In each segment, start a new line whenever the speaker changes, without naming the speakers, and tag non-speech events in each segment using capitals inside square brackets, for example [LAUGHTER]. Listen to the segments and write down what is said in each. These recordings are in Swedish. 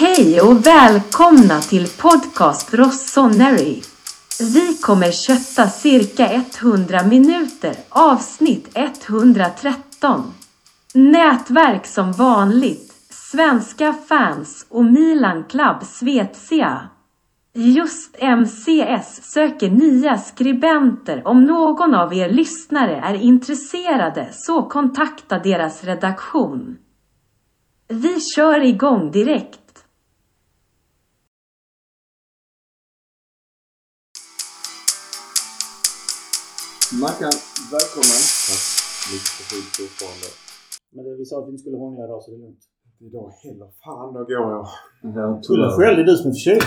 Hej och välkomna till podcast Rossoneri. Vi kommer kötta cirka 100 minuter, avsnitt 113. Nätverk som vanligt, svenska fans och Milan Club Svezia. Just MCS söker nya skribenter. Om någon av er lyssnare är intresserade så kontakta deras redaktion. Vi kör igång direkt.
Välkommen.
Tack. Lite förkyld fortfarande.
Men det, vi sa att vi inte skulle hångla idag så det är lugnt.
Idag heller. Fan, då går jag.
Ja, Tulla själv, det är du som är förkyld.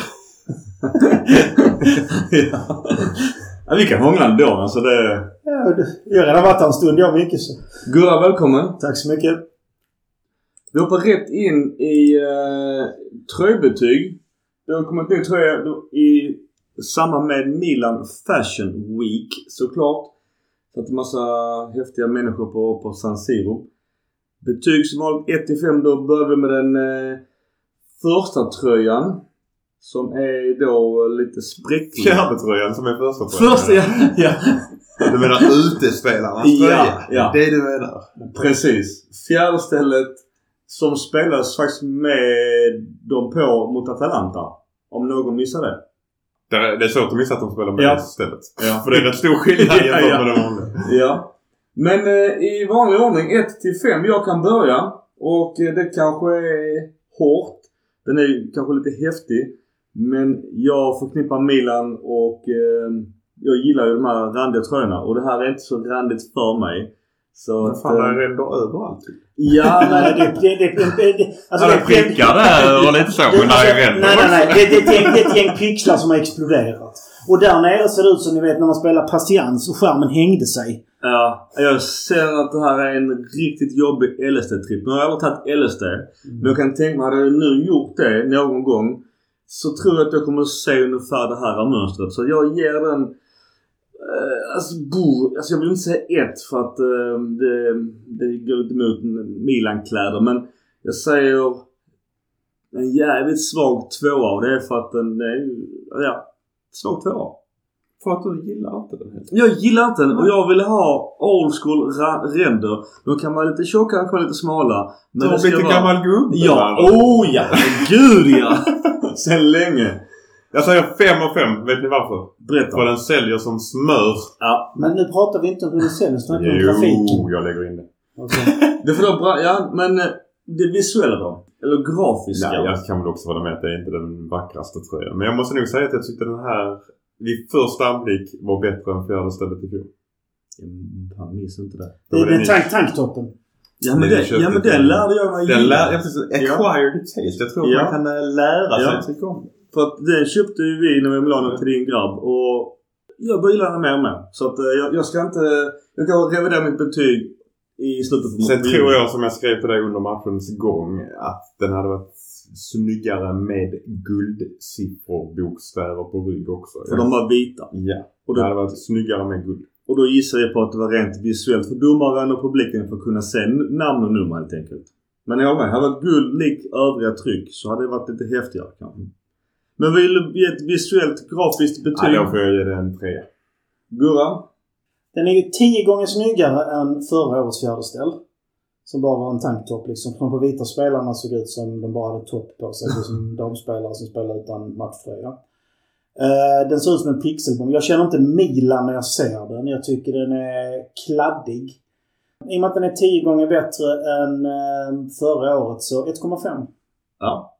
ja. ja. Vi kan hångla ändå. Alltså det...
Ja, jag har redan varit här en stund jag mycket så.
Gurra, välkommen.
Tack så mycket.
Vi hoppar rätt in i uh, tröjbetyg. Det har kommit ny tröja i samband med Milan Fashion Week såklart. Så att en massa häftiga människor på, på San Siro. Betyg som vanligt 1 till 5 då börjar vi med den eh, första tröjan. Som är då lite spräcklig.
Fjärde tröjan som är första tröjan.
Första ja, ja.
Du menar utespelarnas
Ja,
tröja?
ja.
Det är det du menar?
Precis. Fjärde stället som spelas faktiskt med dem på mot Atalanta. Om någon missar det.
Det är, det är svårt att missa att de spelar med
Ja.
det stället.
Ja.
För det är rätt stor skillnad
Ja,
jämfört
ja.
med det vanliga.
Ja. Men eh, i vanlig ordning 1 till 5. Jag kan börja. Och eh, det kanske är hårt. Den är kanske lite häftig. Men jag förknippar Milan och eh, jag gillar ju de här randiga tröjorna. Och det här är inte så randigt för mig. Så
Men
att,
fan, det
eh,
är ändå överallt. typ.
Ja,
Nej, [LAUGHS]
men...
det, det, det, det, det, alltså,
Ja,
det,
det prickar där och lite så.
det,
det
alltså, nej, nej, nej. Det, det, gäng, det är ett gäng pixlar som har exploderat. Och där nere ser det ut som ni vet när man spelar patiens och skärmen hängde sig.
Ja, jag ser att det här är en riktigt jobbig LSD-tripp. Nu har jag aldrig tagit LSD. Men jag kan tänka mig, hade jag nu gjort det någon gång så tror jag att jag kommer att se ungefär det här mönstret. Så jag ger den... Eh, alltså, bo, alltså jag vill inte säga ett för att eh, det, det går lite emot Milan-kläder. Men jag säger en jävligt svag tvåa och det är för att den är... Ja, svag tvåa.
För att du gillar inte den helt
Jag gillar inte den och jag vill ha old school ränder. De kan vara lite tjocka, de kan vara lite smala.
Du
det
har blivit en gammal gubbe.
Ja, oh ja! Gud ja! [LAUGHS] Sen länge.
Jag säger fem av fem. Vet ni varför?
Berätta.
För den säljer som smör.
Ja,
Men nu pratar vi inte om hur det säljs, utan om trafiken.
Jo, jag lägger in det.
Okej. [LAUGHS]
det får bra. Ja, men eh, det visuella då? Eller grafiska?
Ja, jag kan väl också hålla med att det är inte den vackraste tröjan. Men jag måste nog säga att jag tyckte den här vid första anblick var bättre än fjärde stället i fjol.
Han minns inte det.
Det är den
den
tank, tanktoppen.
Ja men, det,
vi
ja, men
den.
den lärde jag mig
Den lär, jag precis, acquired taste. Jag tror
Ja.
man kan eh, lära sig
Ja.
att tycka om det.
För att den köpte ju vi när vi var i Milano till din grabb och jag börjar gilla den mer och mer. Så att eh, jag, jag ska inte... Jag kan revidera mitt betyg i slutet på
Sen tror jag som jag skrev till dig under matchens gång att den hade varit snyggare med guldsiffror, bokstäver på rygg också.
För de var vita.
Ja.
Och
Det
då,
hade varit snyggare med guld.
och då gissar jag på att det var rent visuellt för domaren och publiken för att kunna se namn och nummer helt enkelt. Men jag med. Hade det varit guld lik övriga tryck så hade det varit lite häftigare kanske. Men vill du ge ett visuellt grafiskt
Ja,
betyg?
då får jag ge det en trea.
Gurra?
Den är ju tio gånger snyggare än förra årets fjärde ställ. Som bara var en tanktopp liksom. Från på vita spelarna såg ut som de bara hade topp på sig. Som [LAUGHS] damspelare som spelar utan matchtröja. Eh, den ser ut som en pixelbomb. Jag känner inte Milan när jag ser den. Jag tycker den är kladdig. I och med att den är tio gånger bättre än eh, förra året så 1,5.
Ja.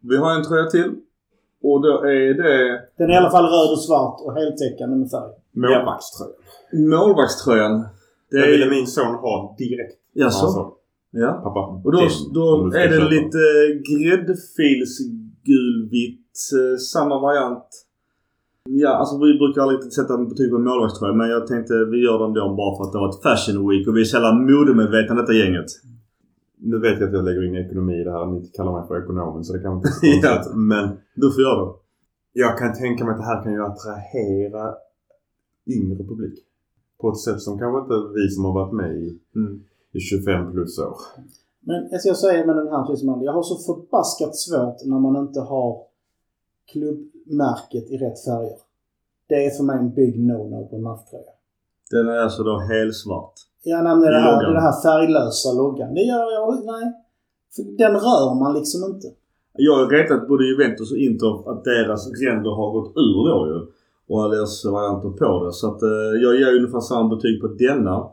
Vi har en tröja till. Och då är det
Den är i alla fall röd och svart och heltäckande med färg.
Målvaktströjan.
målvaktströjan. Det
Den ville
är...
min son ha direkt.
Jaså?
Alltså,
Ja.
pappa.
Och då, då är det lite gräddfilsgulvitt. eh, Samma variant. Ja, alltså vi brukar aldrig sätta en betyg på målvaktströja men jag tänkte vi gör den då bara för att det var ett fashion week och vi är så jävla modemedvetna detta gänget.
Nu vet jag att jag lägger in ekonomi i det här. Ni kallar mig för ekonomen så det kan inte [LAUGHS]
Ja.
Men
Du får göra det.
jag kan tänka mig att det här kan ju attrahera yngre publik. På ett sätt som kanske inte vi som har varit med i,
Mm.
i 25 plus år.
Men alltså jag säger med den här tusen jag har så förbaskat svårt när man inte har klubbmärket i rätt färger. Det är för mig en big no-no på en matchtröja.
Den är alltså då helsvart.
Ja, nej, men det, här, det här färglösa loggan. Det gör jag, nej. För den rör man liksom inte.
Jag har retat både Juventus och Inter att deras ränder har gått ur då ju. Och deras varianter på det. Så att eh, jag ger ungefär samma betyg på denna.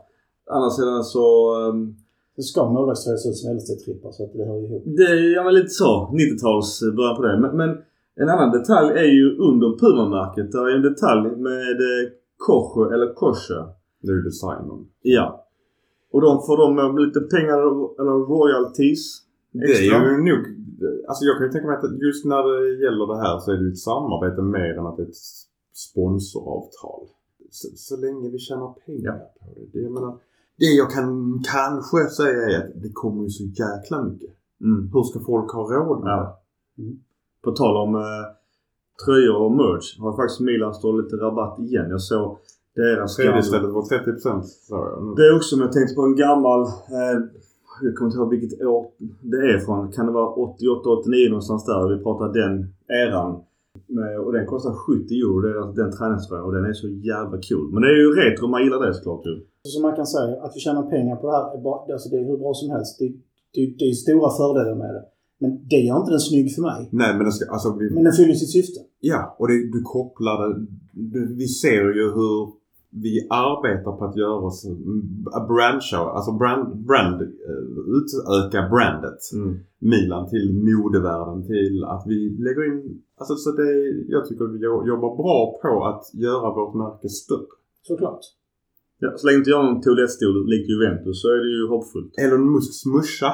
Annars sidan så... ehm,
Det ska målvaktströja se ut som LSD-trippar så att det hör ihop.
Det är ja, lite så. 90-tals början på det. Men, men en annan detalj är ju under Puma-märket. Där är en detalj med eh, Koche eller Kosche.
Det är ju designen.
Ja. Och de får de eh, lite pengar eller royalties.
Det är ju nog... Alltså jag kan ju tänka mig att just när det gäller det här så är det ju ett samarbete mer än att det är ett sponsoravtal. Så, så länge vi tjänar pengar på det. det. Jag menar, det jag kan kanske säga är att det kommer ju så jäkla mycket.
Mm.
Hur ska folk ha råd med det?
Ja. På tal om eh, tröjor och merch har faktiskt Milan står lite rabatt igen. Jag såg deras gamla-
stället var 30% sa jag.
Det är också om jag tänkte på en gammal, eh, jag kommer inte ihåg vilket år det är från. Kan det vara 88, 89 någonstans där? Vi pratar den eran. Med, och den kostar 70 euro, det är den träningströjan. Och den är så jävla cool. Men det är ju retro, man gillar det såklart ju.
Så man kan säga att vi tjänar pengar på det här, är bara, alltså det är hur bra som helst. Det, det, det är stora fördelar med det. Men det gör inte den snygg för mig.
Nej men det ska, alltså vi,
Men den fyller sitt syfte.
Ja, och det, du kopplar det. Du, vi ser ju hur vi arbetar på att göra oss a brand show, alltså brand, brand eh, utöka brandet.
Mm.
Milan till modevärlden till att vi lägger in, alltså så det, jag tycker vi jo- jobbar bra på att göra vårt märke större.
Såklart.
Ja, så länge inte jag har någon toalettstol likt Juventus så är det ju hoppfullt.
Elon Musks morsa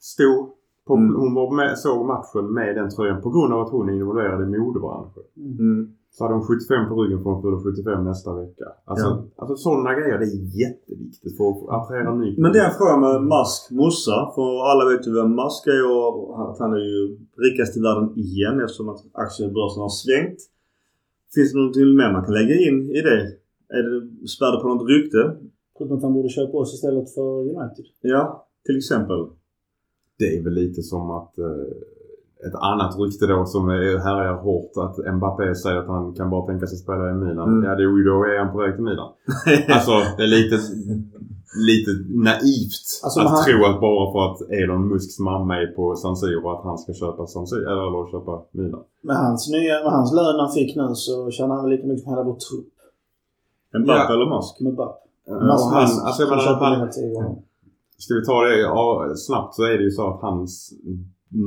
stod på,
Mm.
hon var med, såg matchen med den tröjan på grund av att hon är involverad i modebranschen.
Mm.
Så hade hon 75 på ryggen för hon fyller 75 nästa vecka. Alltså,
Ja.
alltså sådana grejer, det är jätteviktigt för att attrahera ny
Men det är en fråga med Musk morsa. För alla vet ju vem Musk är och att han är ju rikast i världen igen eftersom att aktiebörsen har svängt. Finns det någonting mer man kan lägga in i det? Är det spärr på något rykte?
Förutom att han borde köpa oss istället för United.
Ja, till exempel.
Det är väl lite som att eh, ett annat rykte då som är, härjar hårt att Mbappé säger att han kan bara tänka sig spela i Milan.
Mm.
Ja, det är ju då är han på väg till Milan. [LAUGHS] Alltså det är lite, lite naivt
Alltså,
att
han-
tro att bara för att Elon Musks mamma är på San Siro att han ska köpa San Siro, eller, eller köpa Milan.
Med hans, nya, med hans lön han fick nu så tjänar han väl lika mycket som hela vår trupp.
Mbappé
Ja.
eller Musk?
Med Bapp.
och han, alltså han,
han, gånger.
Ska vi ta det ja, snabbt så är det ju så att hans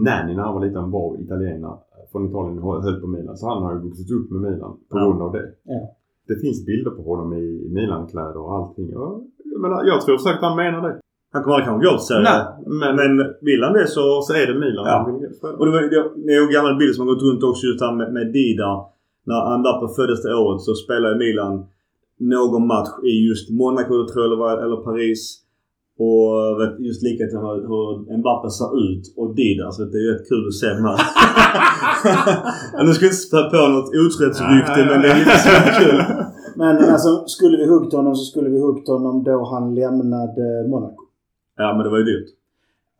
nanny när han var liten var italienare från Italien och höll på Milan. Så han har ju vuxit upp med Milan på grund av det.
Ja.
Det finns bilder på honom i, Milan-kläder och allting. Jag, menar, jag tror säkert han menar det.
Han kommer aldrig kanske gå till.
Nej, men,
Men vill han det så...
så är det Milan
Ja.
han.
Och det, var, ju en gammal bild som har gått runt också just här med, med Dida. När Mbappé föddes det året så spelade Milan någon match i just Monaco tror jag eller Paris. Och just till hur, hur Mbappé ser ut och Dida. Så det är rätt kul att se. Ja, [LAUGHS] nu ska jag inte spä på något otrohetsrykte men det är lite så kul. [LAUGHS]
Men alltså, skulle vi huggt honom så skulle vi huggt honom då han lämnade Monaco.
Ja men det var ju dyrt.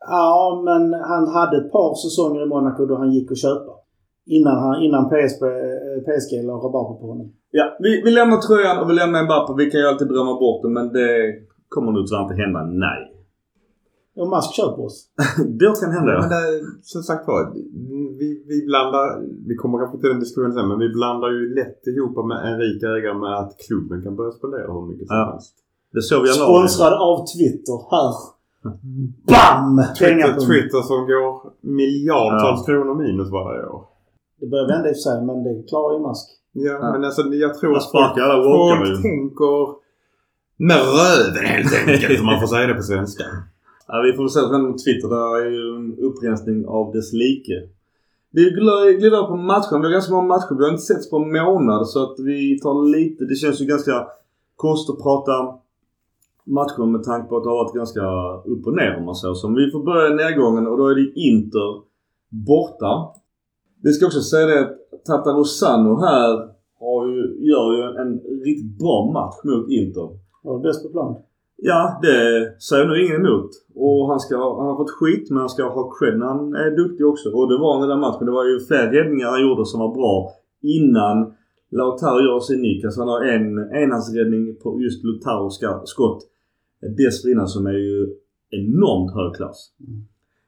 Ja, men han hade ett par säsonger i Monaco då han gick och köpa. Innan, han, innan PSP, PSG la rabarber på honom.
Ja, vi, vi lämnar tröjan och vi lämnar Mbappé. Vi kan ju alltid drömma bort det men det kommer nog tyvärr inte hända. Nej.
Och Musk köper oss. [LAUGHS]
det kan hända ja.
Men det, som sagt var, vi, vi blandar, vi kommer kanske till den diskussionen sen, men vi blandar ju lätt ihop med en rik ägare med att klubben kan börja spendera hur mycket som
Ja.
helst.
Det såg vi.
Sponsrad av Twitter. Här. BAM!
Twitter, Twitter som går miljardtals
Ja.
kronor minus varje år.
Det börjar vända i sig, men det klarar ju Musk.
Ja,
Ja.
men alltså jag tror att folk, folk tänker med röven helt enkelt om man får säga det på svenska.
Ja, vi får se sen på Twitter. Där är ju en upprensning av dess like. Vi glider över på matchen. Vi har ganska många matcher. Vi har inte setts på en månad så att vi tar lite... Det känns ju ganska konstigt att prata matcher med tanke på att det har varit ganska upp och ner om man säger så. Men vi får börja i nedgången och då är det Inter borta. Vi ska också säga det att Tata Rosano här har ju, gör ju en riktigt bra match mot Inter.
Var bäst på plan.
Ja, det säger nog ingen emot. Och han, ska, ha- han har fått skit men han ska ha cred han är duktig också. Och det var han i den matchen. Det var ju fler räddningar han gjorde som var bra innan Lautaro gör sin nick. Alltså han har en enhandsräddning på just Lautaros skott dessförinnan som är ju enormt hög klass.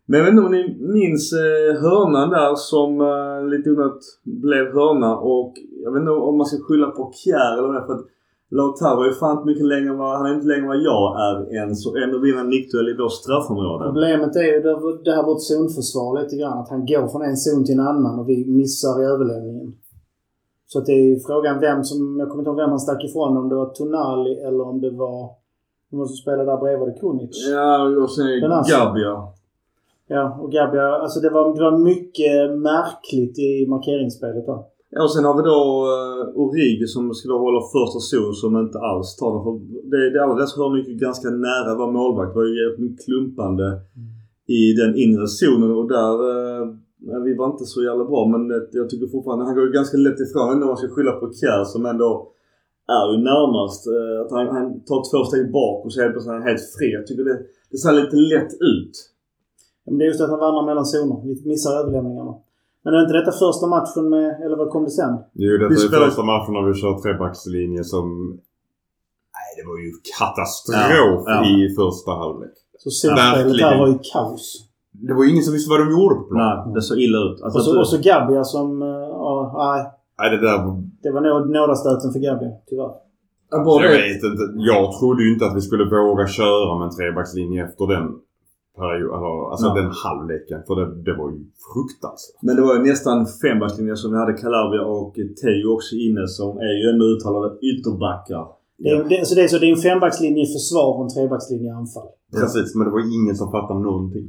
Men jag vet inte om ni minns eh, hörnan där som eh, lite onödigt blev hörna och jag vet inte om man ska skylla på Kjär eller vad det är, för att Lautaro är fan mycket längre än vad, han är inte längre än vad jag är ens och ändå vinner en nickduell i vårt straffområde.
Problemet är ju det, det här vårt zonförsvar lite grann. Att han går från en zon till en annan och vi missar i överlämningen. Så att det är ju frågan vem som... Jag kommer inte ihåg vem han stack ifrån. Om det var Tonali eller om det var... Vem var som spelade där bredvid? Krunic?
Ja, och sen. Gabia.
Ja, och Gabia. Alltså det var, det var mycket märkligt i markeringsspelet där.
Ja, och sen har vi då uh, Origi som ska då hålla första zon som inte alls tar den. För det, det hörnor gick ju ganska nära vår målvakt. Det var ju jävligt klumpande i den inre zonen och där uh, vi var inte så jävla bra men det, jag tycker fortfarande han går ju ganska lätt ifrån. Jag om man ska skylla på Kjär som ändå är ju närmast. eh, att han, han tar två steg bak och så är han helt fri. Jag tycker det, det ser lite lätt ut.
Men det är just att han vandrar mellan zoner. Vi missar överlämningarna. Men är inte detta första matchen med... Eller vad kom det sen?
Jo, detta
Vi
är
spelar-
första matchen när vi kör trebackslinje som... Nej, det var ju katastrof
Ja, ja.
i första halvlek.
Så zonspelet här var ju kaos.
Det var ju ingen som visste vad de gjorde på planen.
Nej, det såg illa ut. Alltså,
Och så, och så Gabia som... eh, Ja, nej.
Nej, det där...
Det var nå- nådastöten för Gabia, tyvärr.
Jag
det-
vet inte. Jag trodde ju inte att vi skulle våga köra med en trebackslinje efter den period, alltså, alltså
Ja.
den halvleken. För det, det var ju fruktansvärt.
Men det var ju nästan fembackslinje som vi hade Calabria och Teo också inne som är ju ändå uttalade ytterbackar.
Det är, det, så det är så det är en fembackslinje försvar och en trebackslinje anfall.
Precis, men det var ingen som fattade någonting.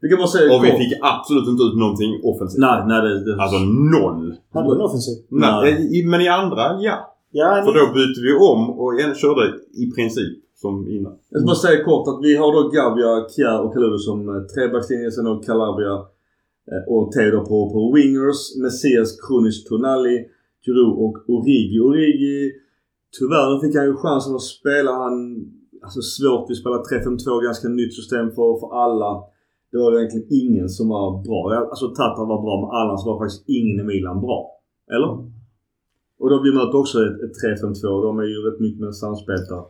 Vi kan bara säga
Och vi fick absolut inte ut någonting offensivt.
Nej, nej det... det
Alltså noll.
Hade du en offensiv?
Nej.
Nej.
Men i andra, ja.
Ja,
För
ni,
då bytte vi om och en körde i princip som innan.
Jag ska bara säga kort att vi har då Gavia, Kjär och Kaludo som eh, trebackslinje. Sen har Calabria eh, och Teo på, på wingers. Messias, Krunic, Tonali, Giroud och Origi. Origi, tyvärr fick han ju chansen att spela. Han, alltså svårt. Vi spelar 3-5-2, ganska nytt system för, för alla. Det var egentligen ingen som var bra. Alltså Tata var bra men annars var faktiskt ingen i Milan bra. Eller? Och då vi möter också ett, ett 3-5-2. De är ju rätt mycket med samspel där.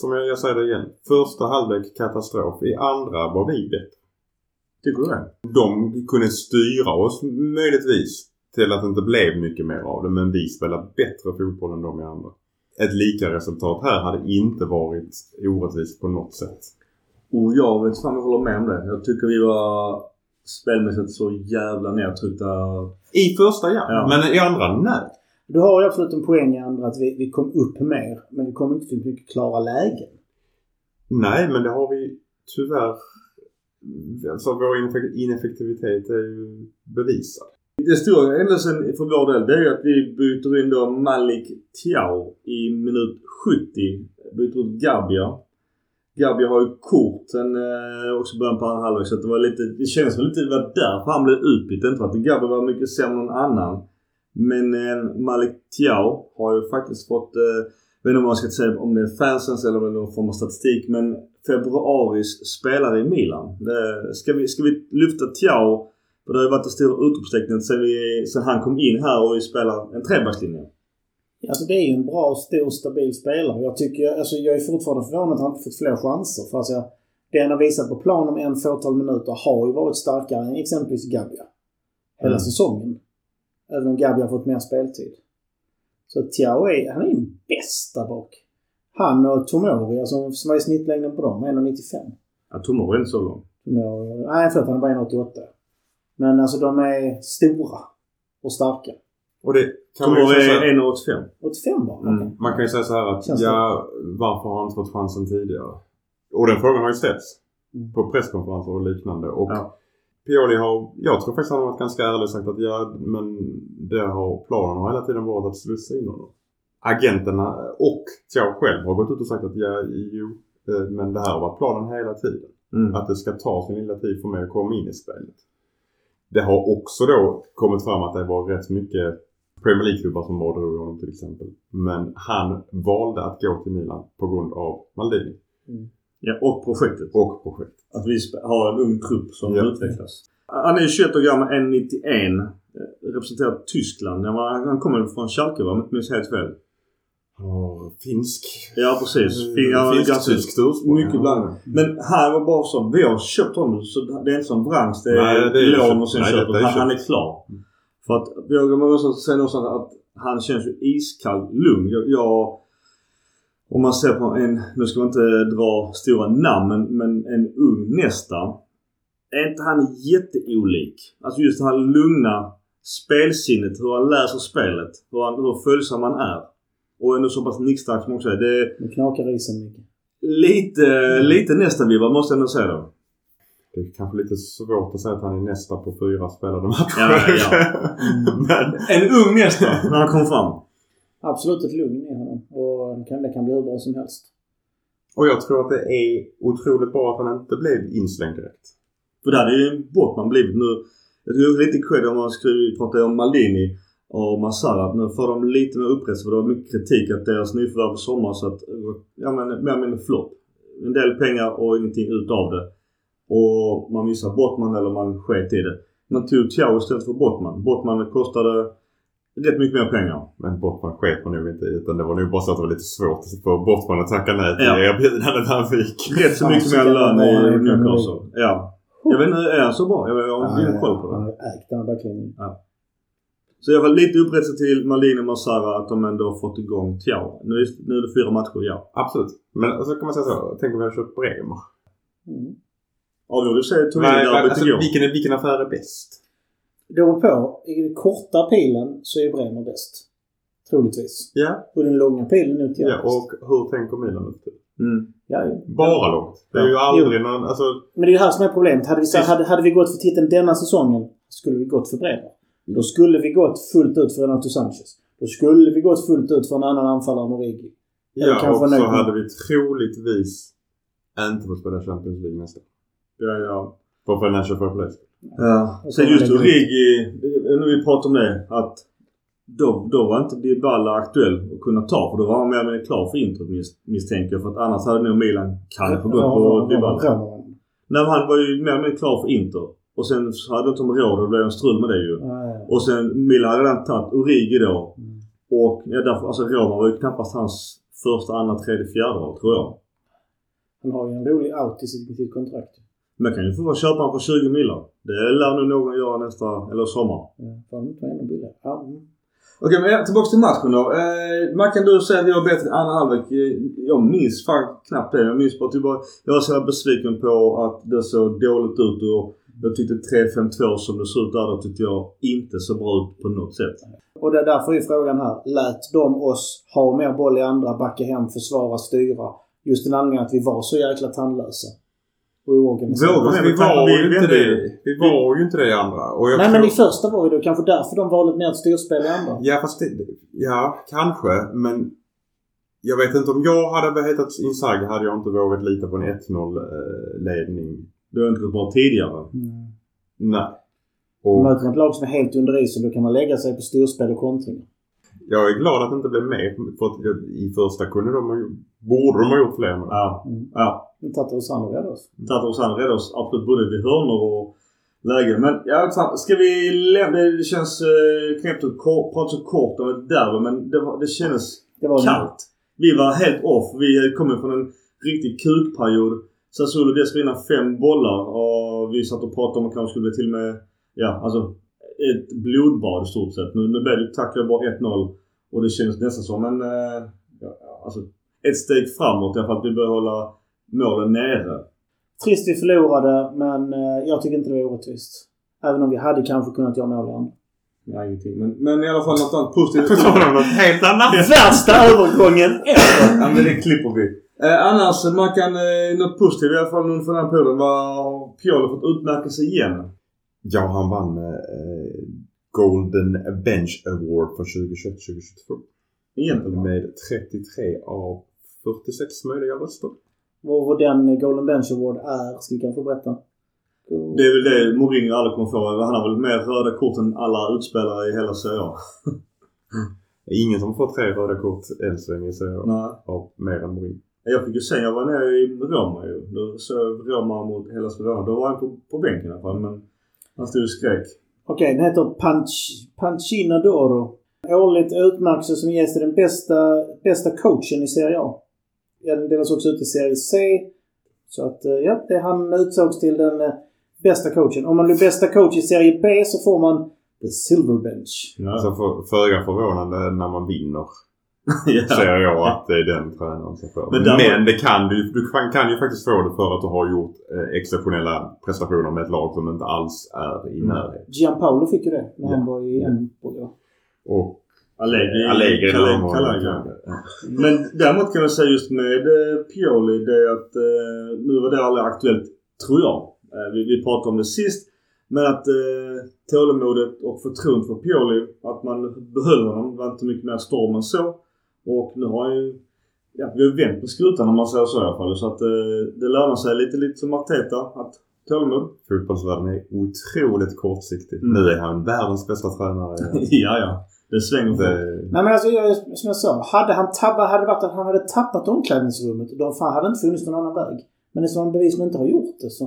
Som jag, jag säger det igen. Första halvlek katastrof. I andra var vi bättre.
Tycker du det?
De kunde styra oss möjligtvis till att det inte blev mycket mer av det. Men vi spelade bättre fotboll än de i andra. Ett lika resultat här hade inte varit orättvist på något sätt.
Och jag vet fan jag håller med om det. Jag tycker vi var spelmässigt så jävla nedtryckta.
I första ja,
Ja.
men i andra nej.
Du har ju absolut en poäng i andra att vi, vi kom upp mer. Men vi kom inte till mycket klara lägen.
Nej, men det har vi tyvärr. Alltså vår ineffek- ineffektivitet är ju bevisad.
Det stora händelsen för vår del det är ju att vi byter in då Malik Tiao i minut 70. Byter ut Gabia. Gabia har ju kort sen eh, också början på andra halvlek så det var lite, det kändes som lite det var därför han blev utbytt. Inte för att Gabia var mycket sämre än någon annan. Men eh, Malik Tiao har ju faktiskt fått, eh, jag vet inte om man ska säga om det är fansens eller det någon form av statistik men februaris spelare i Milan. Det, ska, vi, ska vi lyfta Tiao för det har ju varit en stor utropstecken sen, vi, sen han kom in här och spelar en trebackslinje.
Alltså det är ju en bra, stor, stabil spelare. Jag tycker, alltså jag är fortfarande förvånad att han inte fått fler chanser. För alltså, det han har visat på plan om en fåtal minuter har ju varit starkare än exempelvis Gabia. Hela
Mm.
säsongen. Även om Gabia har fått mer speltid. Så Tiao är, han är ju bäst där bak. Han och Tomori, alltså vad är snittlängden på dem? 1,95.
Ja, Tomori är inte så lång.
Tomori, nej förlåt, han är bara 1,88. Men alltså de är stora och starka.
Och det kan man ju
Tomori
säga så här-
är 1,85.
85 bara?
Mm.
Okej.
Man kan ju säga så här att
Känns
ja, varför har han inte fått chansen tidigare? Och den frågan har ju ställts.
Mm.
På presskonferenser och liknande. Och
Ja.
Pioli har, jag tror faktiskt han har varit ganska ärlig och sagt att ja, men det har, planen har hela tiden varit att slussa in honom. Agenterna och Tiao själv har gått ut och sagt att ja, jo, eh, men det här har varit planen hela tiden.
Mm.
Att det ska ta sin lilla tid för mig att komma in i spelet. Det har också då kommit fram att det var rätt mycket Premier League-klubbar som rådde honom till exempel. Men han valde att gå till Milan på grund av Maldini.
Ja, och projektet.
Och projekt.
Att vi har en ung trupp som
Ja.
utvecklas. Han är 21 år gammal, 1,91. eh, Representerar Tyskland. Han, han kommer från Schalke va? Om jag inte minns helt fel.
Han har finsk...
Ja precis. Fin- han var ganska-
Finsk-tyskt ursprung.
Mycket
Ja.
blandat. Men här var bara så. Vi har köpt honom så det är inte som Brands. Det är,
Nej, det är
lån
köpt.
och sen
Nej,
köper
det är
han, han är
köpt.
klar. För att jag måste säga någonstans att han känns ju iskall lugn. Jag, jag om man ser på en, nu ska man inte dra stora namn men, men en ung nästa. Är inte han jätteolik? Alltså just det här lugna spelsinnet, hur han läser spelet. Hur, han, hur följsam han är. Och ändå så pass nickstark som också är. Det
Nu knakar risen mycket.
lite, lite nästa vibbar måste jag ändå säga då.
Det är kanske lite svårt att säga att han är nästa på fyra spelade matcher.
Ja, ja. [LAUGHS]
Men
En ung nästa när han kom fram.
Absolut ett lugn i honom. Och det kan, det kan bli hur bra som helst.
Och jag tror att det är otroligt bra att han inte blev inslängd direkt.
För det hade ju Botman blivit nu. Jag tycker lite cred om man skulle prata om Maldini och Massara. Att nu får de lite mer upprättelse för det var mycket kritik att deras nyförvärv i sommar så att, ja men mer eller mindre flopp. En del pengar och ingenting utav det. Och man missar Botman eller man sket i det. Man tog Thiago istället för Botman. Botman kostade rätt mycket mer pengar.
Men Bortman sket man nog inte i utan det var nog bara så att det var lite svårt att få Bortman att tacka nej till
Ja.
erbjudandet han fick.
Rätt så mycket mer lön i Newcastle. Ja. Jag vet inte, är han så bra? Jag jag har ingen koll på det.
Han har ägt den här backlinjen.
Så jag var lite upprättelse till Malin och Massara att de ändå har fått igång Thiago. Nu är, nu är det fyra matcher, ja.
Absolut. Men så kan man säga så. Tänk om vi hade köpt Bremer.
Mm.
Avgjorde sig Torino-derbyt
alltså,
igår.
vilken, vilken affär är bäst?
Det beror på. I den korta pilen så är Bremer bäst. Troligtvis.
Ja.
Och den långa pilen ut till
ja och hur tänker Milan ut?
Mm.
ja, ja.
Bara långt. Det är ju aldrig någon... Alltså,
Men det är det här som är problemet. Hade vi, så, hade, hade vi gått för titeln denna säsongen skulle vi gått för Bremer. Då skulle vi gått fullt ut för Renato Sanchez. Då skulle vi gått fullt ut för en annan anfallare än Origi. Eller
ja, och så hade vi troligtvis inte fått spela Champions League nästa.
Ja, ja.
För Financial Fair Play.
ja.
Och
Sen just Origi, eh, när vi pratade om det, att då, då var inte Dybala aktuell att kunna ta. För då var han mer eller mindre klar för Inter mis- misstänker jag. För att annars hade nog Milan kanske gått på Dybala.
Roma.
Nej, han var ju mer eller mindre klar för Inter. Och sen hade de inte råd och det blev en strul med det ju.
Ja, ja.
Och sen Milan hade redan tagit Origi då.
Mm.
Och ja, därför, alltså Roma var ju knappast hans första, andra, tredje, fjärde val tror jag.
Han har ju en rolig out i sitt, i sitt kontrakt.
Men kan ju få köpa honom för 20 miljoner. Det lär nog någon göra nästa, eller sommar.
Ja, Får han inte ännu billigare? Ja. mm.
Okej, men ja, tillbaks till matchen då. Eh, Mackan, du säger att vi var bättre i andra halvlek. Eh, Jag minns fan knappt det. Jag minns bara att du bara, jag var så här besviken på att det såg dåligt ut och jag tyckte 3-5-2 som det såg ut där, då tyckte jag inte så bra ut på något sätt.
Och det, därför är frågan här. Lät de oss ha mer boll i andra, backa hem, försvara, styra? Just den anledningen att vi var så jäkla tandlösa. Och.
Vågar
Alltså,
vi
var
vi-
inte
vi-
det. Vi var ju inte det i andra. Och jag
Nej
tror...
men i första var ju det kanske därför de valde mer ett styrspel i andra.
Ja fast det, Ja, kanske. Men jag vet inte om jag hade hetat Inzaghi hade jag inte vågat lita på en 1-0 eh, ledning.
Det har inte gått bra tidigare.
Mm.
Nej. Och
Möter man ett lag som är helt under isen då kan man lägga sig på styrspel och kontringar.
Jag är glad att det inte blev mer. För att jag- i första kunde de ha gjort, borde de ha gjort fler mål.
Ja.
Mm.
Ja.
Nu tappade Rosanna rädda oss.
Tatar Sand räddade oss absolut både vid hörnor och lägen. Men fan, ska vi lämna... Det känns eh, knäppt att prata så kort om ett derby men det, var, det kändes
Det var
kallt. Vi var helt off. Vi kom från en riktig kukperiod. Sassuolo dessförinnan fem bollar och vi satt och pratade om att kanske skulle bli till och med, ja alltså ett blodbad i stort sett. Nu, nu blev det tack bara 1-0 och det kändes nästan som en, eh, ja, alltså ett steg framåt fall. Att vi börjar hålla målen nere.
Trist vi förlorade men eh, jag tycker inte det var orättvist. Även om vi hade kanske kunnat göra mål i andra.
Ja, ingenting. Men, men i alla fall något annat positivt.
På tal om något helt annat. [LAUGHS]
Värsta övergången ever!
ja men det klipper vi. Eh, annars, man kan, eh, något positivt i alla fall under den här perioden var Piolo fått utmärka sig igen.
Ja, han vann eh, Golden Bench Award för 2021-2022.
Egentligen.
Med 33 av 46 möjliga röster.
Vad vad den Golden Bench Award är ska vi kanske berätta.
Det är väl det Mourinho aldrig kommer få. Han har väl mer röda kort än alla utspelare i hela Serie
ingen som får tre röda kort än så länge så har mer än Morin.
Jag fick ju se, jag var nere i Roma ju. Då såg jag Roma mot hela Verona. Då var han på, på bänken i alla fall. Men han stod och skrek.
Okej, den heter Panch, Pancina d'Oro. Årligt utmärkelse som ges till den bästa, bästa coachen i Serie A. Ja, den delas också ut i Serie C. Så att, eh, ja, det han utsågs till den eh, bästa coachen. Om man blir bästa coach i Serie B så får man The Silver Bench.
Ja.
Alltså för, föga förvånande när man vinner [LAUGHS]
ja.
säger jag att det är den tränaren som får.
Men
Men, det kan du, du kan, kan ju faktiskt få det för att du har gjort eh, exceptionella prestationer med ett lag som inte alls är i
Mm.
närheten.
Gianpaolo fick ju det när han var i Empoli.
Och
Allegri.
Allegri
ja. Men däremot kan jag säga just med eh, Pioli det är att eh, nu var det aldrig aktuellt, tror jag. Eh, vi, vi pratade om det sist. Men att eh, tålamodet och förtroendet för Pioli, att man behöll honom, var inte mycket mer storm än så. Och nu har ju, ja vi har vänt på skutan om man säger så i alla fall. Så att eh, det lönar sig lite, lite som Arteta, att tålamod.
fotbollsvärlden är otroligt kortsiktig.
Mm.
Nu är han världens bästa tränare. [LAUGHS]
ja, ja. Det svänger.
Det,
Nej men alltså jag, som jag sa. Hade han tabbat, hade det varit att han hade tappat omklädningsrummet. Då fan hade det inte funnits någon annan väg. Men eftersom han bevisligen inte har gjort det så.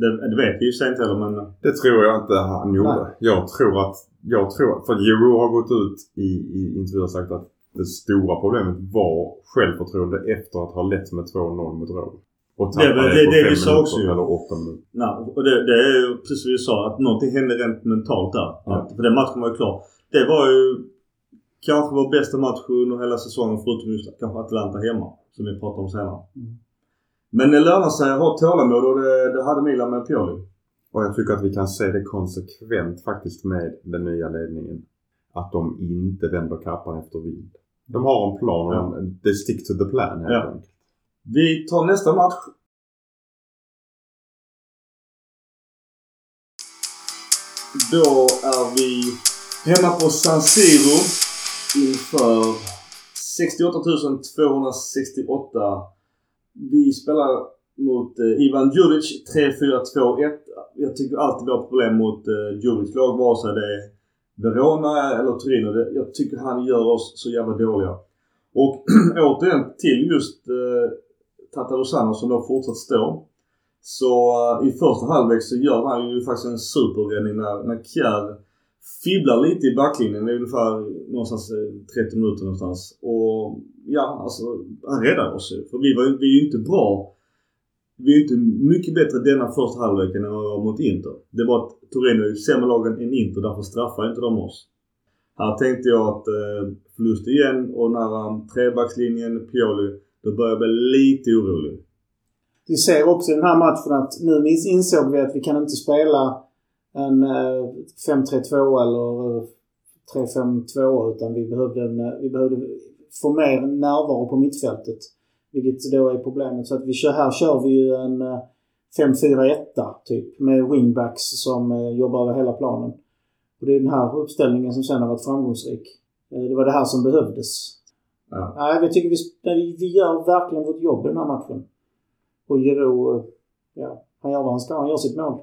Det, det vet vi ju inte heller men...
det tror jag inte han gjorde.
Nej.
Jag tror att, jag tror, för Giroud har gått ut i, i intervjuer och sagt att det stora problemet var självförtroende efter att ha lett med 2-0 mot Rom. Och
Det är det
på
det
fem
vi sa också ju.
Eller åtta minuter.
Nej, och det, det är precis som vi sa att någonting hände rent mentalt där.
Ja.
Att, för den matchen var ju klar. Det var ju kanske vår bästa match under hela säsongen förutom just kanske Atlanta hemma. Som vi pratar om senare.
Mm.
Men det lönar sig att ha tålamod och det, det hade Milan med Pioli.
Och jag tycker att vi kan se det konsekvent faktiskt med den nya ledningen. Att de inte vänder kappan efter vind. De har en plan och
Ja.
de, they stick to the plan helt
Ja.
enkelt.
Vi tar nästa match. Då är vi hemma på San Siro inför 68 268. Vi spelar mot eh, Ivan Djuric 3-4-2-1. Jag tycker alltid vi har problem mot eh, Djuric lag vare sig det är Verona eller Torino. Det, jag tycker han gör oss så jävla dåliga. Och [CLEARS THROAT] återigen till just eh, Tatarusano som då fortsatt står. Så eh, i första halvlek så gör han ju faktiskt en superräddning när, när Kjär fibblar lite i backlinjen. Det är ungefär någonstans eh, 30 minuter någonstans. Och ja, alltså han räddar oss ju. För vi, var, vi är ju inte bra. Vi är ju inte mycket bättre denna första halvleken än vad vi var mot Inter. Det var att Torino är sämre lagen än Inter, därför straffar inte de oss. Här tänkte jag att eh, förlust igen och nära eh, trebackslinjen, Pioli, då börjar jag bli lite orolig.
Vi ser också i den här matchen att nu insåg vi att vi kan inte spela en eh, 5-3-2 eller eh, 3-5-2 utan vi behövde, en, eh, vi behövde få mer närvaro på mittfältet. Vilket då är problemet. Så att vi kör, här kör vi ju en eh, 5-4-1 typ med wingbacks som eh, jobbar över hela planen. Och det är den här uppställningen som sen har varit framgångsrik. Eh, Det var det här som behövdes.
Ja.
Nej, jag tycker vi, vi, vi gör verkligen vårt jobb i den här matchen. Och Giroud, eh, ja, han gör vad han ska. Han gör sitt mål.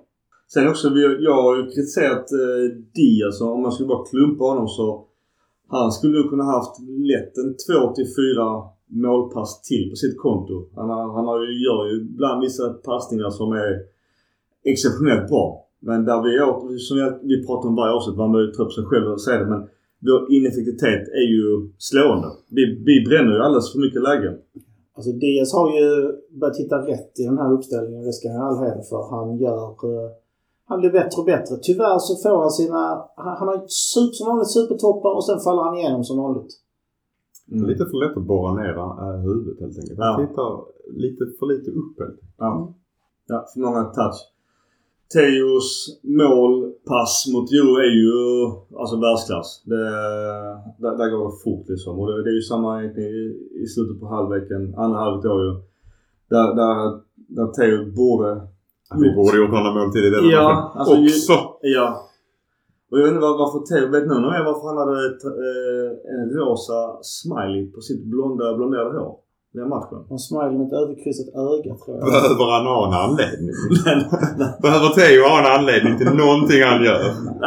Sen också, vi, jag har ju kritiserat eh, Diaz. Om man skulle bara klumpa honom så han skulle kunna haft lätt en 2 till 4 målpass till på sitt konto. Han, har, han har ju, gör ju ibland vissa passningar som är exceptionellt bra. Men där vi, åter- som jag, vi pratar om varje avsnitt, man behöver ta upp sig själv och säga det men vår ineffektivitet är ju slående. Vi, vi bränner ju alldeles för mycket lägen.
Alltså Diaz har ju börjat hitta rätt i den här uppställningen. Det ska han all heder för. Han gör... Eh, han blir bättre och bättre. Tyvärr så får han sina... Han, han har ju som vanligt supertoppar och sen faller han igenom som vanligt.
Mm.
Lite för lätt att borra ner äh, huvudet helt enkelt. Han
Ja.
tittar lite för lite upp helt enkelt.
Ja. ja, för många touch. Teos målpass mot Djurgården är ju alltså världsklass. Det, där, där går det fort liksom. Och det, det är ju samma i, i slutet på halvleken, andra halvlek då ju. Där, där, där Teo borde...
Vi borde gjort några mål till i den
Ja, alltså, ju-
Också!
Ja. Och jag vet inte varför Teo, vet någon av er varför han hade ett, eh, en rosa smiley på sitt blonda, blonderade hår? den matchen.
Och smiley med ett överkryssat öga tror jag.
Behöver han ha en anledning? [LAUGHS] Behöver Theo ha en anledning till någonting han gör?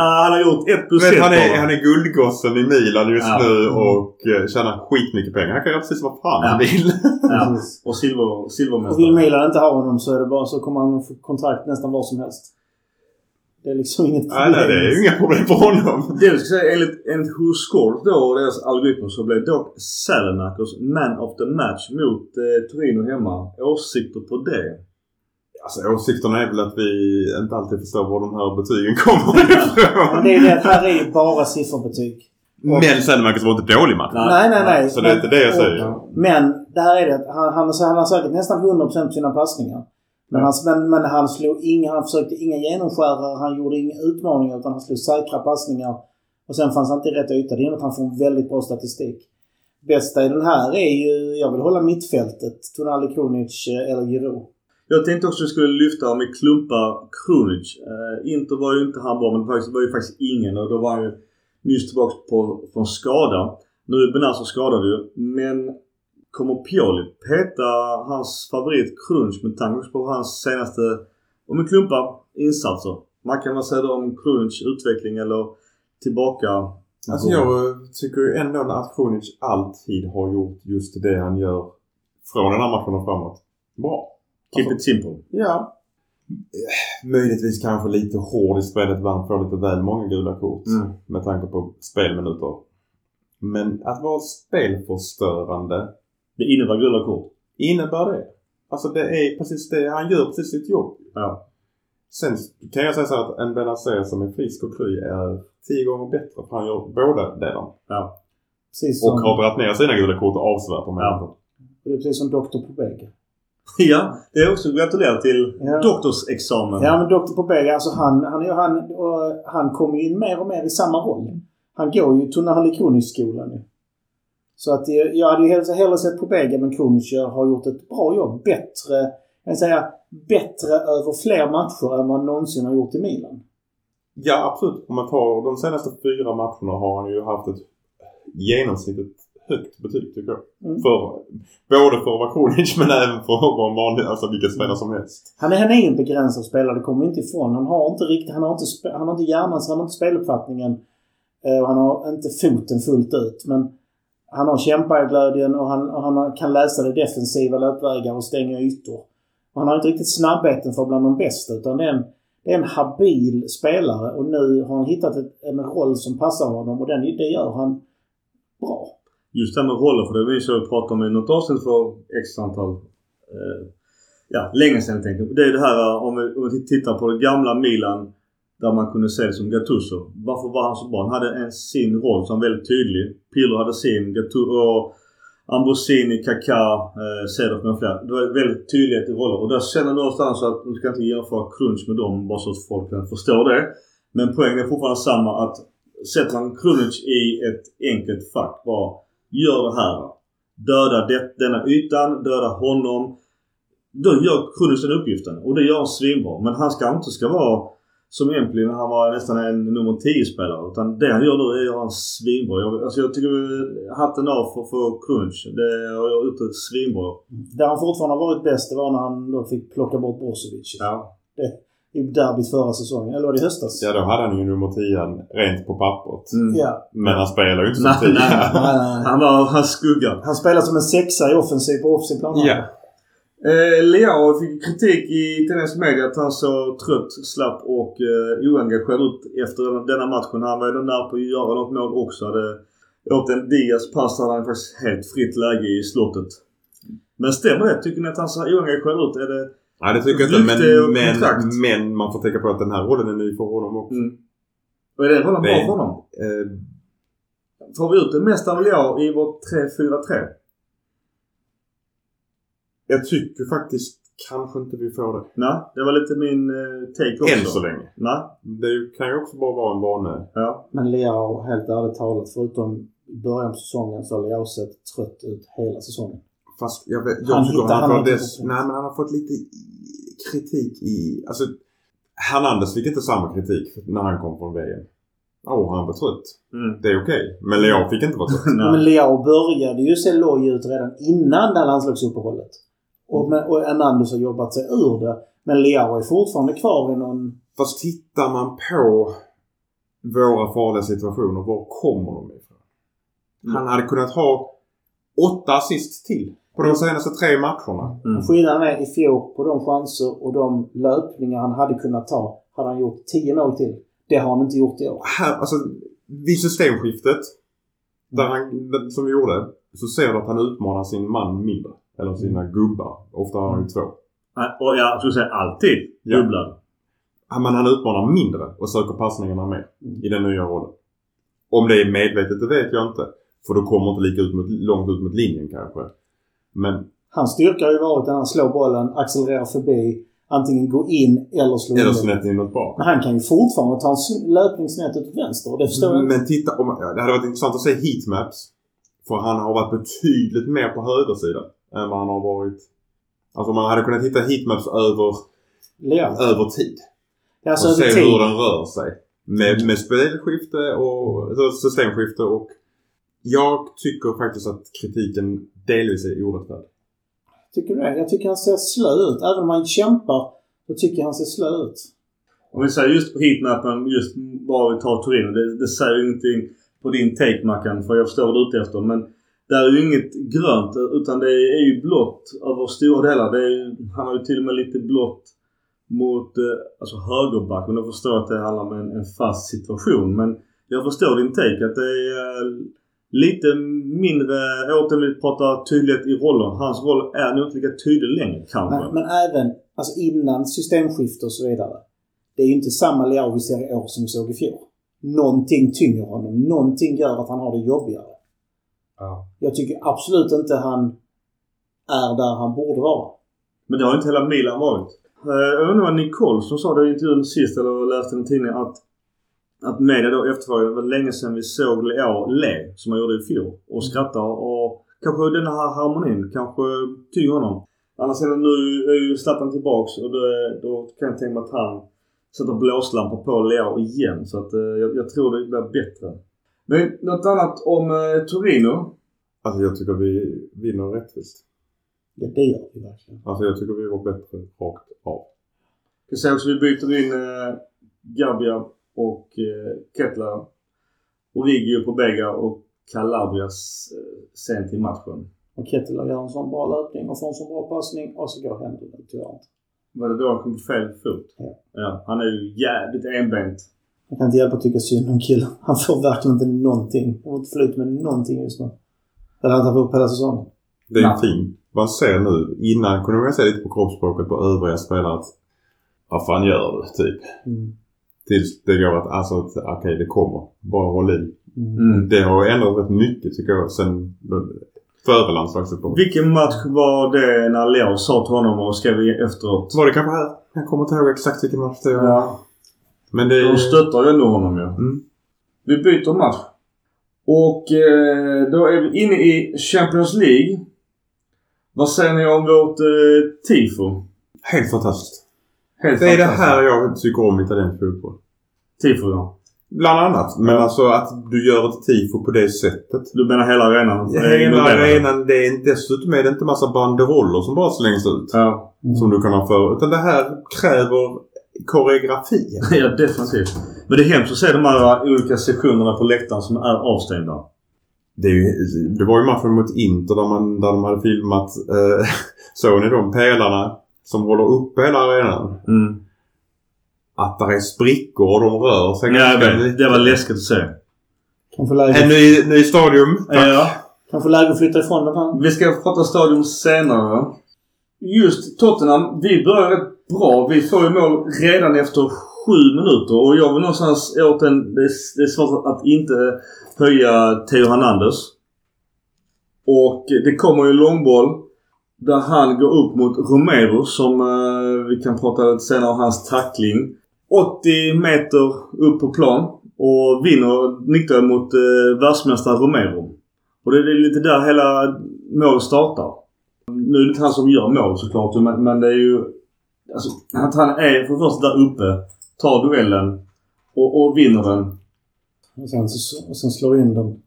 ah, han har gjort ett plus ett
han, är, han är guldgossen i Milan just
Ja.
nu och uh, tjänar skitmycket pengar. Han kan göra precis vad fan han
Ja.
vill.
Ja. Och silver,
Och vill. Milan inte ha honom så, är det bara, så kommer han få kontrakt nästan var som helst. Det är liksom inget
Nej, nej, det är ju inga problem för honom.
Det jag ska säga enligt, enligt Who Scored då och deras algoritmer så blev dock Salamakers Man of the Match mot eh, Torino hemma. Åsikter på det?
Alltså åsikterna är väl att vi inte alltid förstår var de här betygen kommer [LAUGHS]
Men
ifrån.
det är det, här är ju bara sifferbetyg.
Men Selmakers var inte dålig match.
Nej, nej, nej.
Så det är inte det jag
Och-
säger.
Men det här är det. Han, han, han har säkert nästan 100% på sina passningar. Men, han, men, men han slog inga, han försökte inga genomskärare, han gjorde inga utmaningar utan han slog säkra passningar. Och sen fanns han inte i rätt yta. Det är att han får en väldigt bra statistik. Bästa i den här är ju, jag vill hålla mittfältet. Tonali Krunic eh, eller Giroud.
Jag tänkte också att vi skulle lyfta om vi klumpar Krunic. Eh, Inter var ju inte han bra men det var, var ju faktiskt ingen och då var han ju nyss tillbaka på, från skada. Nu är Benazzo skadad ju. Men kommer Pioli peta hans favorit Krunic med tanke på hans senaste, om vi klumpar, insatser? Man kan väl säga då om Krunic utveckling eller tillbaka?
Alltså jag tycker ju ändå att Kronic alltid har gjort just det han gör från den här matchen och framåt. Bra.
Keep
Alltså,
it simple.
Ja. Möjligtvis kanske lite hård i spelet ibland. Får lite väl många gula kort.
Mm.
Med tanke på spelminuter. Men att vara spelförstörande
Det innebär gula kort.
innebär det. Alltså det är precis det. Han gör precis sitt jobb.
Ja.
Sen kan jag säga så här att en Benazer som är frisk och kry är tio gånger bättre. För han gör båda delarna.
Ja.
Precis som,
Och har dragit ner sina gula kort avsevärt om
Ja.
det är precis som Dr. Pobega. [LAUGHS]
Ja, det är också gratulerat till
Ja.
doktorsexamen.
Ja men Dr. Pobega, alltså han, han, han, och han kommer ju in mer och mer i samma roll. Han går ju Tonali Kronic-skolan ju. Så att jag hade ju hellre, sett Pobega men Kronic har gjort ett bra jobb. Bättre, jag säga, bättre över fler matcher än vad han någonsin har gjort i Milan.
Ja, absolut. Om man tar de senaste fyra matcherna har han ju haft ett genomsnittligt högt betyg tycker jag.
Mm.
För, både för Kronic men även för att vara en vanlig, alltså vilken spelare som helst.
Han är, han är ingen begränsad spelare, det kommer vi inte ifrån. Han har inte riktigt, han har inte, han har inte hjärnan, så han har inte speluppfattningen. Eh, och han har inte foten fullt ut. Men han har kämpaglödjen och han, och han kan läsa det defensiva löpvägar och stänga ytor. Och han har inte riktigt snabbheten för bland de bästa utan det är en, det är en habil spelare och nu har han hittat ett, en roll som passar honom och den, det gör han bra.
Just det här med roller, för det var ju så pratade om i något avsnitt för x antal, eh, ja länge sedan tänkte jag. Det är det här om vi, om vi tittar på det gamla Milan där man kunde se det som Gattuso. Varför var han så bra? Han hade en sin roll som var väldigt tydlig. Pirlo hade sin, Gattuso Ambrosini, Kaká, eh, Cedorf med flera. Det var väldigt tydlighet i roller. Och där känner jag någonstans att, nu ska inte jämföra crunch med dem bara så att folk kan förstå det. Men poängen är fortfarande samma att sätter man crunch i ett enkelt fack. Bara gör det här. Döda det, denna ytan, döda honom. Då gör crunch den uppgiften. Och det gör han svinbra. Men han ska inte ska vara som när han var nästan en nummer 10-spelare. Utan det han gör nu är han svinbra. Jag, alltså jag tycker hatten av för, för crunch. Det har jag gjort ett svinbra.
Där han fortfarande har varit bäst det var när han då fick plocka bort Brozovic.
Ja.
I derbyt förra säsongen. Eller var det i höstas?
Ja, då hade han ju nummer 10 rent på pappret.
Mm.
Ja.
Men han spelar ju inte som
Nej,
10.
nej.
Nej, nej.
Han var hans skugga.
Han spelar som en sexa i offensiv på offensiv plan.
Ja.
Eh, Leao fick kritik i italiensk media att han så trött, slapp och eh, oengagerad ut efter den- denna matchen. Han var ju nära på att göra något mål också. Hade åt en Diaz pass hade han faktiskt helt fritt läge i slottet. Men stämmer det? Tycker ni att han ser oengagerad ut? Är det...
Nej, det tycker jag inte. Men, men, men man får tänka på att den här rollen är ny för honom också.
Mm. Och är det rollen bra för honom?
Eh,
Får vi ut det mesta av Leao i vårt 3-4-3?
Jag tycker faktiskt kanske inte vi får det.
Nej, det var lite min eh, take också.
Än så länge.
Nej,
Det kan ju också bara vara en vane.
ja.
Men Leao, helt ärligt talat, förutom i början på säsongen så har Leao sett trött ut hela säsongen.
Fast jag, vet, jag
Han
tycker
hittar-
han,
han inte
dess,
fått-
Nej men han har fått lite kritik i... Alltså Hernandez fick inte samma kritik när han kom från VM. Åh, han var trött.
Mm.
Det är okej. Men Leao fick inte vara trött. [LAUGHS]
Men. Leao började ju se loj ut redan innan det här landslagsuppehållet. Och, men, och Hernandez har jobbat sig ur det. Men Leao är fortfarande kvar i någon...
Fast tittar man på våra farliga situationer, var kommer de ifrån? Han hade kunnat ha åtta assist till på de senaste tre matcherna.
Mm.
Skillnaden är i fjol på de chanser och de löpningar han hade kunnat ta hade han gjort 10 mål till. Det har han inte gjort i år.
Här, alltså, vid systemskiftet där han, som vi gjorde så ser du att han utmanar sin man mindre. Eller sina gubbar. Ofta har han ju två.
Nej, Och jag skulle säga alltid
Ja.
dubblad.
Han- Men han utmanar mindre och söker passningarna mer i den nya rollen. Om det är medvetet, det vet jag inte. För då kommer inte lika ut mot, långt ut mot linjen kanske. Men,
Hans styrka har ju varit att han slår bollen, accelererar förbi, antingen gå in eller slå
eller
in.
snett inåt bak.
Men han kan ju fortfarande ta en löpning snett åt vänster. Det förstår jag.
Men titta, om, ja, det hade varit intressant att se heatmaps. För han har varit betydligt mer på högersidan än vad han har varit. Alltså man hade kunnat hitta heatmaps över,
Leao.
över tid.
Alltså
och
över
se
tid.
hur den rör sig. Med, med spelskifte och alltså systemskifte och jag tycker faktiskt att kritiken delvis är orättfärdig.
Tycker du det? Jag tycker han ser slö ut. Även om han kämpar så tycker jag han ser slö ut.
Om vi säger just på heatmappen, just bara vi tar Torino. Det, det säger ju ingenting på din take Mackan, för jag förstår vad du är ute efter. Men det är ju inget grönt utan det är ju blått över stora delar. Det är, han har ju till och med lite blått mot eh, alltså högerbacken. Jag förstår att det handlar om en, en fast situation. Men jag förstår din take att det är eh, lite mindre, återigen vi pratar tydlighet i rollen. Hans roll är nog inte lika tydlig längre kanske.
Men, men även alltså innan systemskifte och så vidare. Det är ju inte samma Leao vi ser i år som vi såg i fjol. Någonting tynger honom. Någonting gör att han har det jobbigare.
Ja.
Jag tycker absolut inte han är där han borde vara.
Men det har inte hela Milan varit. Eh, Jag undrar vad Nicole som sa det i intervjun sist, eller läste en tidning, att, att media då efterfrågade, det var länge sedan vi såg Leao le, som han gjorde i fjol, och skratta och kanske den här harmonin kanske tynger honom. Annars är det nu är ju Zlatan tillbaks och då, då kan jag tänka mig att han sätter blåslampa på Leao igen. Så att eh, jag, jag tror det blir bättre. Men något annat om eh, Torino?
Alltså jag tycker vi vinner rättvist.
Ja, det gör vi verkligen.
Alltså jag tycker vi var bättre rakt av.
Jag säga också vi byter in eh, Gabbia och eh, Kettler. Origio på Bega och Calabrias eh, sent i matchen.
Och Kettler gör en sån bra löpning och får en sån bra passning och så går händerna tyvärr inte.
Var det då han kom på fel fot?
Ja.
ja. Han är ju jävligt enbent.
Jag kan inte hjälpa att tycka synd om killen. Han får verkligen inte någonting. Han får inte flyt med någonting just nu. Det hade han fått på hela säsongen.
Det är
Nej.
fint. Man ser nu, innan kunde man se lite på kroppsspråket på övriga spelare att vad fan gör du? Typ.
Mm.
Tills det går att, alltså att okej det kommer. Bara håll i.
Mm.
Mm.
Det har ändrat rätt mycket tycker jag sen före landslagsuppehållet.
Vilken match var det när Leo sa till honom och skrev efteråt?
Var det kanske här? Jag kommer inte ihåg exakt vilken match det var.
Ja.
Men det
De stöttar ju ändå honom ju.
Mm.
Vi byter match. Och eh, då är vi inne i Champions League. Vad säger ni om vårt eh, tifo?
Helt fantastiskt.
Helt
Det är det här jag tycker om italiensk fotboll.
Tifo ja.
Bland annat. Men alltså att du gör ett tifo på det sättet.
Du menar hela arenan?
Hela arenan, det är, dessutom är det inte massa banderoller som bara slängs ut.
Ja.
Som du kan ha för. Utan det här kräver koreografi. [LAUGHS]
ja, definitivt. Men det är hemskt att se de här olika sektionerna på läktaren som är avstängda.
Det, är ju, det var ju matchen mot Inter där, man, där de hade filmat, eh, [LAUGHS] såg ni de pelarna som håller uppe hela arenan?
Mm.
Att där är sprickor och de rör sig
Ja,
lite.
Det var läskigt att se.
En ny, ny stadium. Tack.
Ja.
kan få läge att flytta ifrån den här.
Vi ska prata stadion senare. Just Tottenham, vi börjar rätt bra. Vi får ju mål redan efter sju minuter och jag vill någonstans åt en... Det är, det är svårt att inte höja Theo Hernandez. Och det kommer ju långboll där han går upp mot Romero som eh, vi kan prata lite senare om hans tackling. 80 meter upp på plan och vinner nickar mot eh, världsmästare Romero. Och det är lite där hela målet startar. Nu är det inte han som gör mål såklart men, men det är ju... Alltså att han är för det första där uppe, tar duellen och, och vinner den.
Och sen, och sen slår in den.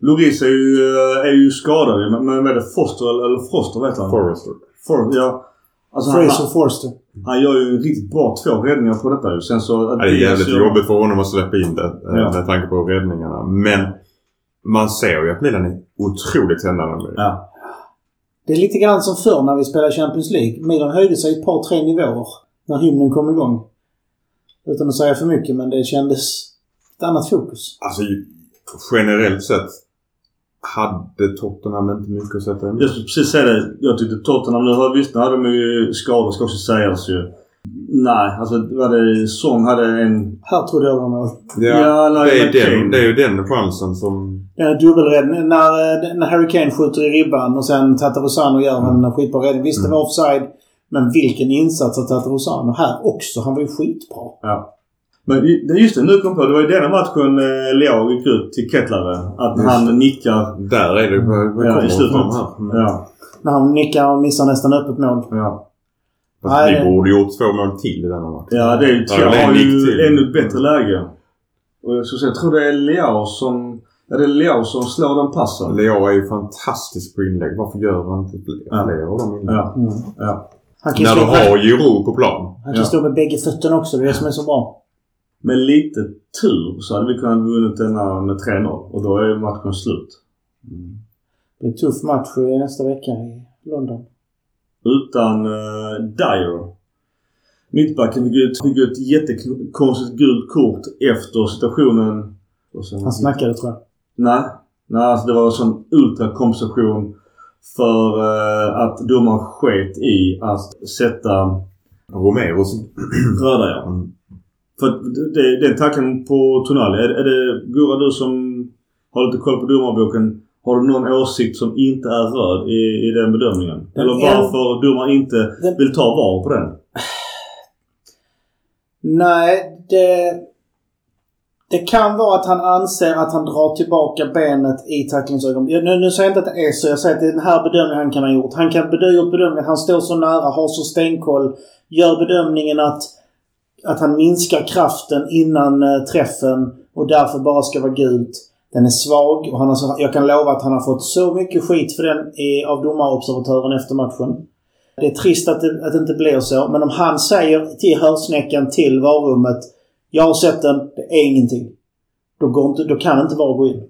Loris är ju, eh, är ju skadad men men vad är det? Foster eller, eller Foster vet han?
Forrester.
For, ja. Alltså han,
Fraser Forster.
han gör ju riktigt bra två räddningar på detta ju. Sen så...
Ja, det är jävligt
så-
jobbigt för honom att släppa in det eh,
Ja.
med tanke på räddningarna. Men man ser ju att Milan är otroligt tändande med det.
Ja.
Det är lite grann som förr när vi spelade Champions League. Milan höjde sig ett par, tre nivåer när hymnen kom igång. Utan att säga för mycket, men det kändes ett annat fokus.
Alltså generellt sett hade Tottenham inte mycket att sätta emot.
Jag skulle precis säga det. Jag tyckte Tottenham nu har visst, nu hade de ju skador ska också sägas ju. Nej, alltså vad det Song hade en...
Här trodde jag det var mål.
Ja,
Ja, nej,
det, är den, det är ju den chansen som...
Den dubbelräddningen. När, eh, när Harry Kane skjuter i ribban och sen Tata Rosano gör en skitbra räddning. Visst, det var offside. Men vilken insats av Tata Rosano här också. Han var ju skitbra.
Ja. Men just det, nu kom jag på. Det var ju denna matchen eh, Leao gick ut till Kettlare. Att
Just
han nickar.
Där är det. Vad vad
Ja, i
kommer
slutet.
här? Mm.
Ja.
När han nickar och missar nästan öppet mål.
Ja.
Nej.
vi borde gjort två mål till i denna matchen.
Ja, det är.
Ja,
Jag
det är
har ju ännu bättre läge. Och jag skulle säga, jag tror det är Leao som... Ja, det är Leao som slår den passen.
Leo är ju fantastisk på inlägg. Varför gör han inte fler
Ja.
av de inläggen?
Ja.
Mm.
ja.
När du har Giroud på plan.
han kan
Ja.
stå med bägge fötterna också. Det är det som är så bra.
Med lite tur så hade vi kunnat vunnit denna med 3-0. Och då är matchen slut.
Det blir en tuff match nästa vecka i London.
Utan uh, Dyer. Mittbacken fick ut, fick ut ett jättekonstigt gult kort efter situationen. Och sen,
Han snackade tror jag.
Nej. Nej, alltså det var en sån ultrakompensation för eh, att domaren sket i att sätta
Romero som... [CLEARS THROAT]
röda ja.
Mm.
För det, den tacken på Tonali. Är, är det Gurra du som har lite koll på domarboken? Har du någon åsikt som inte är röd i, i den bedömningen?
Den
Eller varför domaren inte
Den-
vill ta var på den?
Nej, det... Det kan vara att han anser att han drar tillbaka benet i tacklingsögonblicket. Nu, nu säger jag inte att det är så. Jag säger att det är den här bedömningen han kan ha gjort. Han kan ha gjort bedömningen han står så nära, har så stenkoll. Gör bedömningen att, att han minskar kraften innan eh, träffen och därför bara ska vara gult. Den är svag och han har, så- jag kan lova att han har fått så mycket skit för den av domarobservatören efter matchen. Det är trist att det, att det inte blir så. Men om han säger till hörsnäckan till varummet Jag har sett den, det är ingenting. Då, går inte, då kan inte VAR gå in.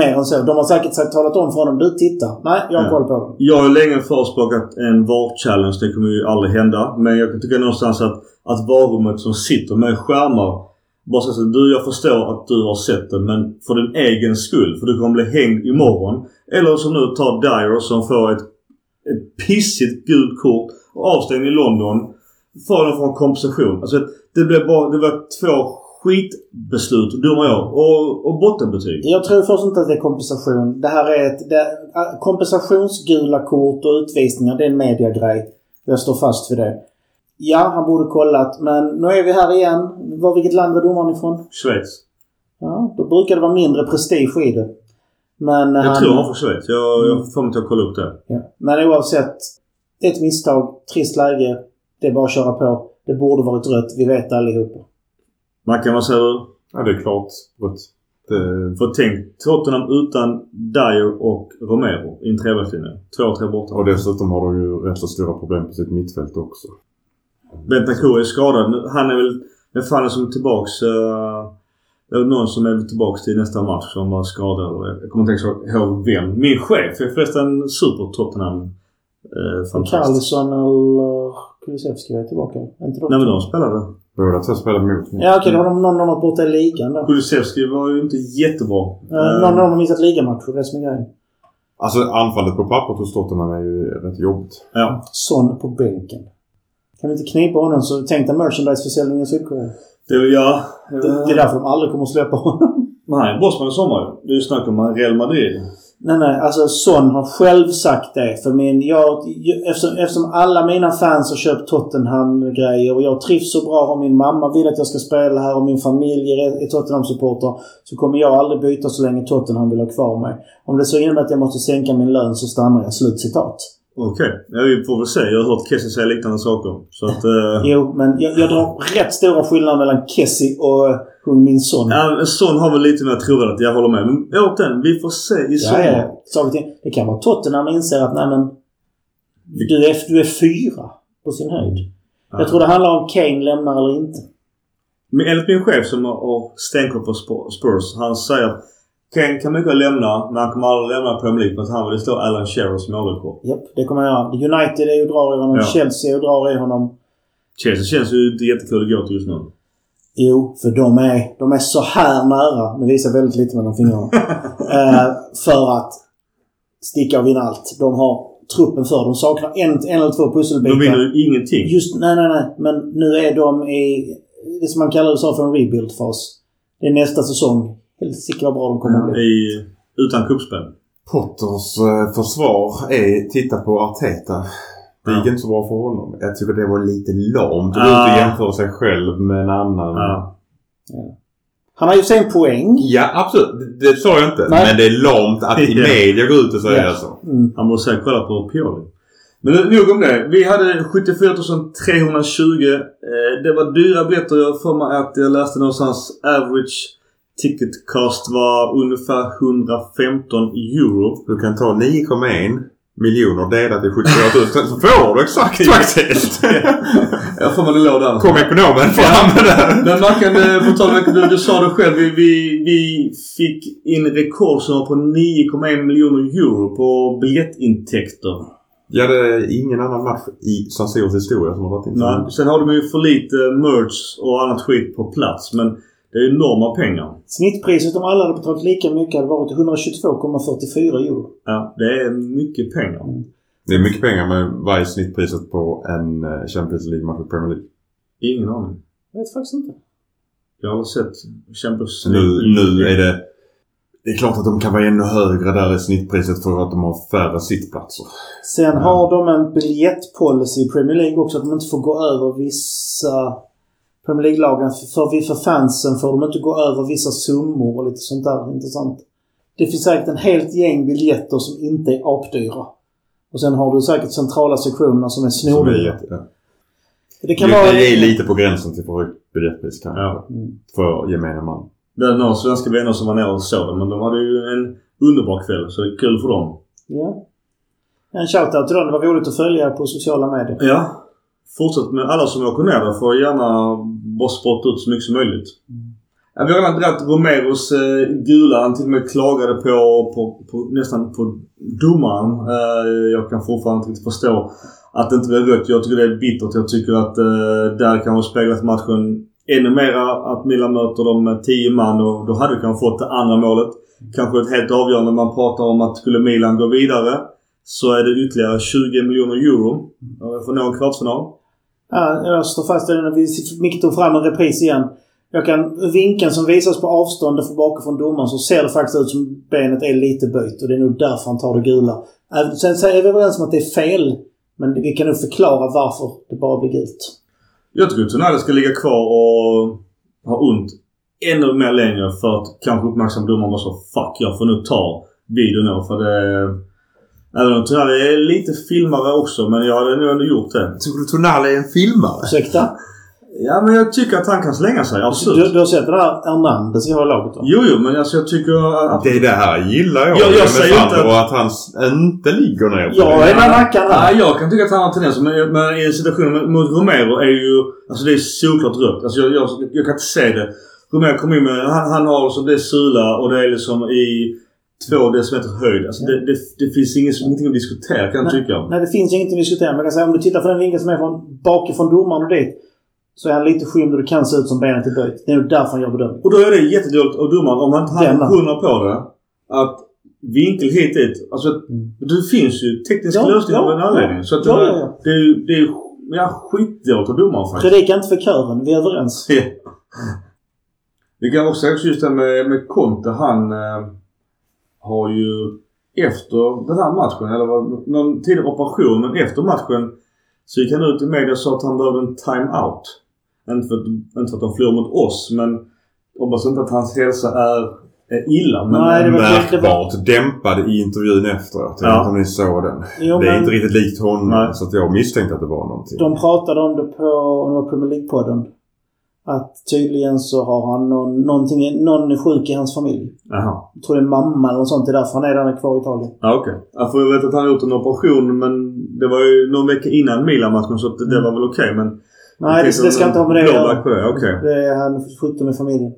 Mer än så. De har säkert sagt, talat om för honom. Du titta. Nej, jag har koll på den.
Jag har länge förespråkat en VAR-challenge. Det kommer ju aldrig hända. Men jag tycker någonstans att, att varummet som sitter med skärmar bara säga du jag förstår att du har sett den men för din egen skull. För du kommer bli hängd imorgon. Eller som nu tar Dyer som får ett, ett pissigt gult kort och avstängd i London. Får att få en kompensation. Alltså det blev bara, det var två skitbeslut, dumma jag. Och, och bottenbetyg.
Jag tror först inte att det är kompensation. Det här är ett... Det, kompensationsgula kort och utvisningar, det är en mediagrej. Jag står fast vid det. Ja, han borde kollat. Men nu är vi här igen. Var, vilket land var domaren ifrån?
Schweiz.
Ja, då brukar det vara mindre prestige i det. Men
Jag
han,
tror han var från Schweiz. Jag, jag får mig att kolla upp det.
Ja. Men oavsett. Det är ett misstag. Trist läge. Det är bara att köra på. Det borde varit rött. Vi vet allihopa.
Mackan, vad säger du?
Ja, det är klart rött. Det,
För tänk Tottenham utan Dyer och Romero i en trebackslinje. Två, tre borta.
och dessutom har de ju rätt så stora problem på sitt mittfält också.
Bentancur är skadad. Han är väl... Vem fan är som är tillbaks? Uh, det är någon som är tillbaks till nästa match som var skadad. Jag kommer inte ihåg vem. Min chef är förresten super Tottenham. Uh, fantastisk.
Carlsson eller Kulusevski är tillbaka. Inte
Nej men de spelade.
Båda två spelar mot mig.
Ja okej, då har de någon av dem borta i ligan då.
Kulusevski var ju inte jättebra.
Eh, någon av dem har missat ligamatcher. Det är som är grejen.
Alltså anfallet på pappret hos Tottenham är ju rätt jobbigt.
Ja.
Son på bänken. Kan vi inte knipa honom så tänk dig merchandiseförsäljningen i Sydkorea.
Det ja.
Det, det är därför de aldrig kommer att släppa honom.
Bossman i sommar ju. Det är ju snack om Real Madrid.
Nej, nej. Alltså Son har själv sagt det. För min, jag, eftersom, eftersom alla mina fans har köpt Tottenham-grejer och jag trivs så bra och min mamma vill att jag ska spela här och min familj är, Tottenham-supporter. Så kommer jag aldrig byta så länge Tottenham vill ha kvar mig. Om det så innebär att jag måste sänka min lön så stannar jag. Slutcitat.
Okej. Ja, vi får väl se. Jag har hört Kessie säga liknande saker. Så att... Eh,
Jo, men jag, jag drar rätt stora skillnader mellan Kessie och eh, hon min son.
ja, sån har väl lite mer trovärdighet. Jag håller med. Men återigen, vi får se i
Ja,
sommar.
ja. Ting. Det kan vara Tottenham inser att nej men... Du är, du är fyra på sin höjd.
Ja.
Jag tror det handlar om Kane lämnar eller inte.
Men enligt min chef som har stenkoll på Sp- Spurs. Han säger Kane kan mycket lämna, men han kommer aldrig lämna Premier League för att han vill slå Alan Shearers målrekord.
Japp, det kommer jag göra. United är ju drar i honom.
Ja.
Chelsea är ju drar i honom.
Chelsea känns ju inte jättekul att gå till just nu.
Jo, för de är, de är så här nära. Nu visar väldigt lite mellan fingrarna. [LAUGHS] eh, för att sticka och vinna allt. De har truppen för. De saknar en, en eller två pusselbitar.
De vinner ju ingenting.
Just, nej, nej, nej. Men nu är de i det som man kallar USA för en rebuild-fas. Det är nästa säsong. Helsike vad bra de kommer att bli.
I, utan kuppspel.
Potters eh, försvar är titta på Arteta. Det gick
Ja.
inte så bra för honom. Jag tycker det var lite lamt att gå ut och jämföra sig själv med en annan.
Ja.
Han har ju sig en poäng.
Ja, absolut. Det, det sa jag inte.
Nej.
Men det är lamt att [LAUGHS] i
Ja.
media gå ut och säga
Ja.
så.
Mm.
Han borde säkert kolla på Pioli. Men nog om det. Vi hade 74 320. Eh, det var dyra biljetter. Jag för mig att jag läste någonstans average ticket cost var ungefär 115 euro.
Du kan ta 9,1 miljoner delat i 74 000 så får du exakt faktiskt. [LAUGHS]
Jag för mig det låg där.
Kom ekonomen fram med det.
Men Mackan, eh, på tal om- du, du sa det själv. Vi, vi, vi fick in rekordsummor på 9,1 miljoner euro på biljettintäkter.
Ja, det är ingen annan match i San Siros historia som har varit in så
Nej.
mycket.
Sen har de ju för lite merch och annat skit på plats. Men det är enorma pengar.
Snittpriset om alla hade betalat lika mycket hade varit 122,44 euro.
Ja, det är mycket pengar.
Det är mycket pengar men vad är snittpriset på en eh, Champions League-match i Premier League?
Ingen aning.
Jag vet faktiskt inte.
Jag har sett Champions
Så nu, nu är det... Det är klart att de kan vara ännu högre där i snittpriset för att de har färre sittplatser.
Sen har de en biljettpolicy i Premier League också att de inte får gå över vissa Premier League-lagen. För, för fansen får de inte gå över vissa summor och lite sånt där intressant. Det finns säkert en helt gäng biljetter som inte är apdyra. Och sen har du säkert centrala sektionerna som är
ja.
Det kan
det,
vara...
det är lite på gränsen till för högt biljettpris kanske.
Ja.
Mm.
För gemene man.
Det är några svenska vänner som var nere och såg det. Men de hade ju en underbar kväll. Så det är kul för dem.
Ja. En shoutout till dem. Det var roligt att följa på sociala medier.
Ja. Fortsätt med alla som åker ner där får gärna bara spotta ut så mycket som möjligt. Ja, vi har redan dragit Romeros eh, gula. Han till och med klagade på, på, på nästan på domaren. Eh, jag kan fortfarande inte riktigt förstå att det inte blev rött. Jag tycker det är bittert. Jag tycker att eh, där kan ha speglat matchen ännu mera. Att Milan möter dem med 10 man och då hade vi kanske fått det andra målet. Kanske ett helt avgörande. Man pratar om att skulle Milan gå vidare så är det ytterligare 20 miljoner euro för att nå en kvartsfinal.
Ja, jag står fast i den. Vi Micke tog fram en repris igen. Jag kan, vinkeln som visas på avstånd från bakifrån domaren så ser det faktiskt ut som benet är lite böjt och det är nog därför han tar det gula. Även- Sen så är vi överens om att det är fel. Men vi kan nog förklara varför det bara blir gult.
Jag tycker att Tonali ska ligga kvar och ha ont ännu mer längre för att kanske uppmärksamma domaren och så fuck jag får nu ta videon nu för det... Även om Tonali är lite filmare också men jag hade nog ändå gjort det.
Tycker du Tonali är en filmare?
Ursäkta?
Ja men jag tycker att han kan slänga sig.
Du,
Absolut.
du har sett det där Hernandez i laget va?
Jo, jo men alltså jag tycker att...
Det det här gillar jag.
Ja, jag
med
säger inte
att han s- inte ligger ner på
Ja,
det.
är den rackaren
Ja,
här.
jag kan tycka att han har tendenser men, men i en situation med- mot Romero är ju... Alltså det är såklart rött. Alltså jag, jag, jag kan inte se det. Romero kom in med... Han, han har alltså det är sula och det är liksom i två decimeters höjd. Alltså det, det, det finns inget, ingenting att diskutera kan jag tycka.
Nej, det finns ingenting att diskutera. Man kan säga om du tittar på den vinkeln som är från bakifrån domaren och dit. Så är han lite skymd och det kan se ut som benet är böjt. Det är nog därför han gör bedömningen.
Och då är det jättedåligt av domaren om han inte har hundra på det. Att vinkel hit dit. Alltså
Mm.
det finns ju tekniska
Ja,
lösningar
ja,
av en anledning. Så att
ja,
det,
ja, ja.
det är ju det är, ja, skitdåligt av domaren faktiskt.
Predika inte för kören. Vi är överens. [LAUGHS]
Ja. Vi kan också säga just det med, med Conte. Han eh, har ju efter den här matchen, eller var någon tidig operation, men efter matchen så gick han ut i media och sa att han behövde en time-out. Inte för, att, inte för att de förlorar mot oss, men hoppas inte att hans hälsa är eh, illa. Men,
Nej, det var-
Märkbart dämpad i intervjun efteråt. Jag
Ja.
vet inte om ni såg den.
Jo,
det är
men-
inte riktigt likt honom.
Nej.
Så att jag misstänkte att det var någonting.
De pratade om det på om det var Premier League-podden. Att tydligen så har han någon, någonting, någon sjuk i hans familj.
Jaha.
Jag tror det är mamma eller något sånt. Det är därför han är där kvar i Italien.
Ja, okej. För jag vet att han har gjort en operation men det var ju någon vecka innan Milan-matchen så det, var väl okej men...
Nej, det, det ska inte ha med det att göra.
det. Okej.
Det är han sjukdom i familjen.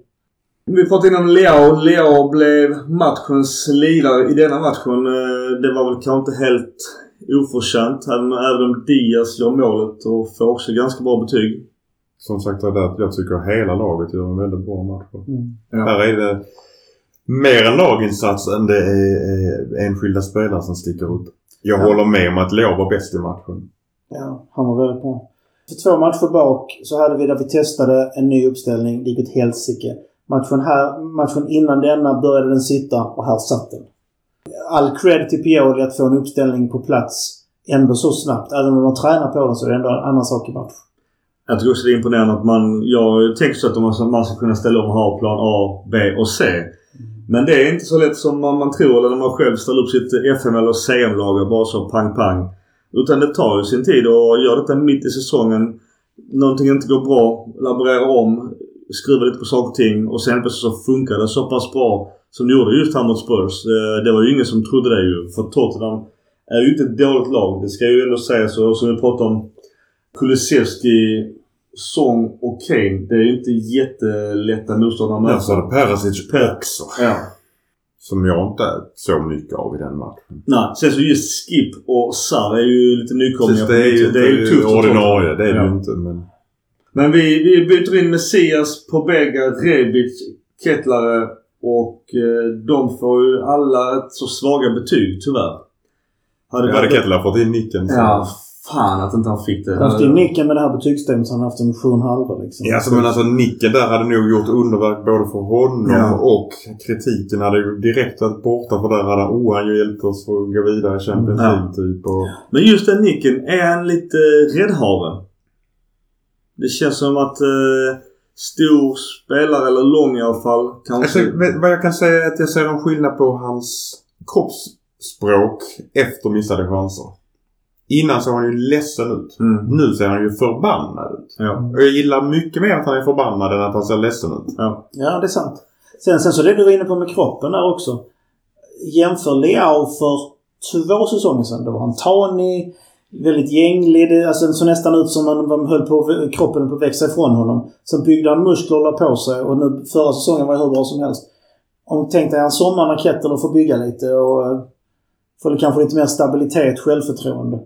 Vi pratade innan om Leao. Leao blev matchens lirare i denna matchen. Eh, Det var väl kanske inte helt oförtjänt. Även om Diaz gör målet och får också ganska bra betyg.
Som sagt var det att jag tycker hela laget gör en väldigt bra match.
Mm.
Ja.
Här är det mer en laginsats än det är, enskilda spelare som sticker ut. Jag
Ja.
håller med om att Leo var bäst i matchen.
Ja, han var väldigt bra. För två matcher bak så hade vi där vi testade en ny uppställning. Det gick åt helsike. Matchen, här, matchen innan denna började den sitta och här satt den. All cred till Pioli att få en uppställning på plats ändå så snabbt. Även om de tränar på den så är det ändå en annan sak i match.
Jag tycker också det är imponerande att man... Jag tänker så att man, ska kunna ställa om och ha plan A, B och C. Men det är inte så lätt som man, man tror eller när man själv ställer upp sitt FM eller CM-lag bara så pang pang. Utan det tar ju sin tid och gör detta mitt i säsongen. Någonting inte går bra, laborera om, skruva lite på saker och ting och sen plötsligt så funkar det så pass bra som det gjorde just här mot Spurs. Eh, det var ju ingen som trodde det ju. För Tottenham är ju inte ett dåligt lag. Det ska ju ändå sägas. Och som vi pratade om Kulusevski, Song och Kane. Det är ju inte jättelätta motståndare att
Men så
möta.
hade Perisic
Per-
också.
Ja.
Som jag inte såg mycket av i den matchen.
Nej, sen så just Skip och Sarr är ju lite nykomlingar.
Det är ju,
det är ju tufft
ordinarie. Det är det
Ja.
ju inte. Men
Men vi, vi byter in Messias, Pobega, Rebic, Kettlare och eh, de får ju alla så svaga betyg tyvärr. Hade
jag hade Kettler fått in nicken. så-
Ja, fan att inte han fick det.
Han haft in nicken med det här betygssystemet så han har haft en 7,5 liksom.
Ja, alltså, men alltså nicken där hade nog gjort underverk både för honom
Ja.
och kritiken hade ju direkt varit borta för där hade oh, han ju hjälpt oss att gå vidare i Champions
Ja.
League typ. Och,
Men just den nicken, är han lite räddhare? Det känns som att eh, stor spelare, eller lång i alla fall, kanske...
alltså, vad jag kan säga är att jag ser en skillnad på hans kroppsspråk efter missade chanser. Innan såg han ju ledsen ut.
Mm.
Nu ser han ju förbannad ut.
Ja.
Och jag gillar mycket mer att han är förbannad än att han ser ledsen ut.
ja.
Ja, det är sant. Sen, sen så det du var inne på med kroppen där också. Jämför Leao för två säsonger sedan. Då var han tanig, väldigt gänglig. Det alltså, såg nästan ut som om man höll på, kroppen på att växa ifrån honom. Sen byggde han muskler och la på sig och nu förra säsongen var det hur bra som helst. Om tänk dig en sommar när Kettel får bygga lite och eh, får kanske lite mer stabilitet, självförtroende.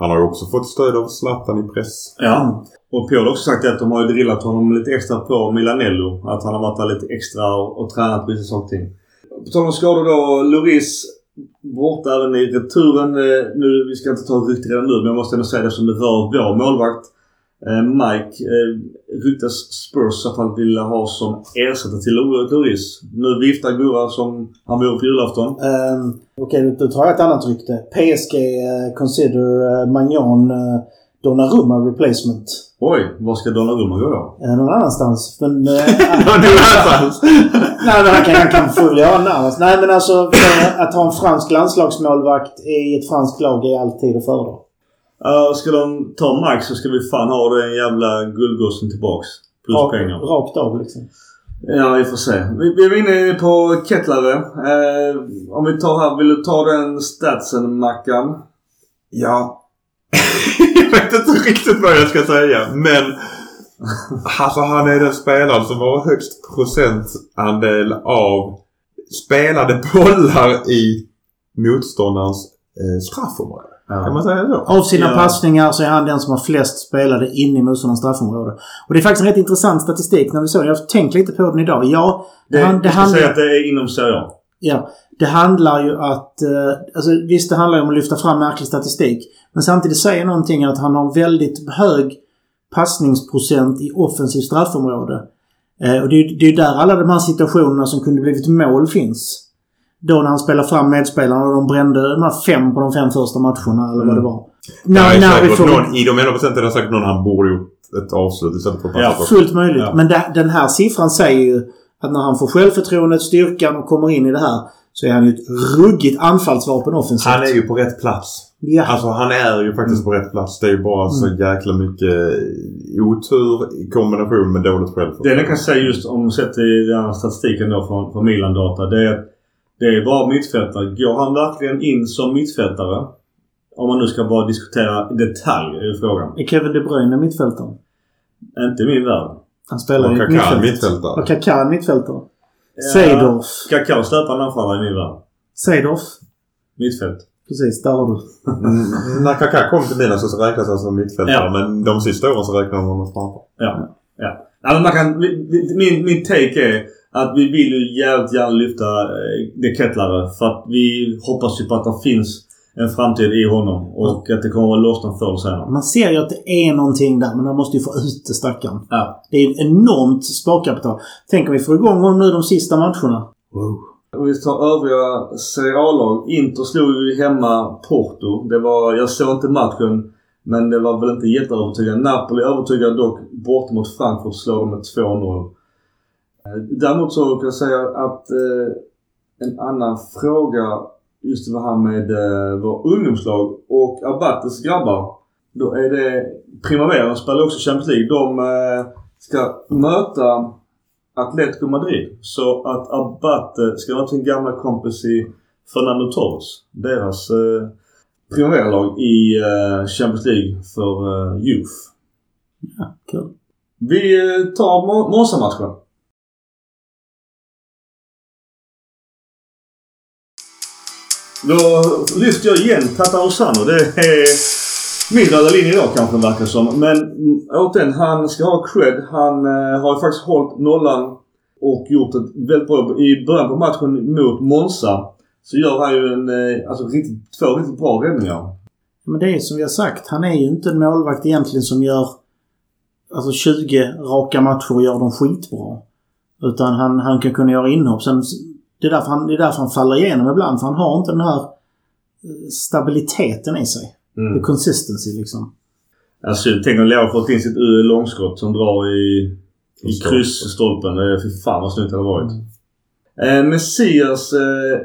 Han har ju också fått stöd av Zlatan i press.
Ja. Och Paul har också sagt att de har ju drillat honom lite extra på Milanello. Att han har varit där lite extra och, och tränat vissa saker ting. På tal om skador då. Loris borta även i returen. Eh, nu, vi ska inte ta rykte redan nu men jag måste ändå säga det som det rör vår målvakt. Eh, Mike eh, ryktas Spurs i alla fall vilja ha som ersättare till Loris. Nu viftar Gurra som han vore på julafton.
Um, Okej, okay, då tar jag ett annat rykte. PSG uh, consider uh, Magnon uh, Donnarumma replacement.
Oj, var ska Donnarumma gå då?
Uh, någon annanstans. Men, uh, [LAUGHS] nej, men han kan, han kan få göra någon annanstans. Nej, men alltså att ha en fransk landslagsmålvakt i ett franskt lag är alltid att föredra.
Uh, ska de ta Mike så ska vi fan ha den jävla guldgossen tillbaks. Plus
Rakt,
pengar.
rakt av liksom.
Ja, vi får se. Vi, vi är inne på Kettlare. Eh, om vi tar här, vill du ta den statsen Mackan?
Ja. [LAUGHS] jag vet inte riktigt vad jag ska säga. Men alltså han är den spelaren som har högst procentandel av spelade bollar i motståndarens eh, straffområde. Kan man säga så?
Av sina
Ja.
passningar så är han den som har flest spelade in i motståndarens straffområde. Och det är faktiskt en rätt intressant statistik när vi såg. Jag har tänkt lite på den idag. Ja, det,
Det,
han,
det jag
handlar...
säga att det är inom Serie.
Ja. Det handlar ju att... Eh, alltså visst, det handlar ju om att lyfta fram märklig statistik. Men samtidigt säger någonting att han har väldigt hög passningsprocent i offensivt straffområde. Eh, och det är ju det är ju där alla de här situationerna som kunde blivit mål finns. Då när han spelar fram medspelarna och de brände de här fem på de fem första matcherna eller vad det var.
Det
När,
är
när vi får...
någon, I de 11 procenten är det säkert någon han borde gjort ett avslut istället för att
Ja.
Fullt möjligt.
Ja.
Men det, den här siffran säger ju att när han får självförtroendet, styrkan och kommer in i det här så är han ju ett ruggigt anfallsvapen offensivt.
Han är ju på rätt plats.
Ja.
Alltså han är ju faktiskt på rätt plats. Det är ju bara så jäkla mycket otur i kombination med dåligt
Det
självförtroende.
jag kan säga just om sett i den här statistiken då från, från Milan-data. Det är att det är bara mittfältare. Går han verkligen in som mittfältare? Om man nu ska bara diskutera detaljer i frågan.
Är Kevin De Bruyne mittfältare?
Inte i min värld.
Han spelar
Och
i mittfält.
mittfältare.
Och Kaká mittfältare. Seydorf.
Kaká släpande anfallare i min värld.
Seydorf.
Mittfält.
Precis, där har du.
Mm, när Kaká kom till Milan så räknas han som mittfältare.
Ja.
Men de sista åren så räknar man honom framför.
Ja. ja. ja men man kan, min, min take är att vi vill ju jävligt gärna lyfta eh, De Kettlare. För att vi hoppas ju på att det finns en framtid i honom. Och att det kommer att vara lossnat förr eller senare.
Man ser ju att det är någonting där, men man måste ju få ut det stackaren.
Ja.
Det är ett enormt sparkapital. Tänk om vi får igång honom nu de sista matcherna. Wow.
Om vi tar övriga Serie A-lag. Inter slog ju hemma Porto. Det var, jag såg inte matchen. Men det var väl inte jätteövertygande. Napoli övertygade dock borta mot Frankfurt slår de med 2-0. Eh, Däremot så kan jag säga att eh, en annan fråga just det här med eh, vår ungdomslag och Abates grabbar. Då är det Primavera, de spelar också Champions League. De eh, ska möta Atletico Madrid. Så att Abate ska möta sin gamla kompis i Fernando Torres. Deras eh, Primavera-lag i eh, Champions League för eh, Youth.
Ja, kul.
Vi eh, tar Mo- Då lyfter jag igen Tata Osano. Det är min röda linje idag kanske det verkar som. Men mm, återigen, han ska ha cred. Han eh, har ju faktiskt hållit nollan och gjort ett väldigt bra jobb. I början på matchen mot Monza så gör han ju en, eh, alltså riktigt, två riktigt bra räddningar.
Men det är som vi har sagt, han är ju inte en målvakt egentligen som gör alltså 20 raka matcher och gör dem skitbra. Utan han, han kan kunna göra inhopp. Sen, det, är därför han, det är därför han faller igenom ibland. För han har inte den här eh, stabiliteten i sig.
Mm.
The consistency liksom.
Alltså, tänk om Leo fått in sitt långskott som drar i, i
Stolpen.
kryssstolpen. Fy fan vad snyggt det hade varit. Eh, Messias, eh,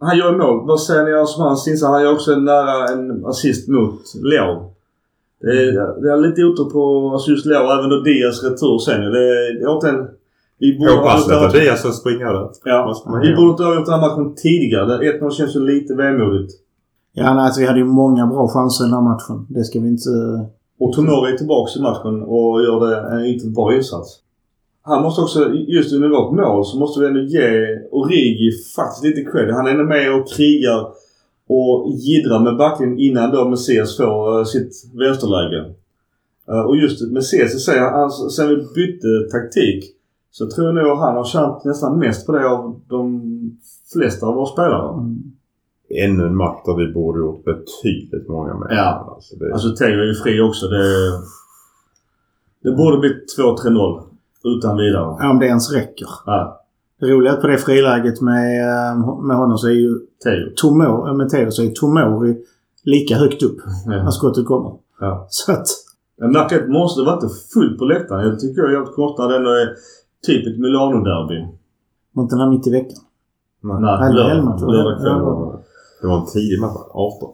han gör mål. Vad säger ni om hans insats? Han gör också en nära en assist mot Leo. Det är, det är lite otur på alltså just Leo, även då Diaz retur sen. Det är, det är. Vi borde ha
Påpassligt att
det
Diaz ska springa där.
Ja,
måste man
vi
göra.
borde inte ha gjort den här matchen tidigare. 1-0 känns ju lite vemodigt.
Ja, nej, alltså, vi hade ju många bra chanser i den här matchen. Det ska vi inte...
Och Tomori är tillbaks i matchen och gör det en riktigt bra insats. Han måste också, just under vårt mål så måste vi ändå ge Origi faktiskt lite cred. Han är ändå med och krigar och jiddrar med backen innan då Messias får eh, sitt vänsterläge. Eh, och just Messias alltså, sen vi bytte taktik så tror jag nog han har tjänat nästan mest på det av de flesta av våra spelare.
Mm.
Ännu en match där vi borde gjort betydligt många mer.
Ja.
Alltså, det,
Alltså Teo är ju fri också. Det, det borde bli 2-3-0 utan vidare.
Ja, om det ens räcker.
Ja,
Det roliga på det friläget med, eh, med honom så är ju
Teo.
Tomo, med Theo så är Tomori lika högt upp när
Ja.
skottet kommer.
Ja.
Så att...
Jag märker att Monster var inte fullt på läktaren. Jag tycker jag är jävligt kort när det ändå är typ ett Milano-derby.
Mot den här mitt i veckan.
nej.
Lördag- kväll.
Ja.
Det var en tidig match. 18.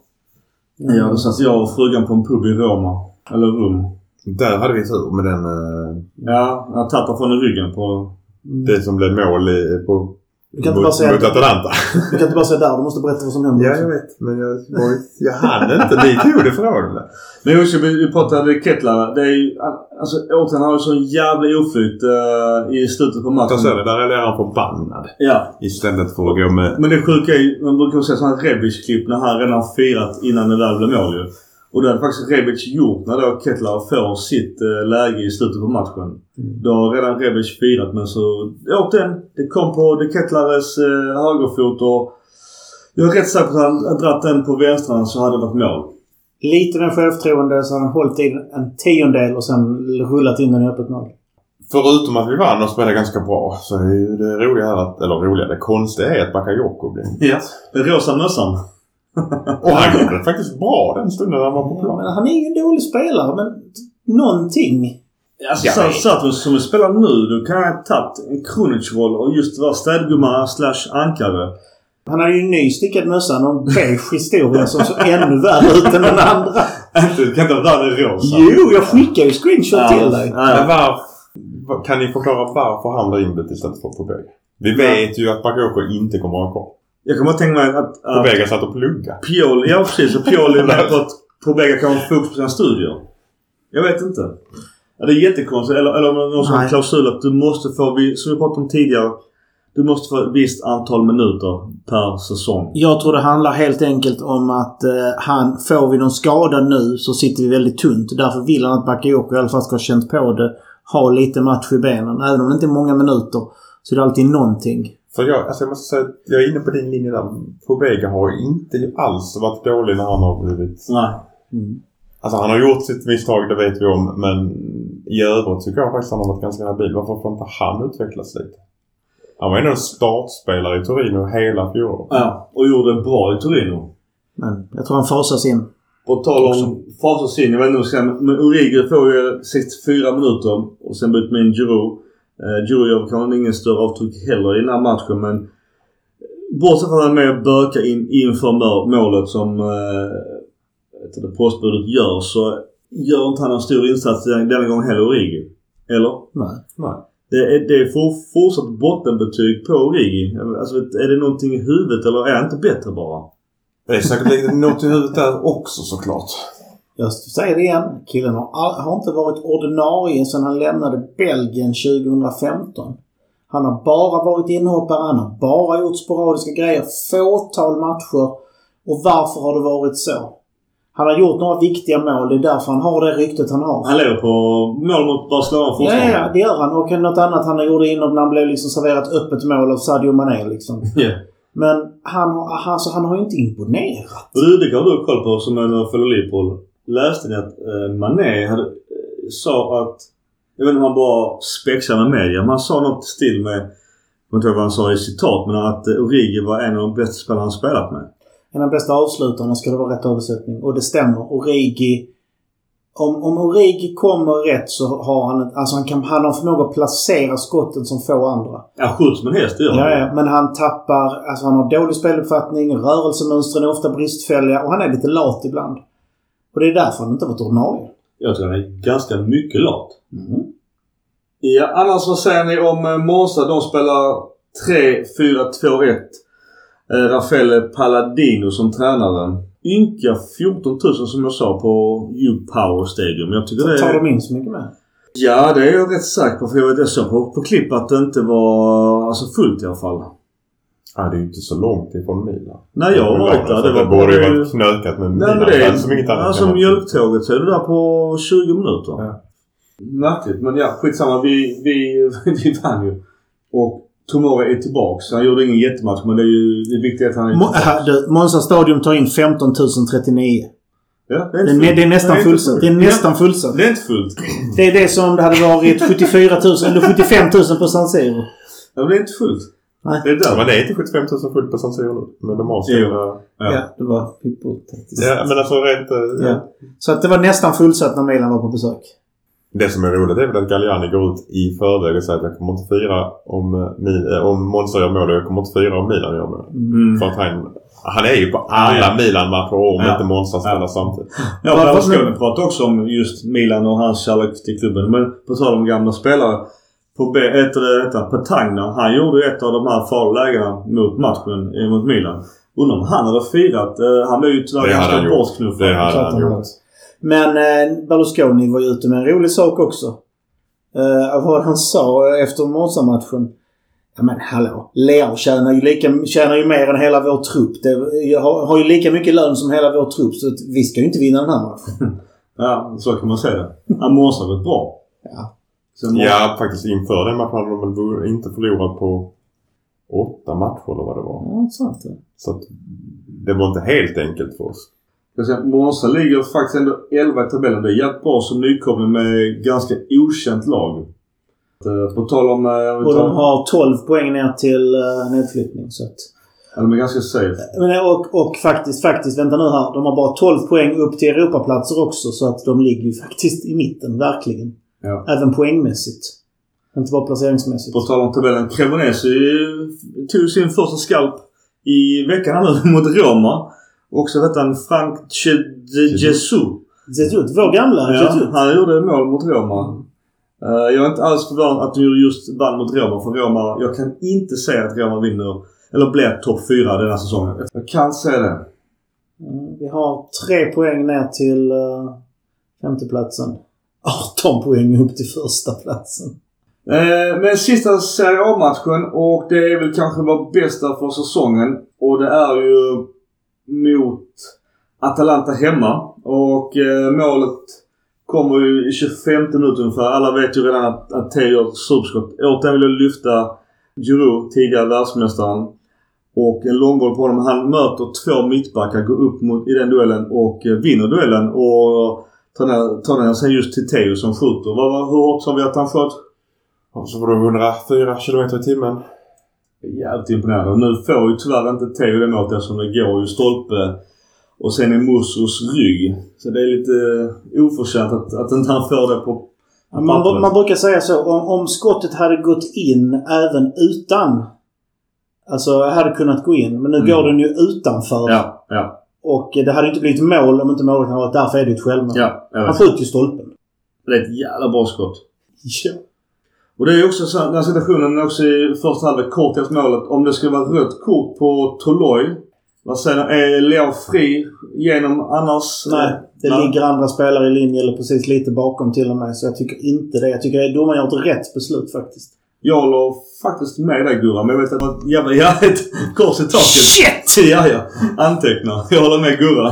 Ja, då satt jag och frugan på en pub i Roma. Eller rum.
Där hade vi tur med den... eh,
Ja, jag tappade från ryggen på...
Mm.
Det som blev mål i, på...
Du kan inte bara säga-
mot Atalanta.
Du kan inte bara säga där. Du måste berätta vad som hände.
Ja, jag vet. Men jag, var, jag hann inte. Ni tog det från mig.
Men också, vi pratade Kettlar. Det är ju... Alltså han har ju sån jävla oflyt uh, i slutet på matchen.
så det. Där är han förbannad.
Ja.
Istället för att gå med...
Men det sjuka är ju, man brukar säga sådana Rebic-klipp när han redan firat innan det väl blev mål ju. Och det hade faktiskt Rebic gjort när då Kettlar får sitt eh, läge i slutet på matchen. Då har redan Rebic firat men så åt den. Det kom på de Kettlares eh, högerfot och jag är rätt säker på att han hade dragit den på vänstran så hade det varit mål.
Lite den självtroende så han hållit i en tiondel och sen rullat in den i öppet mål.
Förutom att vi vann och spelade ganska bra så är det roliga här att... Eller roliga. Det konstiga är att Bakayoko blev...
Ja. Den rosa mössan.
Och han gjorde det faktiskt bra den stunden han var på
Ja,
plan.
men han är ju en dålig spelare men någonting
Alltså
Jag
så, så att som vi spelar nu, då kan jag ha tagit en Krunic-roll och just vara städgumma slash ankare.
Han hade ju en ny stickad mössa. Någon beige historia som såg [LAUGHS] ännu värre ut än den andra.
Det kan inte vara värre rosa.
Jo, jag skickade ju screenshot till dig.
Ja,
Men
ja.
var, vad- kan ni förklara varför han blir inbytt istället för Pobega? Vi vet ju att Bakayoko inte kommer att ha kvar.
Jag kommer att tänka mig att... att
Pobega satt och pluggade.
Pioli, ja precis. Och Pioli är [LAUGHS] med på att Pobega kan ha fokus på sina studier. Jag vet inte. Ja, det är jättekonstigt. Eller, eller någon sån klausul att du måste få, som vi pratade om tidigare. Du måste få ett visst antal minuter per säsong.
Jag tror det handlar helt enkelt om att eh, han, får vi någon skada nu så sitter vi väldigt tunt. Därför vill han att Bakayoko i alla fall ska ha känt på det. Ha lite match i benen. Även om det inte är många minuter så är det alltid någonting.
För jag, alltså jag måste säga att jag är inne på din linje där. Pobega har ju inte alls varit dålig när han har blivit...
Nej.
Mm.
Alltså han har gjort sitt misstag, det vet vi om. Men i övrigt tycker jag faktiskt att han har varit ganska habil. Varför får inte han utvecklas lite? Han var ändå en startspelare i Torino hela fjolåret.
Ja, och gjorde det bra i Torino.
Men jag tror han fasas in.
På tal om fasas in, jag vet inte vad jag ska säga, men Urigi får ju 64 minuter och sen byter man in Giroud. Eh, Giroud gör kanske ingen större avtryck heller i den här matchen men bortsett från att han är med och bökar in, inför målet som eh, det postbudet gör så gör inte han en stor insats den- denna gång heller Urigi. Eller?
Nej.
Nej.
Det är, det är for, fortsatt bottenbetyg på Urigi. Alltså, är det någonting i huvudet eller är han inte bättre bara?
Det är säkert något i huvudet där också såklart.
Jag säger det igen. Killen har, har inte varit ordinarie sedan han lämnade Belgien 2015. Han har bara varit inhoppare. Han har bara gjort sporadiska grejer. Fåtal matcher. Och varför har det varit så? Han har gjort några viktiga mål. Det är därför han har det ryktet han har.
Han lever på mål mot Barcelona
Ja,
fortfarande.
ja, det gör han. Och något annat han gjorde innan när han blev liksom serverat öppet mål av Sadio Mané liksom. [LAUGHS]
Ja.
Men han, har- alltså, han har ju inte imponerat.
Det har du koll på som följer Liverpool. Läste ni att eh, Mané hade, eh, sa att... Jag vet inte om han bara spexade med media. Men han sa något stil med... Jag kommer inte ihåg vad han sa i citat men att eh, Origi var en av de bästa spelarna han spelat med.
En av de bästa avslutarna ska det vara rätt översättning. Och det stämmer. Origi... Om, om Origi kommer rätt så har han... Alltså han, kan, han har förmåga att placera skotten som få andra.
Ja, skjuts som en häst, det gör
Ja,
han.
ja, men han tappar... Alltså han har dålig speluppfattning. Rörelsemönstren är ofta bristfälliga och han är lite lat ibland. Och det är därför han inte varit ordinarie.
Jag tror han är ganska mycket lat.
Mm.
Ja, annars vad säger ni om eh, Monza? De spelar 3-4-2-1. Eh, Raffaele Palladino som tränare. Ynka 14 000 som jag sa på U-Power Stadium. Jag tycker det
Tar
är...
de in så mycket mer?
Ja, det är jag rätt säker på. För jag såg på, på klipp att det inte var alltså fullt i alla fall.
Ja, det är ju inte så långt ifrån Milan.
Nej, jag har varit där.
Det,
Det var
borde ju varit knökat med
Nej
Milan.
men det är...
som inget annat.
Alltså mjölktåget så är du där på 20 minuter.
Ja.
Märkligt. Men ja, skitsamma. Vi, vi, [LAUGHS] vi vann ju. Och Tomori är tillbaks. Han gjorde ingen jättematch men det är ju det är viktigt att han är tillbaks.
äh, Monza Stadium tar in 15 039.
Ja, det,
Det
är
det nästan
Nej,
fullsatt.
fullt.
Det är nästan fullsatt.
Det är inte fullt.
Det är det som det hade varit 74 000 eller 75 000 på San Siro.
Ja, men det är inte fullt.
Nej.
Det är
Ja,
där.
men det är inte 75 000 fullt på San Siro. Men de har sina...
Ja.
Ja, det var hypotetiskt.
Ja, men alltså rent... eh,
Ja. Så att det var nästan fullsatt när Milan var på besök.
Det som är roligt är väl att Galliani går ut i förväg och säger att jag kommer inte fira om, eh, Mi- eh, om Monza gör mål och jag kommer inte fira om Milan gör mål.
Mm.
För att han, han är ju på alla
Ja, ja.
Milan-matcher om
Ja.
inte Monza spelar samtidigt.
Ja,
Vad- vad-
Berlusconi pratade också om just Milan och hans kärlek till klubben. Men på tal om gamla spelare. På B, heter det detta, Petagna. Han gjorde ju ett av de här farliga lägena mot matchen eh, mot Milan. Undrar om han hade firat. Eh, han blev ju tyvärr ganska
han gjort.
bortknuffad.
Det hade han gjort.
Men eh, Berlusconi var ju ute med en rolig sak också. Eh, vad han sa efter Monza-matchen. Ja men hallå. Leao tjänar ju, lika, tjänar ju mer än hela vår trupp. Det, jag har, har ju lika mycket lön som hela vår trupp. Så att vi ska ju inte vinna den här matchen. [LAUGHS]
Ja, så kan man säga det. Han måste ha varit bra.
Ja.
Sen
Ja, faktiskt inför den matchen hade de väl inte förlorat på åtta matcher eller vad det var.
Ja, sant det.
Så att det var inte helt enkelt för oss.
Jag säga, Monza ligger faktiskt ändå 11 i tabellen. Det är jävligt bra som nykomling med ganska okänt lag. Eh, På tal om... eh,
Och de har 12 poäng ner till uh, nedflyttning. Så att.
Ja, de är ganska safe.
Men, och, och faktiskt, faktiskt, vänta nu här. De har bara 12 poäng upp till Europaplatser också. Så att de ligger ju faktiskt i mitten, verkligen.
Ja.
Även poängmässigt. Inte bara placeringsmässigt.
På tal om tabellen. Cremonese tog sin första skalp i veckan nu [LAUGHS] mot Roma. Och så hette han Frank Jesus.
Zezut, vår gamla
Ja, han gjorde mål mot Roma. Eh, jag är inte alls förvånad att de just vann mot Roma. För Roma, jag kan inte säga att Roma vinner eller blir topp 4 den här säsongen. Jag kan säga det.
Mm, Vi har tre poäng ner till uh, femteplatsen. 18 poäng upp till första platsen.
Eh, men sista Serie A-matchen och det är väl kanske vår bästa för säsongen. Och det är ju mot Atalanta hemma. Och eh, målet kommer ju i 25 minuter ungefär. Alla vet ju redan att, att Theo gör ett superskott. Återigen vill jag lyfta Giroud, tidigare världsmästaren. Och en långboll på honom. Han möter två mittbackar, går upp mot, i den duellen och eh, vinner duellen. Och tar den sen just till Theo som skjuter. Vad, vad, hur hårt sa vi att han sköt?
Så var det 104 kilometer i timmen.
Jävligt imponerande. Nu får ju tyvärr inte Theo det målet eftersom det går ju stolpe och sen i Musos rygg. Så det är lite oförtjänt att, att inte han får det på
Man, man brukar säga så. Om, om skottet hade gått in även utan... Alltså hade kunnat gå in. Men nu
Mm.
går den ju utanför.
Ja, ja,
Och det hade inte blivit mål om inte målet hade varit Därför är det ett självmål.
ja.
Han skjuter ju stolpen.
Det är ett jävla bra skott.
Ja.
Och det är ju också så, den här situationen också i första halvlek, kort efter målet. Om det skulle vara rött kort på Toloi. Vad säger ni? Är Leo fri genom annars?
Nej, det
Nej.
ligger andra spelare i linje eller precis lite bakom till och med. Så jag tycker inte det. Jag tycker domaren har ett rätt beslut faktiskt.
Jag håller faktiskt med dig Gurra, men jag vet att det var ett jävla... [LAUGHS] Ja, ett kors i taket.
Shit! [LAUGHS]
Ja, ja. Antecknar. Jag håller med Gurra.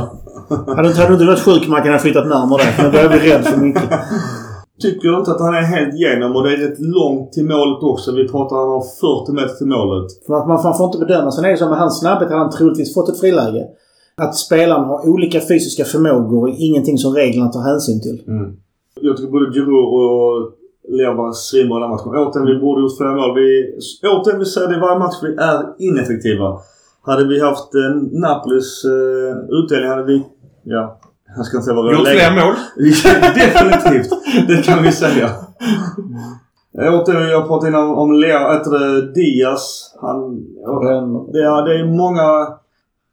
Hade du hade du inte varit sjuk man kan ha flyttat närmare dig. Nu börjar jag bli rädd för mycket. [LAUGHS]
Tycker du inte att han är helt igenom och det är rätt långt till målet också? Vi pratar om 40 meter till målet.
För att man, man får inte bedöma. Sen är det så med hans snabbhet hade han troligtvis fått ett friläge. Att spelaren har olika fysiska förmågor är ingenting som reglerna tar hänsyn till.
Jag tycker både Giroud och Leo var svinbra i den matchen. Återigen, vi borde gjort flera mål. Vi, återigen, vi säger det varje match. Vi är ineffektiva. Hade vi haft eh, Napolis eh, utdelning hade vi... Ja, jag ska inte säga vad vi
Gjort
har
fler mål. [LAUGHS]
Definitivt. Det kan vi säga. Eh, Återigen, jag pratade innan om Leo. Heter det Diaz? Han... Det är, det är många...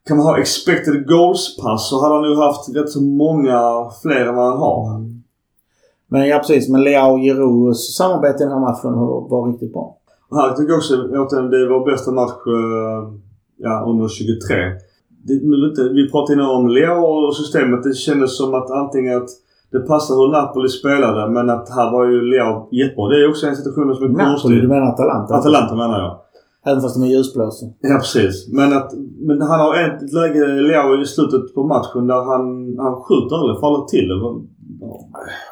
Kan man ha expected goals-pass så hade han ju haft rätt så många fler än vad han har.
Men ja, precis. Men Leao och Giroux samarbete i den här matchen var, var riktigt bra.
Här tycker jag också återigen det vår bästa match eh, ja, under 23. Det, jag, vi pratade innan om Leo och systemet. Det kändes som att antingen att det passade hur Napoli spelade men att här var ju Leo jättebra. Det är också en situation som är
Napoli,
konstig.
du menar Atalanta?
Atalanta menar jag.
Även fast de är ljusblåsa.
Ja precis. Men, att, men han har ett läge, Leo, i slutet på matchen där han, han skjuter eller faller till.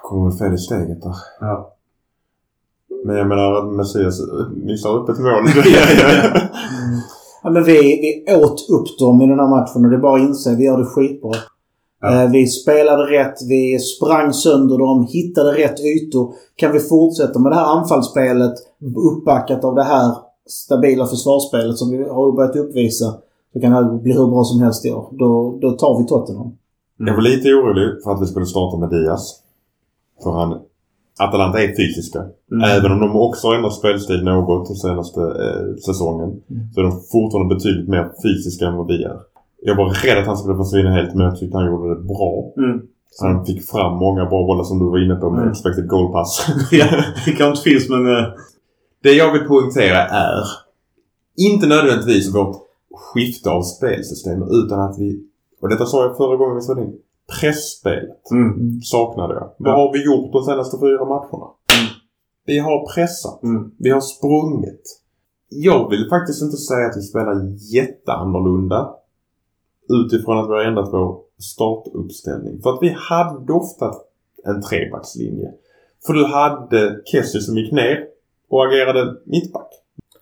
Kommer fel i steget där.
Ja.
Men jag menar Messias missar upp ett mål. [LAUGHS] [LAUGHS]
Ja, men vi, vi åt upp dem i den här matchen och det är bara att inse. Vi gör det skitbra.
Ja.
Eh, vi spelade rätt. Vi sprang sönder dem. Hittade rätt ytor. Kan vi fortsätta med det här anfallsspelet uppbackat av det här stabila försvarsspelet som vi har börjat uppvisa så kan det här bli hur bra som helst i år. Då, då tar vi Tottenham.
Jag var lite orolig för att vi skulle starta med Diaz. För han... Atalanta är fysiska.
Mm.
Även om de också har ändrat spelstil något den senaste eh, säsongen. Så är de fortfarande betydligt mer fysiska än vad vi är. Jag var rädd att han skulle försvinna helt men jag tyckte han gjorde det bra.
Mm.
Han fick fram många bra bollar som du var inne på med
Mm.
expected goal pass. [LAUGHS]
ja, det kanske inte finns men... eh,
Det jag vill poängtera är inte nödvändigtvis vårt skifte av spelsystem utan att vi, och detta sa jag förra gången vi spelade in, pressspelet
mm.
saknade jag.
Ja.
Vad har vi gjort de senaste fyra matcherna? Vi har pressat.
Mm.
Vi har sprungit. Jag vill faktiskt inte säga att vi spelar jätteannorlunda utifrån att vi har ändrat vår startuppställning. För att vi hade ofta en trebackslinje. För du hade Kessie som gick ner och agerade mittback.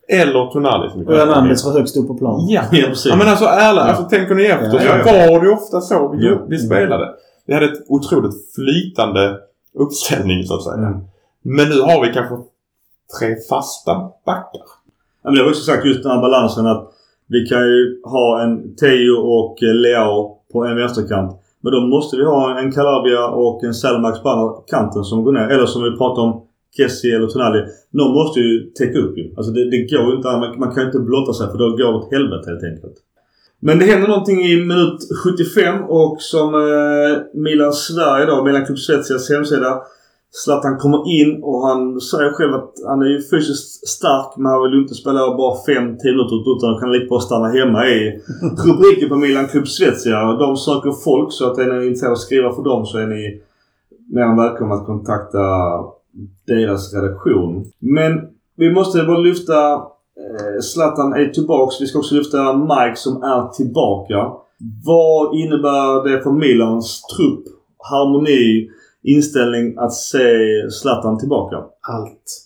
Eller Tonali som.
Hernandez var högst upp på plan.
Ja.
Ja, precis.
Ja men alltså ärligt,
Ja.
alltså tänker ni efter
Ja,
så
ja,
var det ju ofta så vi,
Ja.
vi spelade. Vi hade ett otroligt flytande uppställning så att säga.
Mm.
Men nu har vi kanske tre fasta backar.
Ja, men det har också sagt just den här balansen att vi kan ju ha en Teo och Leo på en vänsterkant. Men då måste vi ha en Calabria och en Salmax på andra kanten som går ner. Eller som vi pratar om Kessie eller Tonali. Någon måste ju täcka upp ju. Alltså det, det går ju inte. Man, man kan ju inte blotta sig för då går det åt helvete helt enkelt. Men det händer någonting i minut 75 och som eh, Milan Sverige då, Milan Club Svetsias hemsida. Zlatan kommer in och han säger själv att han är ju fysiskt stark men han vill inte spela bara 5-10 minuter utan han kan lika bra stanna hemma i [LAUGHS] rubriken på Milan Club Svezia. De söker folk så att är ni intresserade av att skriva för dem så är ni mer än välkomna att kontakta deras redaktion. Men vi måste bara lyfta eh, Zlatan är tillbaks. Vi ska också lyfta Mike som är tillbaka. Vad innebär det för Milans trupp, harmoni, inställning att se Zlatan tillbaka?
Allt.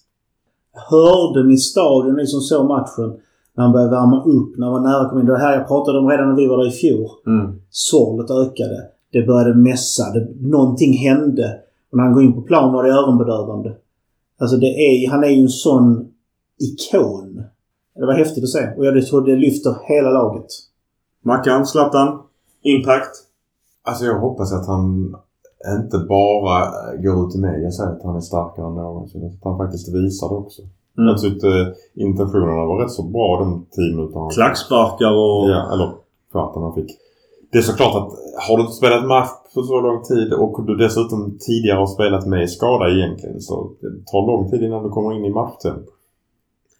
Hörde ni stadion, ni som såg matchen, när han började värma upp, när han var nära komma in. Det här jag pratade om redan när vi var där i fjol.
Mm.
Sorlet ökade. Det började mässa. Det, någonting hände. Och när han går in på plan var det öronbedövande. Alltså det är, han är ju en sån ikon. Det var häftigt att se. Och jag tror det lyfter hela laget.
Mackan, Zlatan, Impact.
Alltså jag hoppas att han inte bara går ut i media och säger att han är starkare än någonsin. Att han faktiskt visar det också.
Mm.
Jag tyckte intentionerna var rätt så bra de 10 minuterna.
Klacksparkar och...
Ja, eller kvarten han fick. Det är såklart att har du inte spelat match på så lång tid och du dessutom tidigare har spelat med skada egentligen så det tar lång tid innan du kommer in i matchtempo.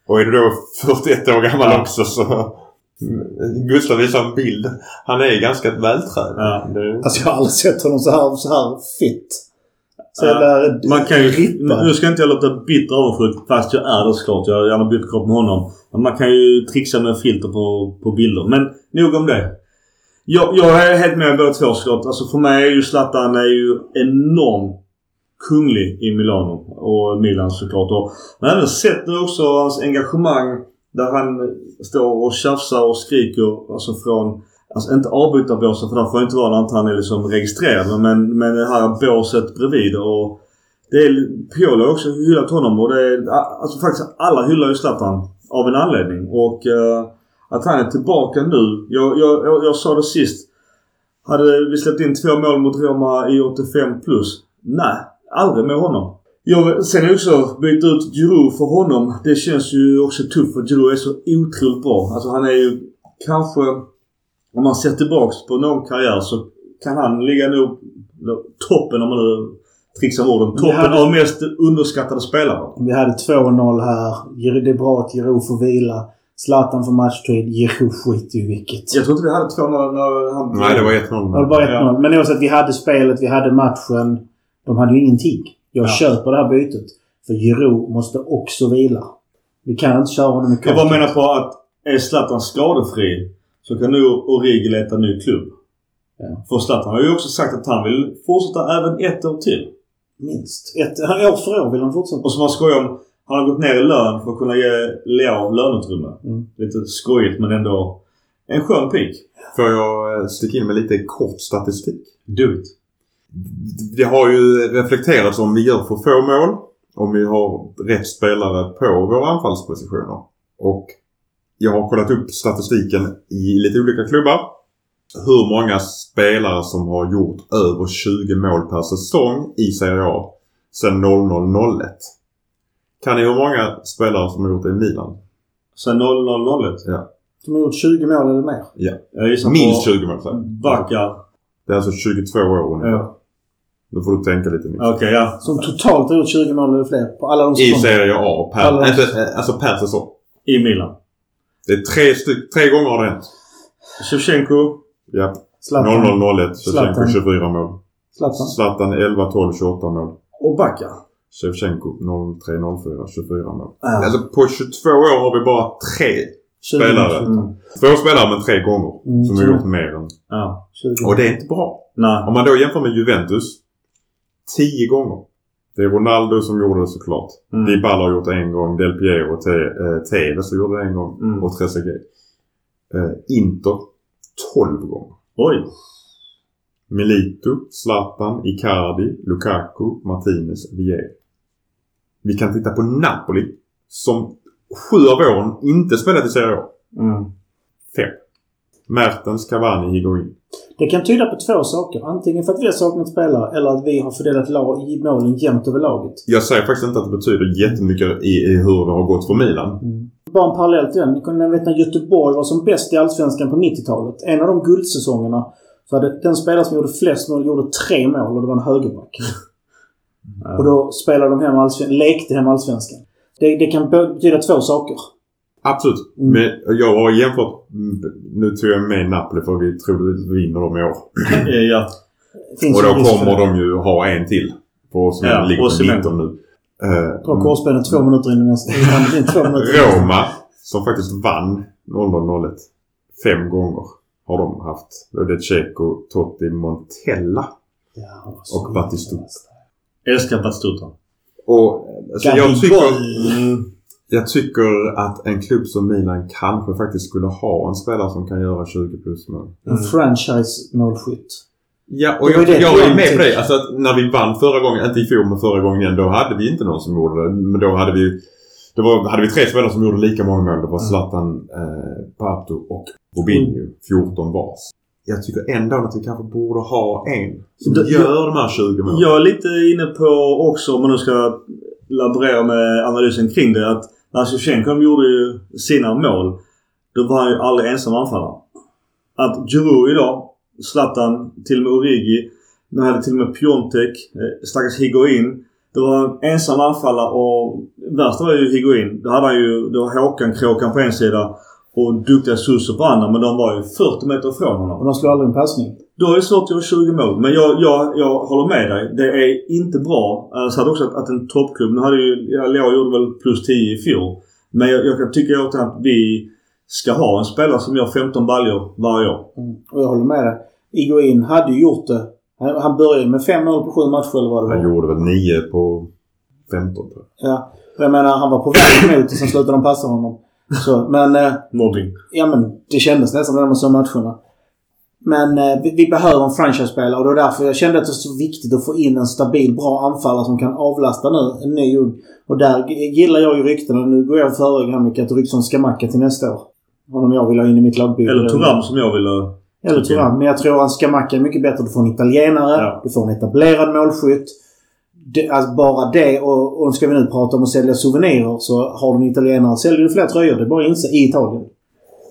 Och är du då 41 år gammal
Ja.
också så... Gustav visar en bild. Han är ganska vältränad.
Ja.
Det,
Alltså jag har aldrig sett honom så här, så här fit. Så
Ja.
jävla
Man kan ju...
rippad.
Nu ska inte jag låta bitter avundsjuk fast jag är det såklart. Jag har gärna bytt kropp med honom. Men man kan ju trixa med filter på, på bilder. Men nog om det. Jag, jag är helt med båda två såklart. Alltså för mig är ju Zlatan är ju enormt kunglig i Milano och Milan såklart. Och man har även sett nu också hans engagemang där han står och tjafsar och skriker alltså från Alltså inte avbytarbåset för där får inte vara när inte han är liksom registrerad. Men, men det här båset bredvid och det är, Piolo har också hyllat honom och det är, alltså faktiskt alla hyllar ju Zlatan av en anledning. Och eh, att han är tillbaka nu. Jag, jag, jag, jag sa det sist. Hade vi släppt in två mål mot Roma i 85 plus? Nej, aldrig med honom. Jag, sen är också byta ut Giroud för honom. Det känns ju också tufft för Giroud är så otroligt bra. Alltså han är ju kanske... Om man ser tillbaks på någon karriär så kan han ligga nog toppen om man nu trixar orden. Toppen
hade-
av mest underskattade spelare.
Vi hade 2-0 här. Det är bra att Giroud får vila. Zlatan får matchtid. Giroud skiter ju i vilket.
Jag tror inte vi hade två när, när han...
nej, det var 1-0.
Det var bara 1-0.
Ja.
Men oavsett, vi hade spelet, vi hade matchen. De hade ju ingenting. Jag
Ja.
köper det här bytet. För Giroud måste också vila. Vi kan inte köra honom i
Jag bara menar på att är Zlatan skadefri så kan nu Origi leta ny klubb.
Ja.
För Zlatan har ju också sagt att han vill fortsätta även ett år till.
Minst. Ett, år för år vill han fortsätta.
Och som han skojar om, han har gått ner i lön för att kunna ge Leao löneutrymme.
Mm.
Lite skojigt men ändå en skön pik.
Får jag eh, sticka in med lite kort statistik?
Do it.
Det har ju reflekterats om vi gör för få mål. Om vi har rätt spelare på våra anfallspositioner. Och jag har kollat upp statistiken i lite olika klubbar. Hur många spelare som har gjort över 20 mål per säsong i Serie A sedan 00-01. Kan ni hur många spelare som har gjort det i Milan?
Sen 0001.
De har gjort 20 mål eller mer.
Gissar
Minst
på
20 mål säger jag.
Backar.
Det är alltså 22 år ungefär.
Ja.
Nu får du tänka lite mer.
Okej, ja.
Som totalt har gjort 20 mål eller fler. På alla de
I
säsongerna.
Serie A. Per,
Alla-
inte, alltså per säsong.
I Milan.
Det är tre, styck, tre gånger har det hänt.
Shevchenko.
Ja.
Zlatan.
00-01. Shevchenko
Zlatan.
24 mål.
Zlatan.
Zlatan 11, 12, 28 mål.
Och Backar.
Shevchenko 03, 04, 24 mål.
Ja.
Alltså på 22 år har vi bara tre
20
spelare.
Mm.
Två spelare men tre gånger.
Mm,
som har
så-
gjort mer än.
Ja.
20.
Och det är inte bra.
Nej.
Om man då jämför med Juventus. 10 gånger. Det är Ronaldo som gjorde det såklart.
Mm.
Dybala har gjort det en gång. Del Piero och eh, Tevez gjorde det en gång.
Mm.
Och Trezeguet. Eh, Inter 12 gånger.
Oj.
Milito, Zlatan, Icardi, Lukaku, Martinez, Vieira. Vi kan titta på Napoli som sju av åren inte spelat i Serie A.
Mm.
Fem. Mertens, Cavani, Higuain.
Det kan tyda på två saker. Antingen för att vi har saknat spelare eller att vi har fördelat lag i målen jämnt över laget.
Jag säger faktiskt inte att det betyder jättemycket i, i hur det har gått för Milan.
Bara en parallell till den. Ni kunde veta när Göteborg var som bäst i Allsvenskan på 90-talet. En av de guldsäsongerna så hade den spelare som gjorde flest mål gjorde tre mål och det var en högerback. Och då spelade de hem allsven- lekte hem Allsvenskan. Det, det kan betyda två saker.
Absolut.
Mm.
Men jag har jämfört... Nu tog jag med Napoli för vi tror att vi vinner dem i år.
Eh, [LAUGHS] ja.
Finns
Och då kommer de ju ha en till. På oss som
Ja,
ligger på
Cement.
19 nu. Uh,
Dra korsbenet två minuter innan nästa. Två minuter.
Roma, som faktiskt vann 00-01 fem gånger har de haft. Och det är Checo, Totti, Montella
Ja,
och Batistuta.
Älskar Batistuta.
Och alltså, jag, tycker,
Mm.
jag tycker att en klubb som Milan kanske faktiskt skulle ha en spelare som kan göra 20 plus mål.
En franchise-målskytt.
Ja, och jag,
det
jag är med på det. Alltså att när vi vann förra gången, inte i fjol men förra gången igen, då hade vi inte någon som gjorde det. Men då hade vi, det var, hade vi tre spelare som gjorde lika många mål. Det var Zlatan, eh, Pato och Robinho. 14 var. Jag tycker ändå att vi kanske borde ha en som
Det-
gör de här 20 målen.
Jag är lite inne på också, om man nu ska laborera med analysen kring det, att när Shevchenko gjorde ju sina mål, då var han ju aldrig ensam anfallare. Att Giroud idag, Zlatan, till och med Origi, nu hade till och med Piontek, eh, stackars Higuain. Det var en ensam anfallare och värst var ju Higuain. Då hade han ju, då var Håkan Kråkan på en sida och duktiga Suso på andra, men de var ju 40 meter ifrån honom.
Och de slår aldrig en passning.
Då är det svårt att göra 20 mål. Men jag, jag, jag håller med dig. Det är inte bra. Jag sa också att, att en toppklubb, nu hade ju, Leo gjorde väl plus 10 i fjol. Men jag, jag kan tycka att vi ska ha en spelare som gör 15 baljor varje år.
Mm. Och jag håller med dig. Iguain hade ju gjort det. Han, han började med fem mål på sju matcher eller vad det var.
Han gjorde väl 9 på 15 tror jag.
Ja. Jag menar, han var på väg emot och sen slutade de passa honom. Så, men, eh,
Mobbing.
ja men det kändes nästan när de såg matcherna. Men eh, vi, vi behöver en franchise-spelare och det var därför jag kände att det var så viktigt att få in en stabil, bra anfallare som kan avlasta nu. En ny ung. Och där gillar jag ju ryktena. Nu går jag före mycket att det ryktas om Skamacka till nästa år. Honom jag vill ha in i mitt lagbygge.
Eller Thuram som jag ville...
Eller Thuram. Men jag tror att Skamacka är mycket bättre. Du får en italienare.
Ja.
Du får en etablerad målskytt. Det, alltså bara det och, och ska vi nu prata om att sälja souvenirer så har du en italienare säljer du fler tröjor. Det är bara att inse i Italien.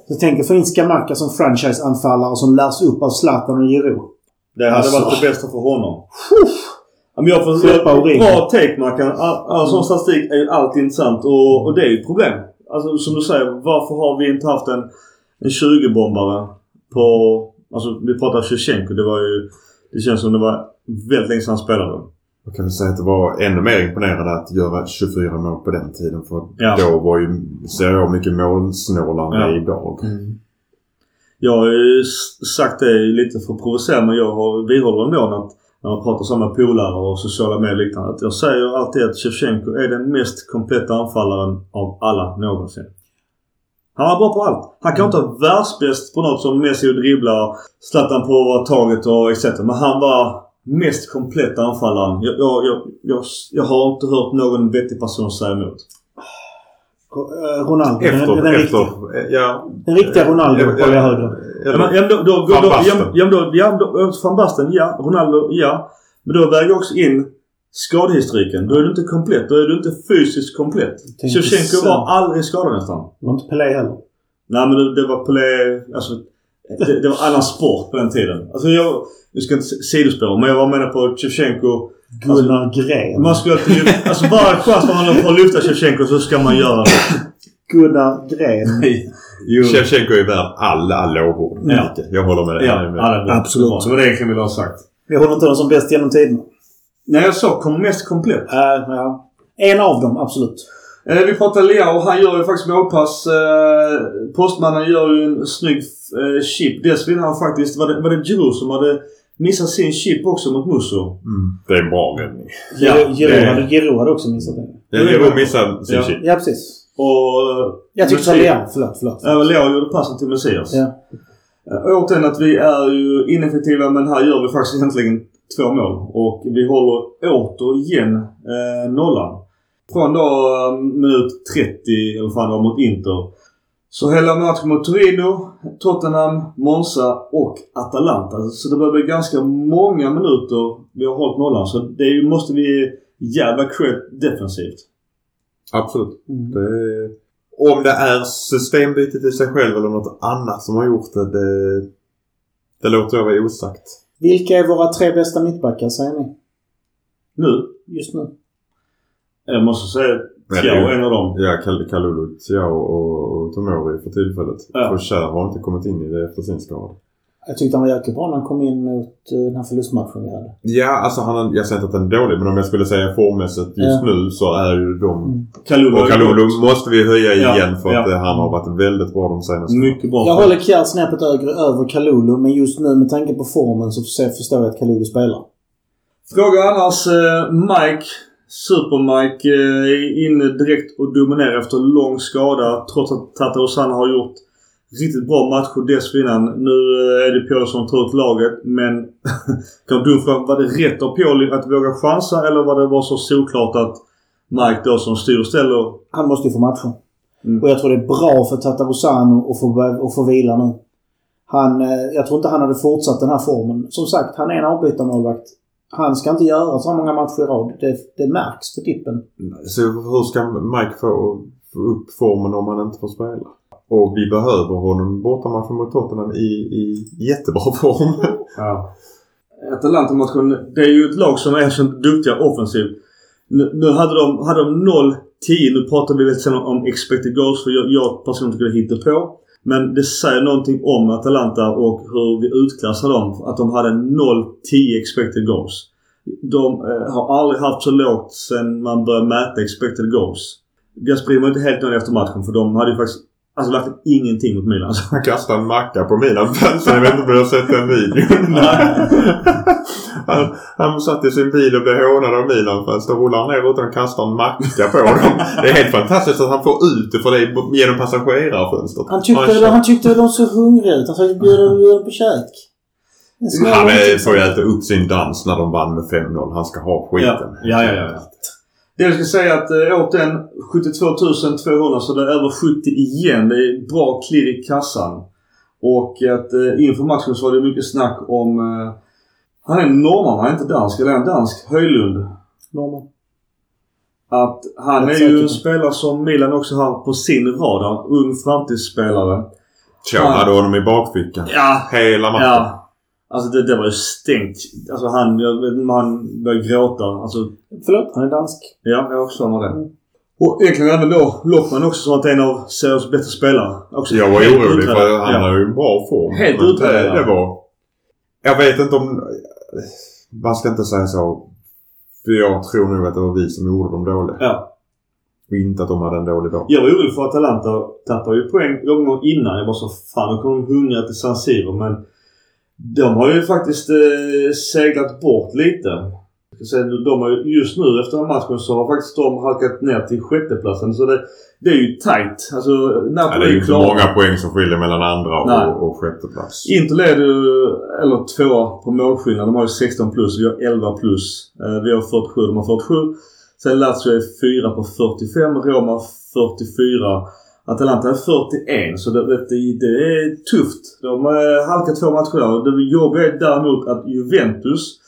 Så jag tänker få in Skamacka som franchise-anfallare som lärs upp av Zlatan och Giroud.
Det hade
Alltså.
varit det bästa för honom. Men jag får
ringa.
Bra take Mackan. All, all sån statistik är ju alltid intressant och, och det är ju ett problem. Alltså som du säger, varför har vi inte haft en, en 20-bombare på... Alltså vi pratar Shevchenko. Det var ju... Det känns som det var väldigt länge sedan han spelade.
Jag kan väl säga att det var ännu mer imponerande att göra 24 mål på den tiden. För
Ja.
då var ju, ser jag mycket målsnålare än
Ja.
är idag.
Jag har ju sagt det lite för att provocera men jag har, vidhåller ändå att när man pratar så med polare och sociala medier och liknande. Att jag säger alltid att Shevchenko är den mest kompletta anfallaren av alla någonsin. Han var bra på allt. Han kan inte vara världsbäst på något som Messi och dribblar, Zlatan på taget och etc. Men han var mest kompletta anfallaren. Jag, jag, jag, jag, jag har inte hört någon vettig person säga emot.
Eh, Ronaldo.
Efter,
den, den,
efter,
riktiga,
ja.
den riktiga Ronaldo håller jag högre.
Ja, men, ja, men då, då, då,
Van Basten.
ja. Ronaldo, ja. Men då väger jag också in skadehistoriken. Då är du inte komplett. Då är du inte fysiskt komplett. Shevchenko var aldrig skadad nästan.
Det var inte Pelé heller.
Nej men det, det var Pelé... Alltså, det, det var annan sport på den tiden. Alltså jag... Nu ska inte sidospåra men jag var med på Shevchenko.
Gunnar Gren.
Man skulle alltid. Alltså varje chans man har att lyfta Shevchenko så ska man göra det.
Gunnar Gren. [LAUGHS]
Jo.
Shevchenko är värd alla, lovord.
Ja.
Jag håller med dig.
Ja, alla.
Absolut.
Det var det egentligen ville ha sagt.
Vi håller inte honom som bäst genom tiden.
Nej jag sa kom mest komplett.
Uh, ja. En av dem, absolut.
Eh, vi pratar Leo och han gör ju faktiskt målpass. Eh, postmannen gör ju en snygg eh, chip. Dessförinnan har han faktiskt... Var det, var det Giroud som hade missat sin chip också mot Musso?
Mm. Det är en bra räddning.
Ja,
Giroud
det-
hade, också missat det.
Jag Giroud missade sin
Ja.
chip.
Ja, precis.
Och...
Jag tyckte det var Leao. Förlåt, förlåt.
Även Leo gjorde passen till Messias.
Ja.
Eh, återigen att vi är ju ineffektiva men här gör vi faktiskt [LAUGHS] egentligen två mål. Och vi håller återigen eh, nollan. Från då eh, minut 30 eller fan det var mot Inter. Så hela matchen mot Torino, Tottenham, Monza och Atalanta. Så det börjar bli ganska många minuter vi har hållit nollan. Så det måste vi jävla cred defensivt.
Absolut.
Mm.
Det, om det är systembytet i sig själv eller något annat som har gjort det, det, det låter jag vara osagt.
Vilka är våra tre bästa mittbackar säger ni?
Nu,
Just nu?
Jag måste säga
det-
är en av dem.
Ja, Kal- Kalulu, Thiao och, och Tomori för tillfället.
Ja.
För Kjär har inte kommit in i det efter sin skada.
Jag tyckte han var jäkligt bra när han kom in mot eh, den här förlustmatchen vi hade.
Ja, alltså han, jag säger inte att den är dålig men om jag skulle säga formmässigt just
Ja.
nu så är ju de...
Mm.
Kalulu
Och Kalulu måste vi höja
Ja,
igen för att
ja.
eh, han har varit väldigt bra de senaste
Mycket bra.
Jag håller Kjär snäppet högre över Kalulu men just nu med tanke på formen så för- förstår jag att Kalulu spelar.
Fråga annars eh, Mike. Super-Mike eh, är inne direkt och dominerar efter lång skada trots att Tatarusana har gjort riktigt bra matcher dessförinnan. Nu eh, är det Pioli som tar ut laget men [LAUGHS] kan du fråga, var det rätt av Pioli att våga chansa eller var det bara så solklart att Mike då som styr ställer
Han måste ju få matchen.
Mm.
Och jag tror det är bra för Tatarusano att få, att få vila nu. Han, eh, jag tror inte han hade fortsatt den här formen. Som sagt, han är en avbytarmålvakt. Han ska inte göra så många matcher i rad. Det, det märks på tippen.
Så hur ska Mike få, få upp formen om han inte får spela? Och vi behöver honom bortamatchen mot Tottenham i, i jättebra [LAUGHS] form.
Ja. Atalanta-matchen, det är ju ett lag som är så duktiga offensivt. Nu, nu hade de, hade de 0-10. Nu pratar vi väl sen om expected goals för jag, jag personligen tycker det hittar på. Men det säger någonting om Atalanta och hur vi utklassar dem. Att de hade 0-10 expected goals. De eh, har aldrig haft så lågt sen man började mäta expected goals. Gasperini var inte helt nöjd efter matchen för de hade ju faktiskt Alltså verkligen ingenting mot Milan. Alltså.
Han kastade en macka på Milan-fansen. Jag vet inte om du har sett den videon. [LAUGHS] han, han satt i sin bil och blev hånad av Milan-fans. Då rullar han ner utan att kasta en macka på dem. Det är helt fantastiskt att han får ut det för det genom passagerarfönstret.
Han tyckte,
kör-
han tyckte de såg hungriga ut. Han sa bjuda bjuda på käk.
Han får ju äta upp sin dans när de vann med 5-0. Han ska ha skiten.
Ja, ja, ja, ja. Det jag ska säga att eh, återigen 72 200 så det är över 70 igen. Det är bra klirr i kassan. Och att eh, inför matchen så var det mycket snack om... Eh, han är norrman, han är inte dansk. Eller är han dansk? Höjlund.
Norman.
Att han är
är
ju en spelare som Milan också har på sin radar. Ung framtidsspelare.
Thiago hade honom i bakfickan.
Ja,
Hela matchen.
ja. Alltså det, det var ju stängt. Alltså han, jag vet inte om han började gråta. Alltså
Förlåt, han är dansk.
Ja, jag har också mig det.
Mm.
Och egentligen även då Lockman också som att en av seriens bättre spelare. Också
Jag var orolig
utredd.
för han
ja.
har ju en bra form.
Helt utredd,
det, var... Jag vet inte om... Man ska inte säga så. För jag tror nog att det var vi som gjorde dem dåliga.
Ja.
Och inte att de hade en dålig dag.
Jag var orolig för att Atalanta tappade ju poäng omgång innan. Jag bara så fan nu kommer de hungriga till San Siro men de har ju faktiskt eh, seglat bort lite. De har ju, just nu efter den matchen så har faktiskt de halkat ner till sjätteplatsen. Så det, det är ju tight. Alltså
Ja, det är inte
klara.
många poäng som skiljer mellan andra
Nej.
och, och sjätte plats.
Inter leder eller tvåa på målskillnad. De har ju 16 plus. Vi har 11 plus. Eh, vi har 47, de har 47. Sen Lazio är 4 på 45. Roma 44. Atalanta är 41. Så det, det, det är tufft. De har halkat två matcher där. Det jobbiga är däremot att Juventus,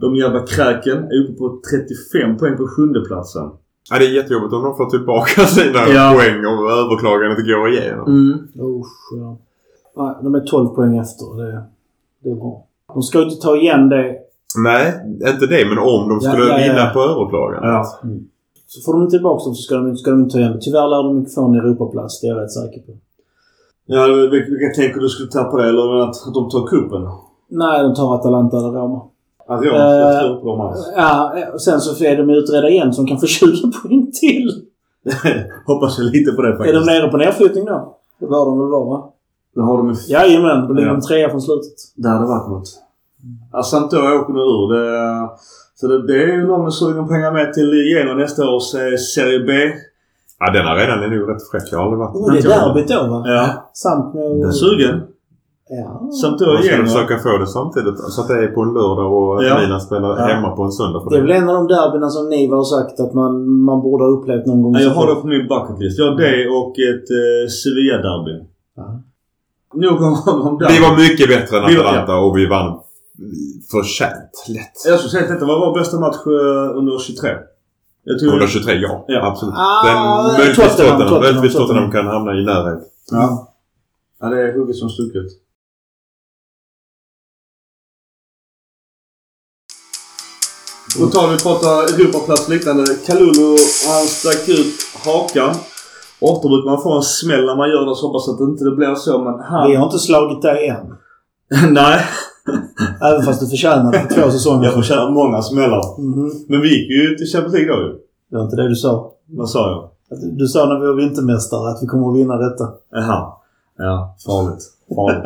de jävla kräken, är uppe på 35 poäng på sjunde platsen.
Ja, det är jättejobbigt om de får tillbaka [LAUGHS] sina
Ja.
poäng och överklagandet går igenom.
Mm.
Usch, ja. Nej, de är 12 poäng efter. Det, det är bra. De ska ju inte ta igen det.
Nej, inte det. Men om de skulle
ja, ja.
vinna på överklagandet.
Ja.
Så får de tillbaka dem så ska de, ska de inte ta igen det. Tyvärr lär de inte få en Europaplats. Det är jag rätt säker på.
Ja, vil- vilka tänker du skulle tappa det? Eller att, att de tar kuppen?
Nej, de tar Atalanta eller Roma.
Ja, Roma, jag
Eh,
tror på dem alls.
Ja, eh, sen så är de utredda igen som kan få [LAUGHS] 20 poäng till. [LAUGHS]
Hoppas jag lite på det
Är
faktiskt.
de nere på nedflyttning då? Det bör de väl vara va?
Då har de ju...
Jajamän, då ligger
Ja.
de trea från slutet.
Det hade varit något. Ja, Sampdoria åker nu ur. Det, så det, det är ju någon som sugen på att hänga med till igenom nästa års eh, Serie B.
Ja, den arenan är nog rätt fräck. Jag har aldrig varit
Oh, det är derbyt då va?
Ja.
Samt med...
Den är sugen.
Ja.
Samt då
Man ska
Genoa.
försöka få det samtidigt så att det är på en lördag och
Ja.
Milan spelar
Ja.
hemma på en söndag. För
Det är väl en av de derbyna som ni har sagt att man, man borde ha upplevt någon gång.
Ja, jag har det på min bucket list. Jag har det och ett eh, Sevilla-derby.
Ja.
Nog om, om
Vi
derby.
var mycket bättre än
Vi var-
Atalanta och vi vann förtjänt lätt.
Jag skulle säga att detta var vår bästa match eh, under 23. Jag tror...
123 ja.
Ja.
Absolut.
Ah,
Den möjligtvis
Tottenham,
möjligtvis
Tottenham.
Kan hamna i närhet.
Ja. ja, det är hugget som stucket. På tal vi pratar Europaplats liknande. Kalulu, han stack ut hakan. Ofta brukar man få en smäll när man gör det så hoppas att det inte blir så men han...
Vi har inte slagit dig än. [LAUGHS]
Nej. [LAUGHS]
Även fast du förtjänar det för två säsonger.
Jag köra många smällar.
Mhm.
Men vi gick ju till Champions League då ju.
Det var inte det du sa.
Vad sa jag?
Att Du sa när vi var vintermästare att vi kommer att vinna detta.
Jaha. Ja, farligt. farligt.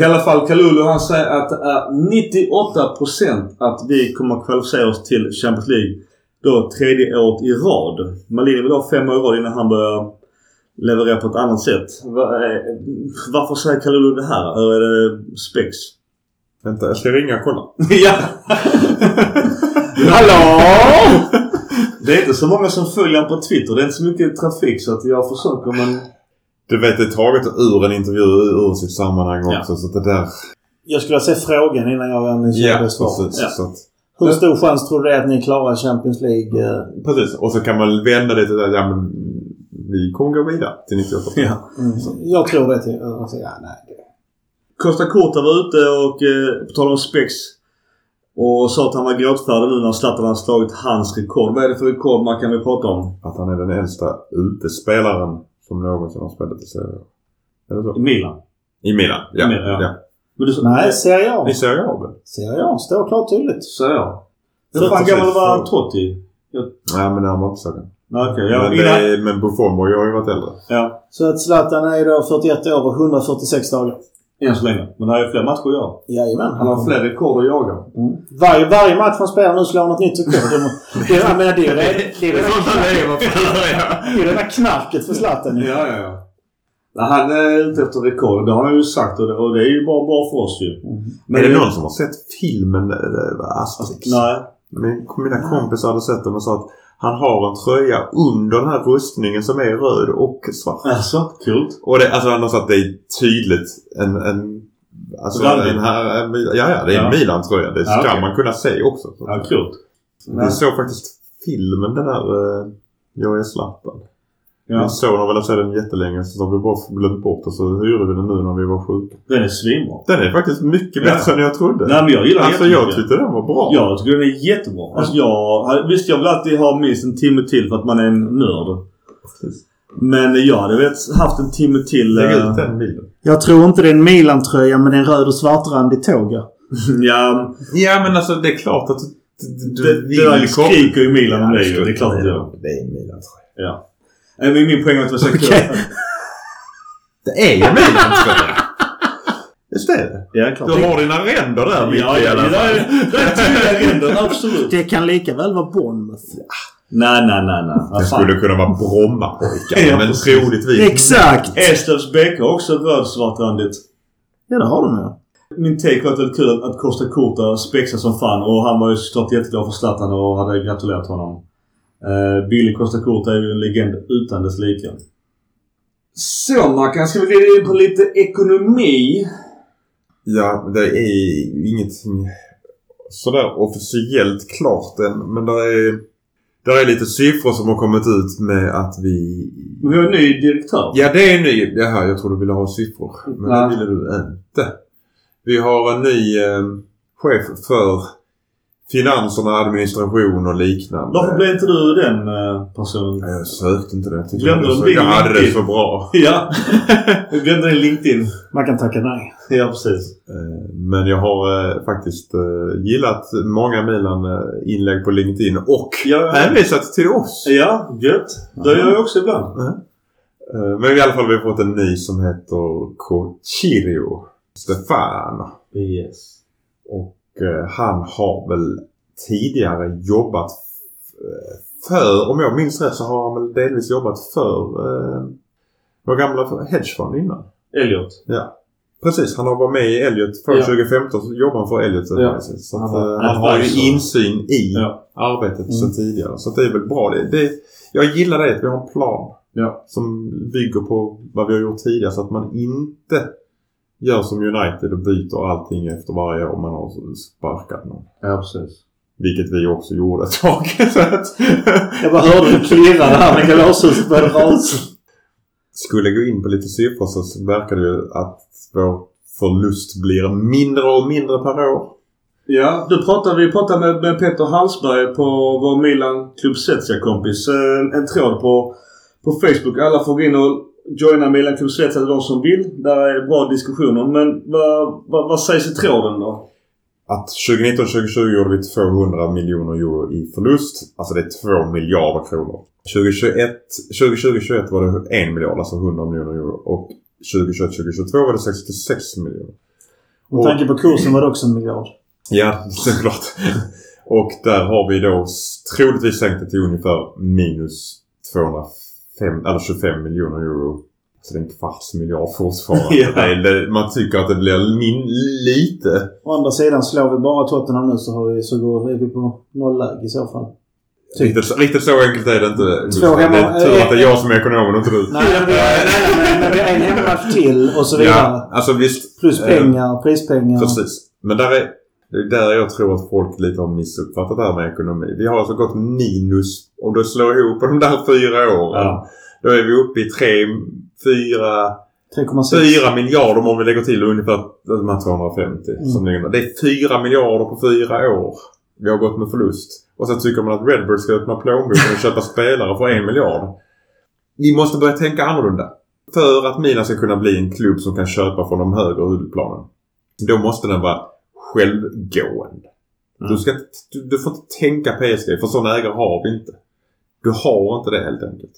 I alla fall Kalulu han säger att det är 98% att vi kommer att kvalificera oss till Champions League. Då tredje året i rad. Malini vill ha fem år i rad innan han börjar leverera på ett annat sätt. Eh, Varför säger Kalulu det här? Eller är det spex?
Vänta, jag ska ringa och kolla. [LAUGHS]
ja! Hallå! Det är inte så många som följer på Twitter. Det är inte så mycket trafik så att jag försöker men...
Du vet, det är taget ur en intervju ur sitt sammanhang
Ja.
också. Så att det där...
Jag skulle se frågan innan jag analyserar
Ja,
det svaret.
precis.
Ja.
Så
Hur stor chans tror du det är att ni klarar Champions League? eh?
precis. Och så kan man vända det till att ja, men, vi kommer gå vidare till [LAUGHS] 98.
Ja.
Mm. Jag tror det. Till, alltså, ja, nej.
Costa Curta var ute och, eh, på tal om spex, och sa att han var gråtfärdig nu när Zlatan hade slagit hans rekord. Vad är det för rekord man kan vi prata om?
Att han är den äldsta utespelaren som någonsin har spelat i Serie A. Är det
I
så?
Milan.
I Milan, ja.
I Milan, ja.
ja.
Men du,
Nej, Serie A.
I Serie A?
Serie A. Står klart tydligt.
Så ja. Hur
Så
fan gammal var Totti?
Nej, men han var inte så gammal.
Nej, Okej, ja,
men,
innan,
det, men Buffon har ju varit äldre.
ja.
Så att Zlatan är då 41 år och 146 dagar.
Än så länge. Men det är fler matcher att göra.
Jajamän.
Han har fler rekord att jaga.
Mm. Varje, varje match han spelar nu slår han ett nytt rekord. Det, [LAUGHS] det, jag menar, det är ju det, det, ju det, det ju det där knarket för Zlatan ju.
Ja, ja, ja. Han är ute efter rekord. Det har han ju sagt och det, och det är ju bara bra för oss ju.
Men är det någon som har sett filmen äh, Asterix?
Nej.
Min, mina kompisar hade sett den och sa att han har en tröja under den här rustningen som är röd och svart.
Alltså, kul.
Och det, alltså han har sagt att det är tydligt en... en alltså en här, en, ja, ja, det är en
Ja.
Milan-tröja. Det
Ja,
ska
okej.
man kunna se också. Så.
Ja, kul.
Vi såg faktiskt filmen den där uh, Jag är Zlatan.
Ja.
Min son har velat se den jättelänge så har vi bara glömt bort och så hyrde vi den nu när vi var sjuka.
Den är svinbra.
Den är faktiskt mycket
Ja.
bättre än jag trodde.
Nej men jag gillar
alltså
den
jag tyckte den var bra.
Ja, jag tycker den är jättebra. Alltså jag, visst jag vill alltid ha minst en timme till för att man är en nörd.
Precis.
Men jag hade velat haft en timme till.
Lägg
eh,
ut den bilden.
Jag tror inte det är en Milan-tröja men det är en röd och svartrandig tåga. [LAUGHS]
ja,
Ja men alltså det är klart att du, du
det, det där skriker ju Milan om det ju. Det är klart att det.
Det är en Milan-tröja.
Ja. Eh, Men min poäng var att det var så kul.
Okej. [LAUGHS]
Det är ju en Milan-tröja! Visst är det?
Ja, klart.
Du har dina ränder där mitt
Ja,
i
ja,
alla
det
fall.
är det är [LAUGHS] ränder. Absolut.
Det kan lika väl vara Bournemouth.
Nej, nej, nej, nej.
Det skulle kunna vara Brommapojkar
Ja,
men troligtvis.
Exakt!
Eslövs BK har också röd-svartrandigt.
Ja, det har de ju.
Min take var att det var kul att Costa Curta spexade som fan och han var ju såklart jätteglad för Zlatan och hade gratulerat honom. Uh, Billy Costa Curta är ju en legend utan dess like. Så Mackan, ska vi glida in på lite ekonomi?
Ja, det är ju ingenting sådär officiellt klart än. Men det är, det är lite siffror som har kommit ut med att vi...
Vi har en ny direktör.
Ja, det är en ny. Jaha, jag trodde du ville ha siffror. Men
Ja.
det ville du inte. Vi har en ny eh, chef för finanserna, administration och liknande.
Varför blev inte du den eh, personen?
Ja, Jag sökte inte det. Jag,
Glömde
det
du din
jag hade det
LinkedIn?
så bra. [LAUGHS]
Ja, jag [LAUGHS] glömde din LinkedIn.
Man kan tacka nej.
Ja, precis.
Eh, Men jag har eh, faktiskt gillat många Milan-inlägg på LinkedIn och
Ja,
hänvisat till oss.
ja gött. Det gör jag också ibland.
Eh, Men i alla fall vi har fått en ny som heter Cochirio Stefano.
Yes.
Och han har väl tidigare jobbat f- för, om jag minns rätt så har han väl delvis jobbat för eh, vår gamla hedgefond innan.
Elliot.
Ja. Precis, han har varit med i Elliot. Från
Ja.
2015 så jobbar han för Elliot.
Ja.
Så att,
Han
eh, han har ju insyn i
Ja.
arbetet sedan tidigare. Så att det är väl bra. Det, det, jag gillar det att vi har en plan
Ja.
som bygger på vad vi har gjort tidigare. Så att man inte gör som United och byter allting efter varje år man har sparkat någon.
Ja, precis.
Vilket vi också gjorde ett tag. [LAUGHS]
Jag bara hörde det klirra där med kalashuset började rasa.
skulle gå in på lite siffror så verkar det ju att vår förlust blir mindre och mindre per år.
Ja, du pratade, vi pratade med, med Peter Hallsberg på vår Milan Club Svezia-kompis. En, en tråd på, på Facebook. Alla får gå in och joina Milan Club Svezia, de som vill. Där är bra diskussioner. Men vad, vad, vad sägs i tråden då?
Att 2019-2020 gjorde vi 200 miljoner euro i förlust. Alltså det är 2 miljarder kronor. 2021 var det 1 miljard, alltså 100 miljoner euro. Och 2021-2022 var det 66 miljoner.
Med tanke på kursen var det också en miljard.
Ja, [LAUGHS] såklart. och där har vi då troligtvis sänkt det till ungefär minus 205, eller 25 miljoner euro. Så det är en kvarts miljard fortfarande. [LAUGHS]
Ja.
är- det, man tycker att det blir min, lite.
Å andra sidan slår vi bara Tottenham nu så, har vi, så går, är vi på nollläge i så fall. Typ.
Riktigt, riktigt så enkelt är det inte.
Två hemma-
det är tur att det är jag som är ekonomen och inte du.
Nej, men vi har, en hemmatch till och så vidare.
Ja, alltså visst.
Plus
Eh,
pengar, prispengar.
Precis. Men där är, det är där jag tror att folk lite har missuppfattat det här med ekonomi. Vi har alltså gått minus, om du slår ihop de där fyra åren.
Ja.
Då är vi uppe i tre, fyra,
3,6.
fyra miljarder om vi lägger till ungefär de här 250.
Mm.
Som ligger det är fyra miljarder på fyra år. Vi har gått med förlust. Och sen tycker man att Redbird ska öppna plånboken och köpa spelare för en miljard. Vi måste börja tänka annorlunda. För att Milan ska kunna bli en klubb som kan köpa från de högre huvudplanen. Då måste den vara självgående.
Mm.
Du, ska, du, du får inte tänka PSG för sån ägare har vi inte. Du har inte det helt enkelt.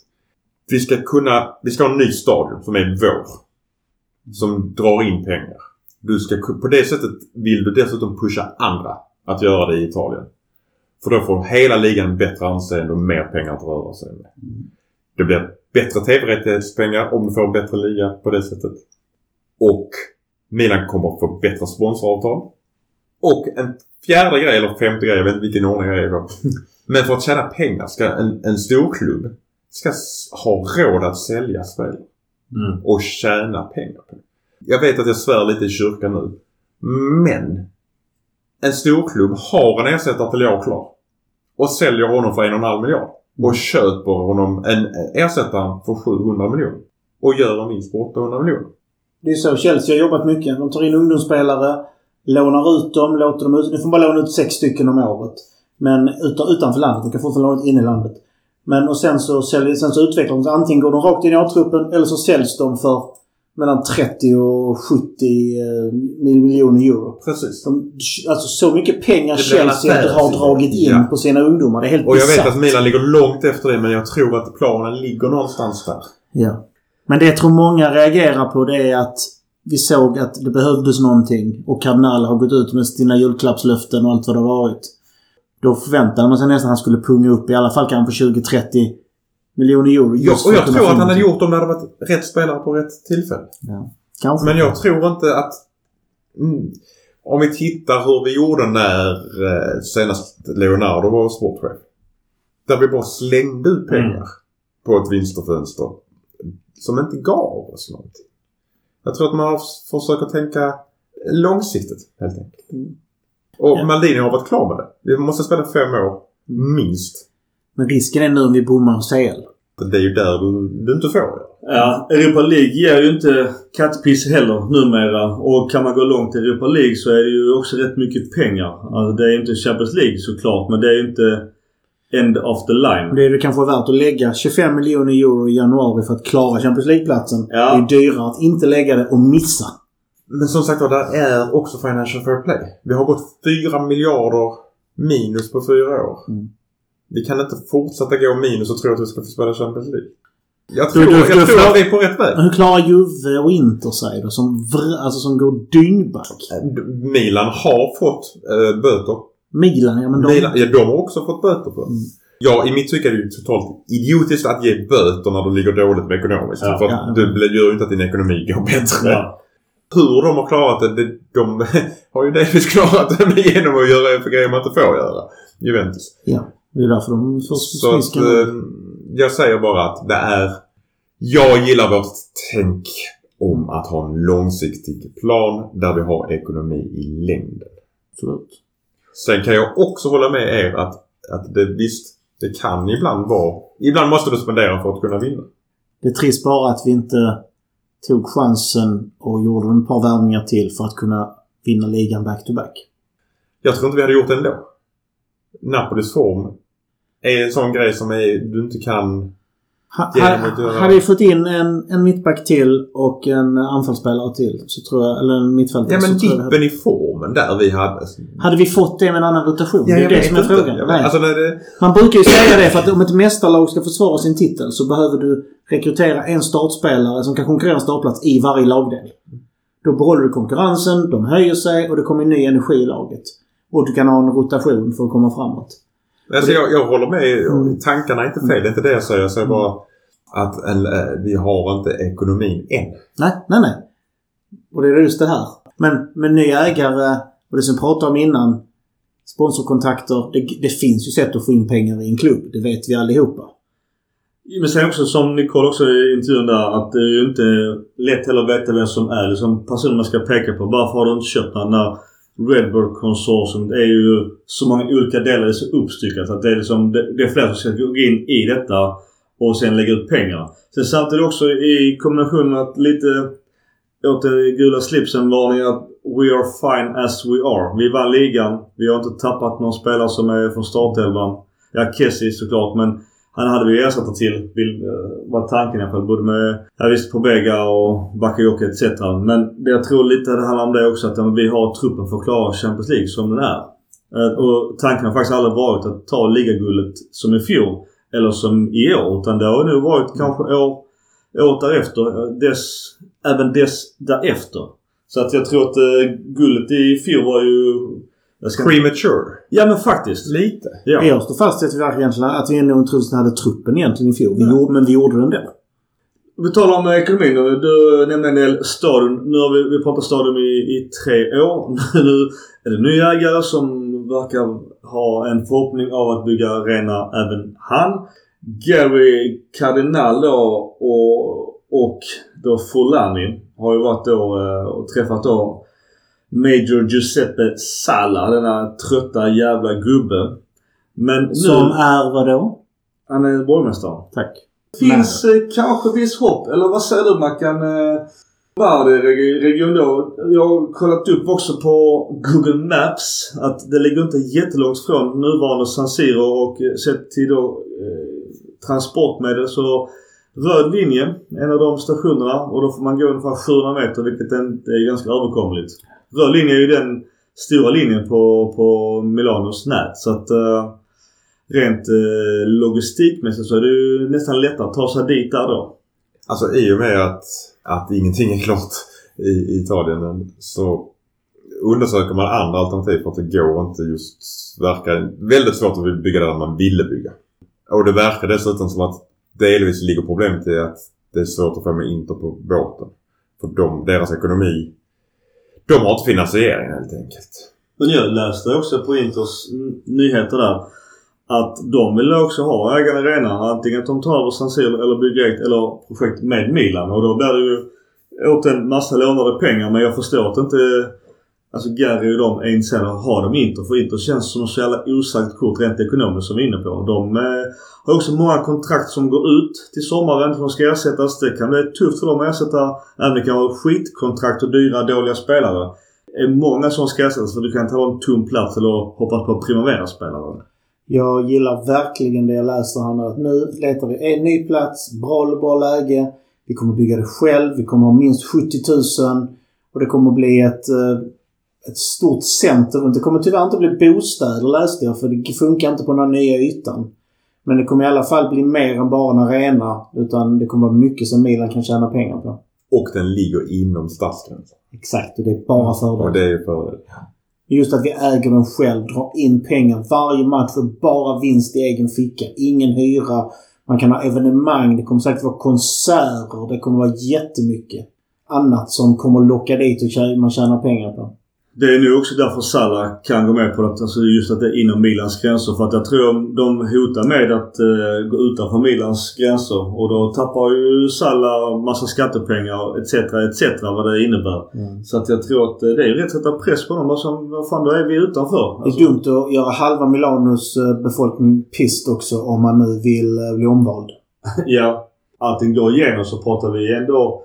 Vi ska kunna, vi ska ha en ny stadion som är vår. Som drar in pengar. Du ska, på det sättet vill du dessutom pusha andra att göra det i Italien. För då får hela ligan bättre anseende och mer pengar att röra sig med. Det blir bättre tv-rättighetspengar om du får en bättre liga på det sättet. Och Milan kommer att få bättre sponsoravtal. Och en fjärde grej, eller femte grej, jag vet inte vilken ordning jag är på. [LAUGHS] Men för att tjäna pengar ska en, en stor klubb ska ha råd att sälja spel
Mm.
och tjäna pengar på det. Jag vet att jag svär lite i kyrkan nu. Men en storklubb har en ersättare till jag klar. Och säljer honom för en och en halv miljard. Och köper honom en ersättare för 700 miljoner. Och gör en vinst på 800 miljoner.
Det är så Chelsea har jobbat mycket. De tar in ungdomsspelare, lånar ut dem, låter dem ut. Nu får man låna ut sex stycken om året. Men utan, utanför landet. De kan fortfarande låna ut in i landet. Men och sen så, säljer, sen så utvecklar de sig. Antingen går de rakt in i A-truppen eller så säljs de för mellan 30 och 70 eh, miljoner euro.
Precis.
De, alltså så mycket pengar Chelsea har dragit in
Ja.
på sina ungdomar. Det är helt
Och jag vet
bisarrt.
att Milan ligger långt efter det men jag tror att planen ligger någonstans där.
Ja. Men det jag tror många reagerar på det är att vi såg att det behövdes någonting och Cardinal har gått ut med sina julklappslöften och allt vad det har varit. Då förväntade man sig nästan att han skulle punga upp i alla fall kanske 20-30 miljoner euro.
Ja, och jag tror att han hade gjort om det hade varit rätt spelare på rätt tillfälle.
Ja. Kanske.
Men jag tror inte att... Mm, om vi tittar hur vi gjorde när eh, senast Leonardo var sportchef. Där vi bara slängde ut pengar
Mm.
på ett vinsterfönster. Som inte gav oss någonting. Jag tror att man försöker tänka långsiktigt helt enkelt.
Mm.
Och
Ja.
Maldini har varit klar med det. Vi måste spela fem år. Minst.
Men risken är nu om vi bommar CL.
Det är ju där du, du inte får göra.
Ja, Europa League ger ju inte kattpiss heller numera. Och kan man gå långt i Europa League så är det ju också rätt mycket pengar. Alltså det är inte Champions League såklart, men det är ju inte end of the line.
Det är det kanske värt att lägga 25 miljoner euro i januari för att klara Champions League-platsen.
Ja.
Det är dyrare att inte lägga det och missa.
Men som sagt var, där är också Financial Fair Play. Vi har gått 4 miljarder minus på fyra år.
Mm.
Vi kan inte fortsätta gå minus och tro att vi ska få spela Champions League. Jag
Du-
tror,
du-
jag
du
tror
får-
att vi är på rätt väg.
Men hur klarar Juve och Inter sig då? Som, vr- alltså som går dyngback.
Milan har fått äh, böter.
Milan, ja men de...
Milan, ja, de har också fått böter på.
Mm.
Ja, i mitt tycke är det ju totalt idiotiskt att ge böter när du ligger dåligt med ekonomiskt.
Ja.
för att
Ja.
det gör ju inte att din ekonomi går bättre.
Ja.
Hur de har klarat det, det de [LAUGHS] har ju delvis klarat det genom att göra grejer man inte får göra. Juventus.
Ja, det är därför de får
Så att, eh, jag säger bara att det är... Jag gillar vårt tänk om att ha en långsiktig plan där vi har ekonomi i längden.
Absolut.
Sen kan jag också hålla med er att, att det visst, det kan ibland vara... Ibland måste du spendera för att kunna vinna.
Det är trist bara att vi inte tog chansen och gjorde ett par värvningar till för att kunna vinna ligan back-to-back.
Jag tror inte vi hade gjort det ändå. Napolis form är en sån grej som är, du inte kan...
Ha, hade vi fått in en, en mittback till och en anfallsspelare till så tror jag, eller en mittfältare
Ja men
det hade-
dippen i formen där vi hade...
Hade vi fått det med en annan rotation?
Ja,
det är det som är
inte.
frågan.
Alltså, när det,
Man brukar ju säga det för att om ett mästarlag ska försvara sin titel så behöver du rekrytera en startspelare som kan konkurrera om startplats i varje lagdel. Då behåller du konkurrensen, de höjer sig och det kommer ny energi i laget. Och du kan ha en rotation för att komma framåt.
Alltså jag, jag håller med.
Mm.
Tankarna är inte fel. Det är inte det jag säger. Jag säger bara att en, eh, vi har inte ekonomin än.
Nej, nej, nej. Och det är just det här. Men med ny ägare och det som vi pratade om innan. Sponsorkontakter. Det, det finns ju sätt att få in pengar i en klubb. Det vet vi allihopa.
Men sen också som Nicole också i intervjun där att det är ju inte lätt heller att veta vem som är liksom personen man ska peka på. Varför har du inte köpt den? När Redbird konsortium är ju så många olika delar. Det är så uppstyckat att det är liksom det, det är fler som ska gå in i detta och sen lägga ut pengar. Sen samtidigt också i kombination med att lite åt den gula slipsen varning att We are fine as we are. Vi vann ligan. Vi har inte tappat någon spelare som är från startelvan. Ja, Kessie såklart men han hade vi ersatt till, eh, var tanken i alla fall. Både med, ja visst, Pobega och Bakayoko etc. Men det jag tror lite det handlar om det också att ja, vi har truppen för att klara Champions League som den är. Eh, och tanken har faktiskt aldrig varit att ta ligaguldet som i fjol. Eller som i år. Utan det har nog varit kanske år, året därefter. Eh, dess, även dess därefter. Så att jag tror att eh, guldet i fjol var ju... Ska inte-
Premature.
Ja men faktiskt.
Lite.
Ja.
Jag står fast vid att vi verkligen att vi nog inte trodde hade truppen egentligen i fjol. Vi
Nej.
gjorde, men vi gjorde den ändå.
Vi talar om ekonomin nu. Du nämnde en del stadion. Nu har vi, vi pratat stadion i, i tre år. [LAUGHS] nu är det nya ägare som verkar ha en förhoppning av att bygga arena även han. Gary Cardinal då och, och då Fulani har ju varit då eh, och träffat då Major Giuseppe Sala. Denna trötta jävla gubbe. Men nu...
Som är vadå?
Han är borgmästare.
Tack.
Finns eh, kanske viss hopp, eller vad säger du Mackan? Eh, Varde-region då. Jag har kollat upp också på Google Maps att det ligger inte jättelångt från nuvarande San Siro och eh, sett till då eh, transportmedel så röd linje, en av de stationerna och då får man gå ungefär 700 meter vilket är ganska överkomligt. Röd linje är ju den stora linjen på, på Milanos nät så att eh, rent eh, logistikmässigt så är det ju nästan lättare att ta sig dit där då.
Alltså i och med att, att ingenting är klart i, i Italien så undersöker man andra alternativ för att det går inte just verkar väldigt svårt att bygga där man ville bygga. Och det verkar dessutom som att delvis ligger problemet i att det är svårt att få med Inter på båten. För de, deras ekonomi, de har inte finansiering helt enkelt.
Men jag läste också på Inters nyheter där att de vill också ha ägarna arena. Antingen att de tar över San Siro eller bygger eget eller projekt med Milan. Och då blir det ju åt en massa lånade pengar. Men jag förstår att inte Alltså Gary och de är intresserade av att ha dem i Inter. För Inter känns som ett så jävla osagt kort rent ekonomiskt som vi är inne på. De eh, har också många kontrakt som går ut till sommaren som ska ersättas. Det kan bli tufft för dem att ersätta. Även det kan vara skitkontrakt och dyra dåliga spelare. Det är många som ska ersättas för du kan ta en tom plats eller hoppas på Primavera-spelare.
Jag gillar verkligen det jag läser här nu. Att nu letar vi en ny plats, bra, bra läge. Vi kommer bygga det själv. Vi kommer ha minst 70 000. Och det kommer bli ett, eh, ett stort center. Det kommer tyvärr inte bli bostäder läste jag för det funkar inte på den här nya ytan. Men det kommer i alla fall bli mer än bara en arena. Utan det kommer vara mycket som Milan kan tjäna pengar på.
Och den ligger inom stadsgränsen.
Exakt, och det är bara
Och
fördelar.
det är ju fördel.
Just att vi äger den själv, drar in pengar varje match för bara vinst i egen ficka. Ingen hyra. Man kan ha evenemang. Det kommer säkert vara konserter. Det kommer vara jättemycket. annat som kommer locka dit och man tjänar pengar på.
Det är nog också därför Salah kan gå med på att, alltså just att det är inom Milans gränser. För att jag tror de hotar med att eh, gå utanför Milans gränser. Och då tappar ju Salah massa skattepengar etc. etc. vad det innebär.
Mm.
Så att jag tror att eh, det är rätt att sätta press på dem. Alltså, vad fan, då är vi utanför.
Det
Alltså,
är dumt att göra halva Milanos eh, befolkning pissed också om man nu vill bli omvald. [LAUGHS]
ja, allting går igenom så pratar vi ändå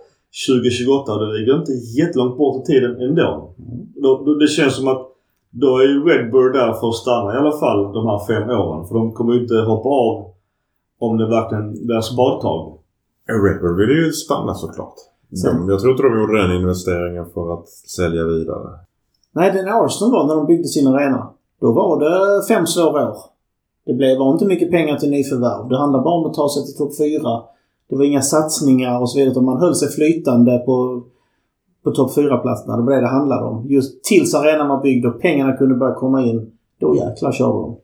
2028 och det ligger inte jättelångt bort i tiden ändå. Då, då, det känns som att då är ju Redbird där för att stanna i alla fall de här fem åren. För de kommer ju inte hoppa av om det verkligen blir spadtag.
Redbird vill ju stanna såklart. De, jag tror inte de gjorde den investeringen för att sälja vidare.
Nej, den Arsenal var när de byggde sin arena. Då var det fem svåra år. Det blev, inte mycket pengar till nyförvärv. Det handlade bara om att ta sig till topp fyra. Det var inga satsningar och så vidare. utan Man höll sig flytande på, på topp fyra platserna Det var det det handlade om. Just tills arenan var byggd och pengarna kunde börja komma in. Då jäklar körde de.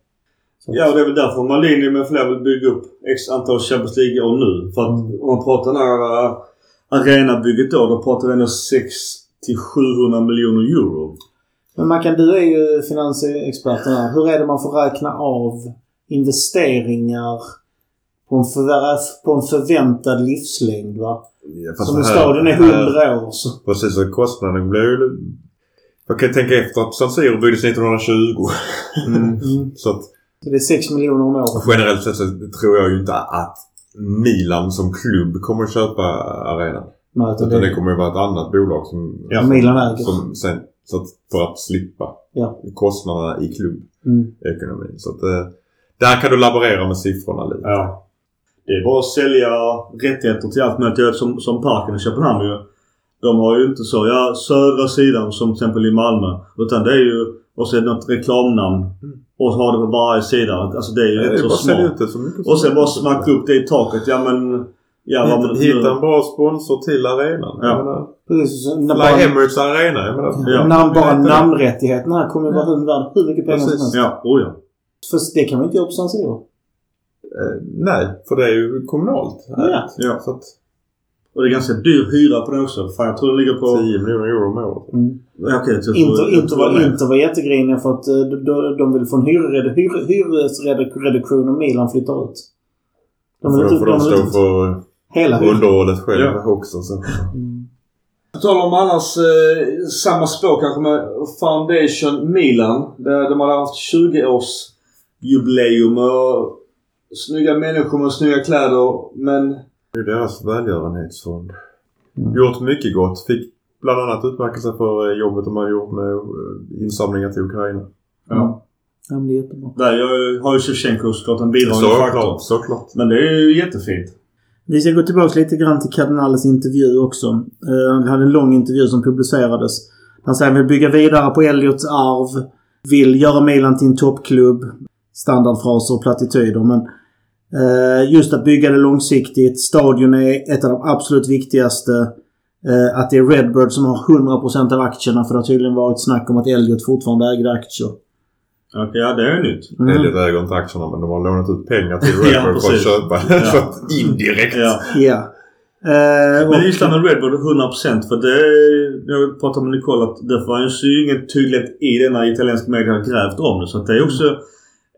Så
Ja, och det är väl därför Malini med flera vill bygga upp x antal Champions League-år nu. För att
Mm.
om man pratar det här uh, arenabygget då, då pratar vi ändå 6 till 700 miljoner euro.
Men Mackan, du är ju finansexperten här. Hur är det man får räkna av investeringar på en, förvär- på en förväntad livslängd? Va?
Ja,
Som i staden är
här-
100 år. Så.
Precis, så kostnaden blir ju... Jag kan tänka efter att San Siro byggdes 1920.
Mm.
Mm. [LAUGHS]
Så att
Så det är 6 miljoner om året.
generellt sett så tror jag ju inte att Milan som klubb kommer att köpa arenan.
Nej, utan
Utan det
det,
kommer ju vara ett annat bolag som...
Ja,
som,
Milan äger.
Som sen, så att för att slippa
Ja.
kostnaderna i klubbekonomin.
Mm.
Så att eh, där kan du laborera med siffrorna lite.
Ja. Det är bara att sälja rättigheter till allt möjligt. Som, som parken i Köpenhamn ju. De har ju inte så, ja södra sidan som till exempel i Malmö. Utan det är ju, och så är det något reklamnamn. Och så har det på varje sida. Alltså det är ju rätt
ju
så smart. Och sen bara smacka upp det i taket. Ja men... Ja, vad man,
Hitta en bra sponsor till arenan.
Ja.
Menar,
Precis. Bara,
Emirates Arena. Jag menar,
Ja.
när bara namnrättigheterna kommer ju vara hur- värd hur mycket pengar som helst.
Ja, oh ja.
För det kan man inte göra på San Siro.
Eh, nej, för det är ju kommunalt.
Ja.
Ja.
Så att
Och det är ganska dyr hyra på den också. Fan jag tror den ligger på...
10 miljoner euro om året.
Mm.
Okej, så-
Inter,
tror
var,
det.
Inter var jättegriniga för att eh, de, de, vill få en hyresred- hyr- hyresreduktion om Milan flyttar ut. De
För
vill
då
inte,
får de
de
stå
inte
för
hela
underhållet själva
Ja.
också. Så.
Mm.
På tal om annars eh, samma spår kanske med Foundation Milan. Där de hade haft 20-års jubileum och snygga människor med snygga kläder. Men
Det är deras välgörenhetsfond.
Mm.
Gjort mycket gott. Fick bland annat utmärkelse för eh, jobbet de har gjort med eh, insamlingar till Ukraina.
ja.
Ja, men det är jättebra.
Där gör- har ju Shevchenko såklart en bidragande faktor.
Såklart, såklart.
Men det är ju jättefint.
Vi ska gå tillbaka lite grann till kardinalens intervju också. Uh, vi hade en lång intervju som publicerades. Han säger att vill bygga vidare på Elliots arv. Vill göra Milan till en toppklubb. Standardfraser och plattityder. Men eh, just att bygga det långsiktigt. Stadion är ett av de absolut viktigaste. Eh, att det är Redbird som har 100% av aktierna. För det har tydligen varit snack om att Elliot fortfarande ägde aktier.
Okej, ja det är ju nytt.
Mm.
Elliot äger inte aktierna men de har lånat ut pengar till [LAUGHS]
Ja,
Redbird för att köpa.
Ja. [LAUGHS]
så att indirekt.
Ja.
Ja. Eh,
Men just det med Redbird 100% för det... Jag pratade med Nicole att det fanns ju ingen tydlighet i det när italiensk media har grävt om det. Så att det är också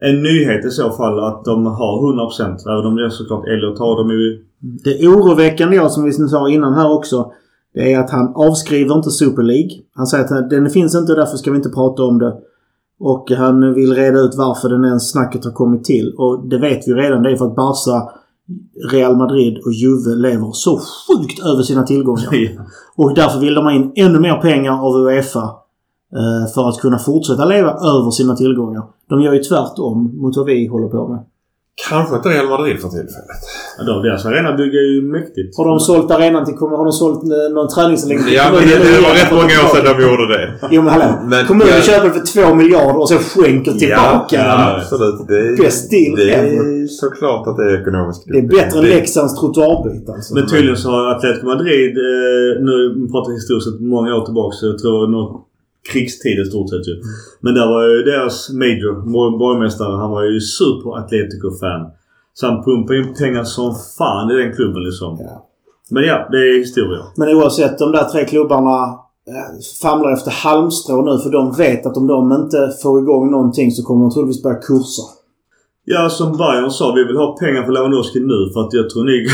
en nyhet i så fall att de har 100% även om det är såklart Elliot har de ju...
Det oroväckande jag som vi sa innan här också. Det är att han avskriver inte Super League. Han säger att den finns inte och därför ska vi inte prata om det. Och han vill reda ut varför den ens snacket har kommit till. Och det vet vi ju redan. Det är för att Barca, Real Madrid och Juve lever så sjukt över sina tillgångar. [LAUGHS] Och därför vill de ha in ännu mer pengar av Uefa. Eh, För att kunna fortsätta leva över sina tillgångar. De gör ju tvärtom mot vad vi håller på med.
Kanske inte Real Madrid för tillfället.
Ja, då, deras arenabygge är ju mäktigt.
Har de sålt arenan till... Har de sålt eh, någon träningsanläggning till
Ja men
kommunen?
det, det var rätt många år sedan de gjorde det.
Jo men hallå.
Men-
Kommunen
ja.
köper för två miljarder och sen skänker tillbaka
Ja, absolut. Det är,
Best deal
det är såklart att det är ekonomiskt
Det är bättre än Leksands trottoarbyte alltså.
Men tydligen så har Atletico Madrid, eh, nu pratar vi historiskt många år tillbaka, så jag tror något krigstid i stort sett ju. Men där var ju deras major, borg- borgmästare, han var ju super Atletico-fan. Så han pumpade in pengar som fan i den klubben liksom.
Ja.
Men ja, det är historia.
Men oavsett, de där tre klubbarna eh, famlar efter halmstrå nu för de vet att om de inte får igång någonting så kommer de troligtvis börja kursa.
Ja, som Bayern sa, vi vill ha pengar för Lewandowski nu för att jag tror ni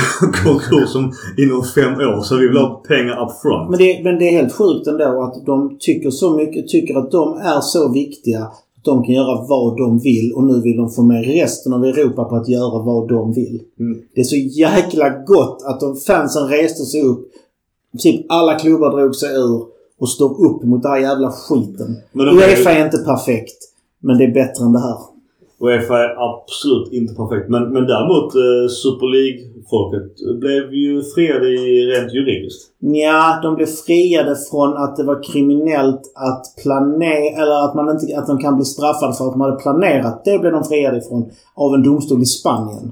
går kurs om inom fem år. Så vi vill ha pengar up front.
Men det, men det är helt sjukt ändå att de tycker så mycket, tycker att de är så viktiga att de kan göra vad de vill och nu vill de få med resten av Europa på att göra vad de vill.
Mm.
Det är så jäkla gott att de fansen reste sig upp. Typ alla klubbar drog sig ur och stod upp mot den här jävla skiten.
Men de-
Uefa är inte perfekt. Men det är bättre än det här.
Uefa är absolut inte perfekt. Men, men däremot eh, Super League-folket blev ju friade i rent juridiskt.
Ja, de blev friade från att det var kriminellt att planera, eller att, man inte, att de kan bli straffade för att de hade planerat. Det blev de friade ifrån av en domstol i Spanien.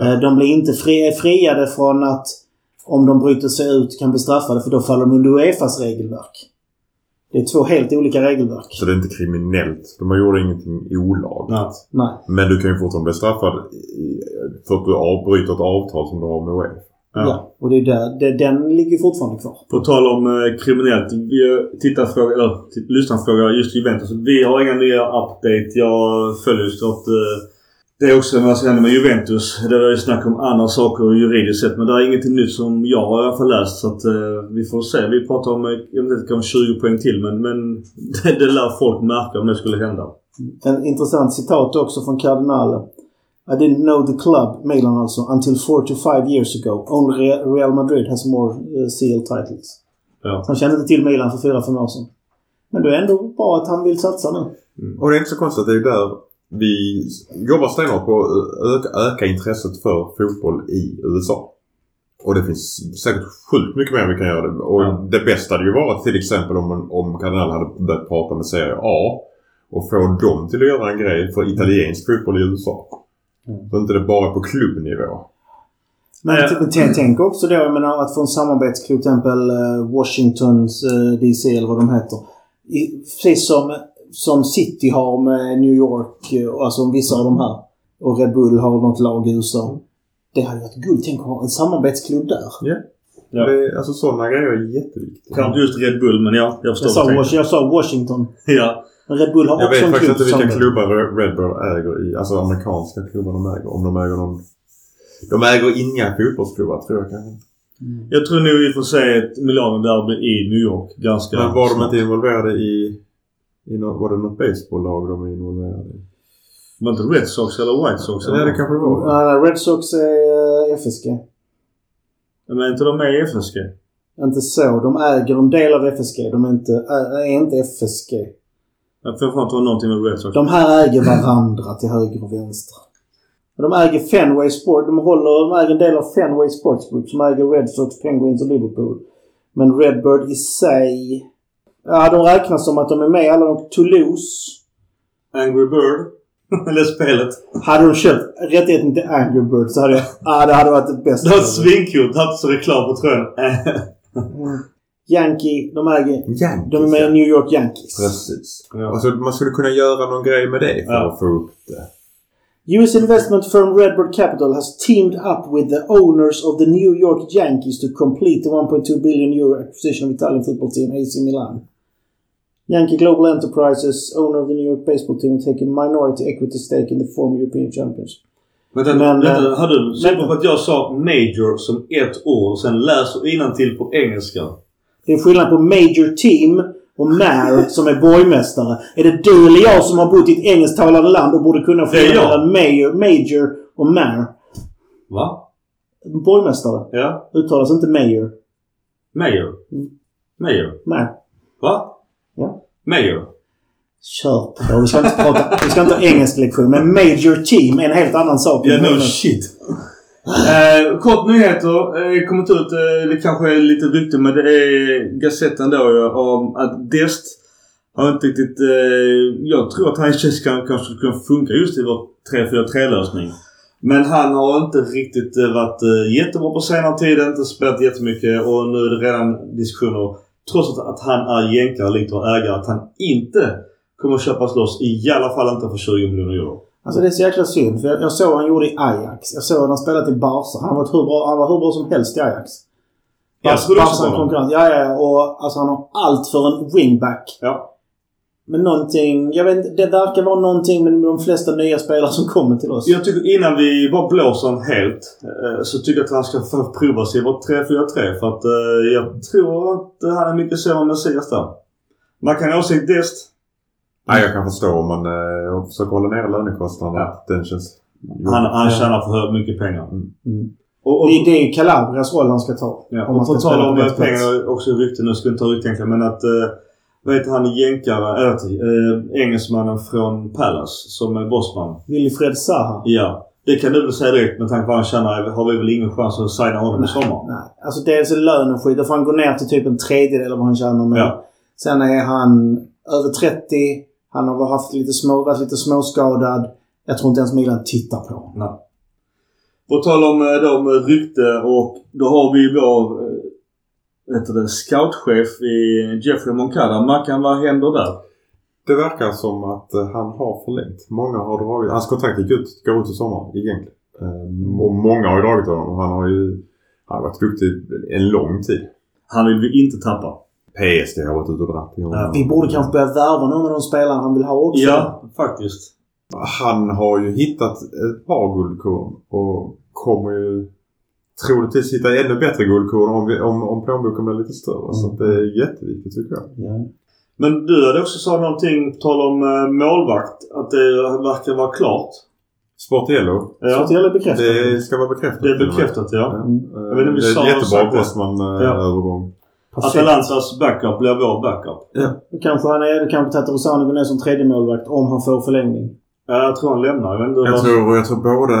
Eh, De blev inte fri, friade från att om de bryter sig ut kan bli straffade för då faller de under Uefas regelverk. Det är två helt olika regelverk.
Så det är inte kriminellt. De har gjort ingenting olagligt.
Nej.
Nej.
Men du kan ju fortfarande bli straffad för att du avbryter ett avtal som du har med Uefa.
Ja. Och det är där, det, den ligger fortfarande kvar.
På tal om eh, kriminellt. Vi har tittat fråga, eller titt- lyssnarfråga just Juventus. Vi har inga nya update. Jag följer att eh, det är också vad som händer med Juventus. Det var ju snack om andra saker juridiskt sett. Men det är ingenting nytt som jag har i alla fall läst. Så att eh, vi får se. Vi pratar om, eh, jag vet inte, kanske 20 poäng till. Men, men [LAUGHS] det, det lär folk märka om det skulle hända.
En intressant citat också från Cardinale. I didn't know the club, Milan alltså, until four to five years ago. Only Re- Real Madrid has more uh, CL titles.
Ja.
Han kände inte till Milan för fyra, fem år sedan. Men det är ändå bra att han vill satsa nu.
Och det är inte så konstigt att det är där vi jobbar stenhårt på att öka, öka intresset för fotboll i USA. Och det finns säkert sjukt mycket mer vi kan göra. Och
Ja.
det bästa hade ju varit till exempel om, om Cardinal hade börjat prata med Serie A och få dem till att göra en grej för italiensk fotboll i USA.
Mm.
Så inte det bara på klubbnivå.
Men
Ja.
typ, tänk, också då, jag menar att få en samarbetsklubb, till exempel eh, Washingtons eh, DC eller vad de heter. I, precis som, som City har med New York, eh, och alltså vissa av de här. Och Red Bull har något lag i USA. Det hade varit guld. Tänk att ha en samarbetsklubb där.
Ja.
Det, alltså sådana grejer är jätteviktiga.
Kanske inte just Red Bull men ja, jag förstår
Jag sa, Was- jag sa Washington.
Ja.
Men Red Bull har
Jag
också
vet
en
faktiskt
klubb
inte vilka klubbar Red Bull äger i, alltså amerikanska klubbar de äger. Om de äger någon... De äger inga fotbollsklubbar tror jag kanske.
Jag tror nog vi får se ett Milano-derby i New York ganska
Men var de
snart.
inte involverade i... i något, var det något baseballlag de är involverade i?
Var inte Red Sox eller White Sox?
Ja, det kanske det var.
Nej, nej, Red Sox är eh, FSG.
Men är inte de med i FSG?
Inte så. De äger en del av FSG. De är inte, är, är inte FSG.
Jag får fan inte ha någonting med Red Sox.
De här äger varandra till höger och vänster. De äger Fenway Sport. De, håller, de äger en del av Fenway Sports Group som äger Red Sox, Penguins och Liverpool. Men Redbird i sig... Ja, de räknas som att de är med alla de... Toulouse.
Angry Bird. [LAUGHS] eller spelet.
Hade de köpt rättigheten till Angry Bird så hade jag... Ja, det hade varit det bästa.
Det var svinkul. Det hade så reklam på tröjan.
Mm. [LAUGHS] Yankee, de äger...
Yankees.
De är med i New York Yankees.
Precis.
Ja.
Alltså man skulle kunna göra någon grej med det för
Ja.
att få upp det.
US investment firm Redbird Capital has teamed up with the owners of the New York Yankees to complete the 1.2 billion euro acquisition of Italian football team AC Milan. Yankee Global Enterprises, owner of the New York baseball team, taking minority equity stake in the former European champions.
Vänta,
Men,
vänta,
eh,
har du säker
vänta.
på att jag sa major som ett ord och sen läser till på engelska?
Det är skillnad på Major Team och Mayor som är borgmästare. Är det du eller jag som har bott i ett engelsktalande land och borde kunna skilja mellan Major, Major och Mayor?
Va?
Borgmästare.
Ja.
Uttalas inte Mayor.
Mayor.
Mm.
Mayor.
Mayor.
Va?
Ja.
Mayor.
Kör på. Vi ska inte prata... Vi ska inte ha engelsk lektion. Men Major Team är en helt annan sak.
Ja, no shit. Eh, kort nyheter. Eh, kommit ut, eh, det kanske är lite rykte men det är Gazetten då ja, om att Dest har inte riktigt... Eh, jag tror att han känns kan, kanske kunna funka just i vår 3-4-3 lösning. Men han har inte riktigt eh, varit eh, jättebra på senare tid. Inte spelat jättemycket och nu är det redan diskussioner. Trots att, han är jänkare lite och ägare. Att han inte kommer köpas loss. I alla fall inte för 20 miljoner euro.
Alltså det är så jäkla synd. För jag, jag såg vad han gjorde i Ajax. Jag såg han spelade i Barca. Han var hur bra, han var hur bra som helst i Ajax. Barca en
honom.
konkurrent. Ja, ja. Och alltså han har allt för en wingback.
Ja.
Men någonting... Jag vet inte, Det verkar vara någonting med de flesta nya spelare som kommer till oss.
Jag tycker innan vi bara blåser honom helt eh, så tycker jag att han ska få prova sig i vårt 3-4-3 för att eh, jag tror att han är mycket sämre än Messias där. Man kan ha åsikt Dest.
Nej, jag kan förstå om man eh, försöker hålla nere lönekostnaderna.
Ja.
Den känns...
Han, han tjänar för mycket pengar.
Mm.
Och, och,
Det, är Calabrias roll han ska ta.
ja,
om man
och på tal om pengar, också rykten. Nu ska inte ta rykten men att eh, vad heter han jänkare, äh, äh, engelsmannen från Palace som är bossman.
Wilfred Zaha.
Ja. Det kan du väl säga direkt med tanke på vad han tjänar har vi väl ingen chans att signa honom i sommar.
Nej, alltså dels är lönen skit. Då får han gå ner till typ en tredjedel av vad han tjänar nu.
Ja.
Sen är han över 30. Han har haft lite små, varit lite småskadad. Jag tror inte ens Milan tittar på honom.
Nej. På tal om eh, då med rykte och då har vi vår du det, scoutchef i Jeffrey Moncada. Mackan, vad händer där?
Det verkar som att eh, han har förlängt. Många har dragit... Hans kontrakt gick ut, går ut i sommar egentligen. Eh, och många har ju dragit honom och han har ju... Han har varit duktig en lång tid.
Han vill vi inte tappa.
PSG har varit ute och dragit.
Ja,
Vi borde kanske börja värva någon av de spelarna han vill ha också.
Ja, faktiskt.
Han har ju hittat ett par guldkorn och kommer ju troligtvis hitta ännu bättre guldkorn om, vi, om, om plånboken blir lite större. Så att det är jätteviktigt tycker jag.
Ja.
Men du hade också sagt någonting på tal om eh, målvakt. Att det verkar vara klart.
Sportiello.
Så att det gäller bekräftat.
Det ska vara bekräftat.
Det är bekräftat ja.
Ja.
Mm.
Eh,
Jag vet inte vi
det är en jättebra. Bosman-övergång.
Perfekt.
Atalantas backup blir vår backup.
Då kanske han är, kanske Tatarusano går ner som tredje målvakt om han får förlängning.
Ja, jag tror han lämnar. Jag vet inte
Jag tror, jag tror både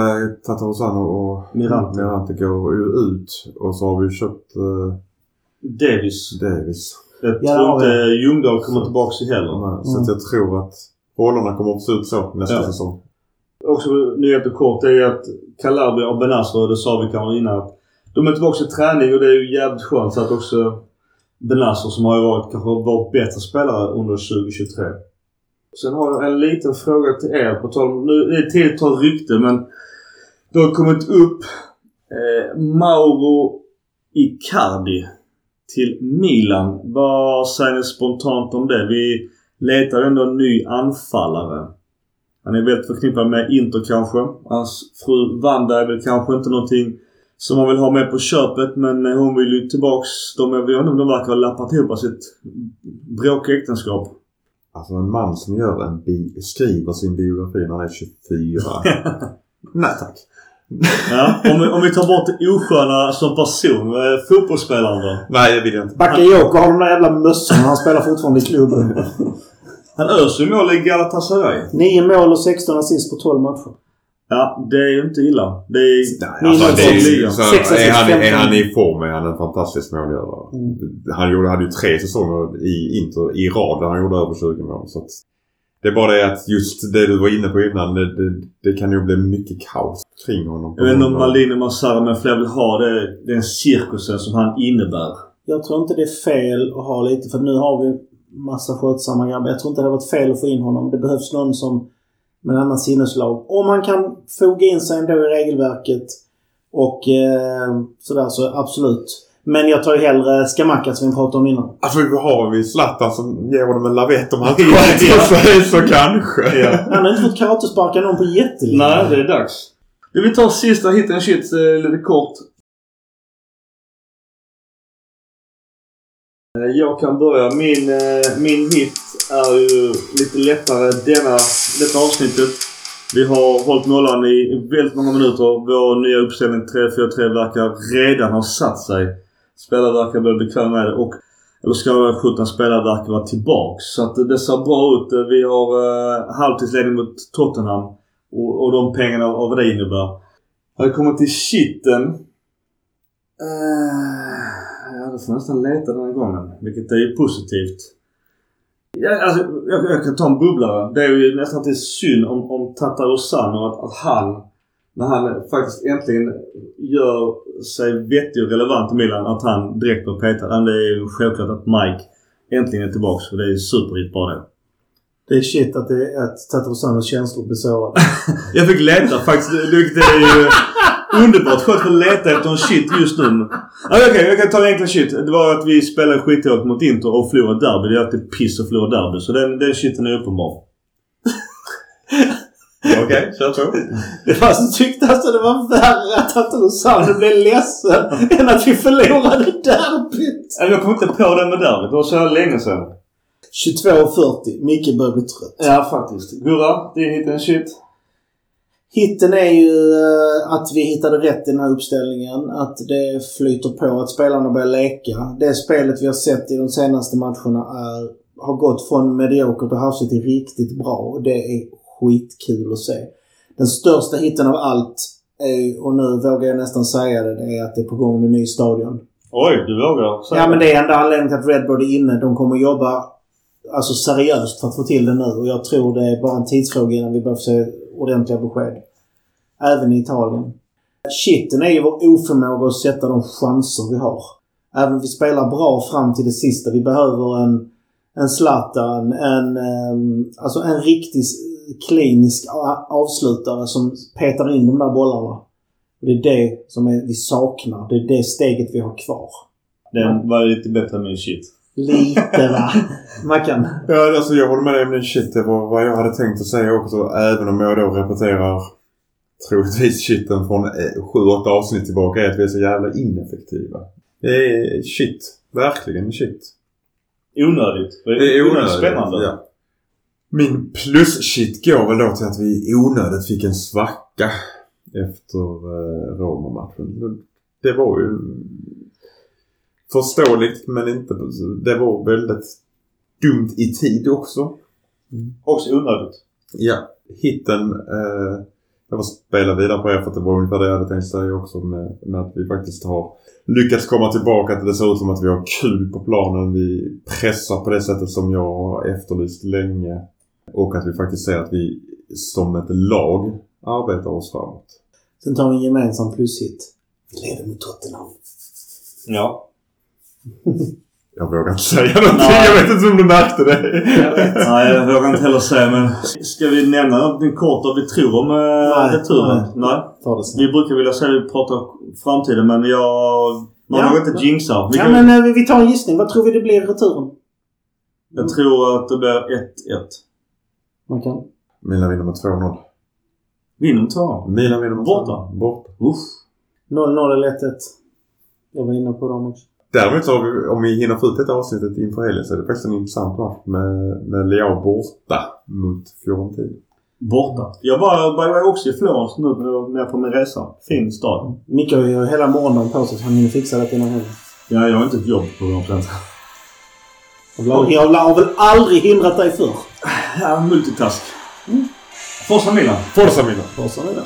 Tatarusano och
Mirante.
Mirante går ut. Och så har vi köpt eh,
Davis.
Davis.
Jag
Ja,
tror
det
inte
vi.
Ljungdahl kommer tillbaka heller.
Så att jag tror att rollerna kommer att se ut så nästa
Ja.
säsong.
också nyheter kort är att Calabria och Benazzo, det sa vi kanske innan, att de är tillbaka i träning och det är ju jävligt skönt så att också Benazzo som har ju varit kanske vår bättre spelare under 2023. Sen har jag en liten fråga till er på tal om, nu är det tidigt att ta rykte men det har kommit upp eh, Mauro Icardi till Milan. Vad säger ni spontant om det? Vi letar ändå en ny anfallare. Han är väldigt förknippad med Inter kanske. Hans fru Wanda är väl kanske inte någonting som man vill ha med på köpet men hon vill ju tillbaks. De, jag vet inte om de verkar ha lappat ihop sitt bråkiga äktenskap.
Alltså en man som gör en bi- skriver sin biografi när han är 24. [LAUGHS] Nej tack.
Ja, om, vi, om vi tar bort det osköna som person. Eh, fotbollsspelaren då?
Nej det vill jag inte.
Bakayoko har de där jävla mössorna. Han spelar fortfarande i klubben.
Han öser ju mål i Galatasaray.
9 mål och 16 assist på 12 matcher.
Ja, det är ju inte illa. Det är...
Nej, alltså, det är, så,
Sex
är, han, är han
15.
i form är han en fantastisk målgörare.
Mm.
Han gjorde, hade ju tre säsonger i Inter i rad där han gjorde över 20 mål. Så att, det är bara det att just det du var inne på innan. Det, det, det kan ju bli mycket kaos kring honom.
Jag vet inte om Maldini Massara med fler vill ha det, den cirkusen som han innebär.
Jag tror inte det är fel att ha lite för nu har vi massa skötsamma grabbar. Jag tror inte det har varit fel att få in honom. Det behövs någon som med en annan sinneslag. Om han kan foga in sig ändå i regelverket och eh, sådär så absolut. Men jag tar ju hellre Skamacka som vi pratade om innan.
Alltså vi har vi Zlatan som ger honom en lavett om han [LAUGHS]
Ja,
sköter sig så kanske.
Ja.
Han har inte fått karatesparka någon på jättelänge.
Nej, det är dags. Du vill ta sista hit and shit eh, lite kort. Eh, Jag kan börja. Min, eh, min hit är ju lite lättare denna, detta avsnittet. Vi har hållit nollan i väldigt många minuter. Vår nya uppställning 3-4-3 verkar redan ha satt sig. Spelare verkar bli bekväma med det. Och, eller ska jag 17 spelare verkar vara tillbaks. Så att det ser bra ut. Vi har uh, halvtidsledning mot Tottenham. Och, och de pengarna och vad det innebär. När eh, det kommer till shitten. Uh, ja, då får nästan leta den här gången. Vilket är ju positivt. Ja, alltså, jag, jag kan ta en bubblare. Det är ju nästan till synd om, om Tatarusano att, att han, när han faktiskt äntligen gör sig vettig och relevant i Milan, att han direkt blir petad. Det är ju självklart att Mike äntligen är tillbaks. För det är superhit bara det.
Det är shit att, det, att Tatarusanos känslor blir sårade. [LAUGHS]
Jag fick leta faktiskt. Det är ju... [LAUGHS] Underbart skönt att leta efter en shit just nu. Okej, jag kan ta en enkel shit. Det var att vi spelade skitdåligt mot Inter och förlorade derby. Det är alltid piss att förlora derby. Så den, den shiten är uppenbar. [LAUGHS]
Okej, kör på.
Det var så tyckte alltså det var värre att inte Rosanne blev ledsen [LAUGHS] än att vi förlorade derbyt.
Jag kom inte på det med derbyt. Det var så länge sedan.
22.40. Micke börjar bli trött.
Ja, faktiskt. Gurra, din hit en shit.
Hitten är ju eh, att vi hittade rätt i den här uppställningen. Att det flyter på, att spelarna börjar leka. Det spelet vi har sett i de senaste matcherna är, har gått från mediokert och hafsigt till riktigt bra. Och det är skitkul att se. Den största hitten av allt är, och nu vågar jag nästan säga det, det är att det är på gång med ny stadion.
Oj, du vågar säga
Ja men det är enda anledningen till att Redbird är inne. De kommer jobba alltså seriöst för att få till det nu och jag tror det är bara en tidsfråga innan vi börjar se ordentliga besked. Även i Italien. Shitten är ju vår oförmåga att sätta de chanser vi har. Även om vi spelar bra fram till det sista. Vi behöver en, en Zlatan, en, em, alltså en riktig klinisk avslutare som petar in de där bollarna. Och det är det som är, vi saknar. Det är det steget vi har kvar.
Den var lite bättre än min shit.
Lite va? [LAUGHS] Mackan?
Ja, alltså jag håller med dig om din shit. Det var vad jag hade tänkt att säga också. Även om jag då repeterar troligtvis shiten från 7-8 avsnitt tillbaka är att vi är så jävla ineffektiva. Det är shit. Verkligen shit.
Onödigt.
Det är onödigt.
Spännande.
Ja. Min plus-shit går väl då till att vi onödigt fick en svacka efter eh, Roma-matchen. Det- Det var ju förståeligt men inte... Det var väldigt dumt i tid också.
Också onödigt.
Ja, hitten. Eh, jag får spela vidare på det för att det var ungefär det jag hade tänkt säga också med, med att vi faktiskt har lyckats komma tillbaka till det ser ut som att vi har kul på planen. Vi pressar på det sättet som jag har efterlyst länge. Och att vi faktiskt ser att vi som ett lag arbetar oss framåt.
Sen tar vi en gemensam plushit. Vi leder mot Tottenham.
Ja.
Jag vågar inte säga någonting.
Nej.
Jag vet inte om du märkte det.
Nej, jag vågar inte heller säga men... Ska vi nämna någonting kort vad vi tror om
Nej,
äh, returen?
nej.
Nej. Vi brukar vilja säga vi pratar framtiden men jag... Man
Ja.
vågar inte jinxa. Vi
Ja men eh, vi tar en gissning. Vad tror vi det blir i returen?
Jag tror att det blir 1-1.
Man kan.
Milan vinner med 2-0.
Vinner de två?
Milan vinner med
Borta?
2-0. Borta.
Uff.
0-0 eller 1-1. Jag var inne på dem också.
Däremot så har vi, om vi hinner få ut detta avsnittet inför helgen så är det faktiskt en intressant match med, med Leao borta mot Fiorentina.
Borta. Jag var, way, också i Florens nu på- med på min resa. Fin stad.
Micke har ju hela morgonen på sig så han hinner fixa det innan helgen.
Ja, jag har inte ett jobb på 100%.
Jag jag har väl aldrig hindrat dig förr?
Ja, multitask. Forza Milan.
Forza Milan!
Du då?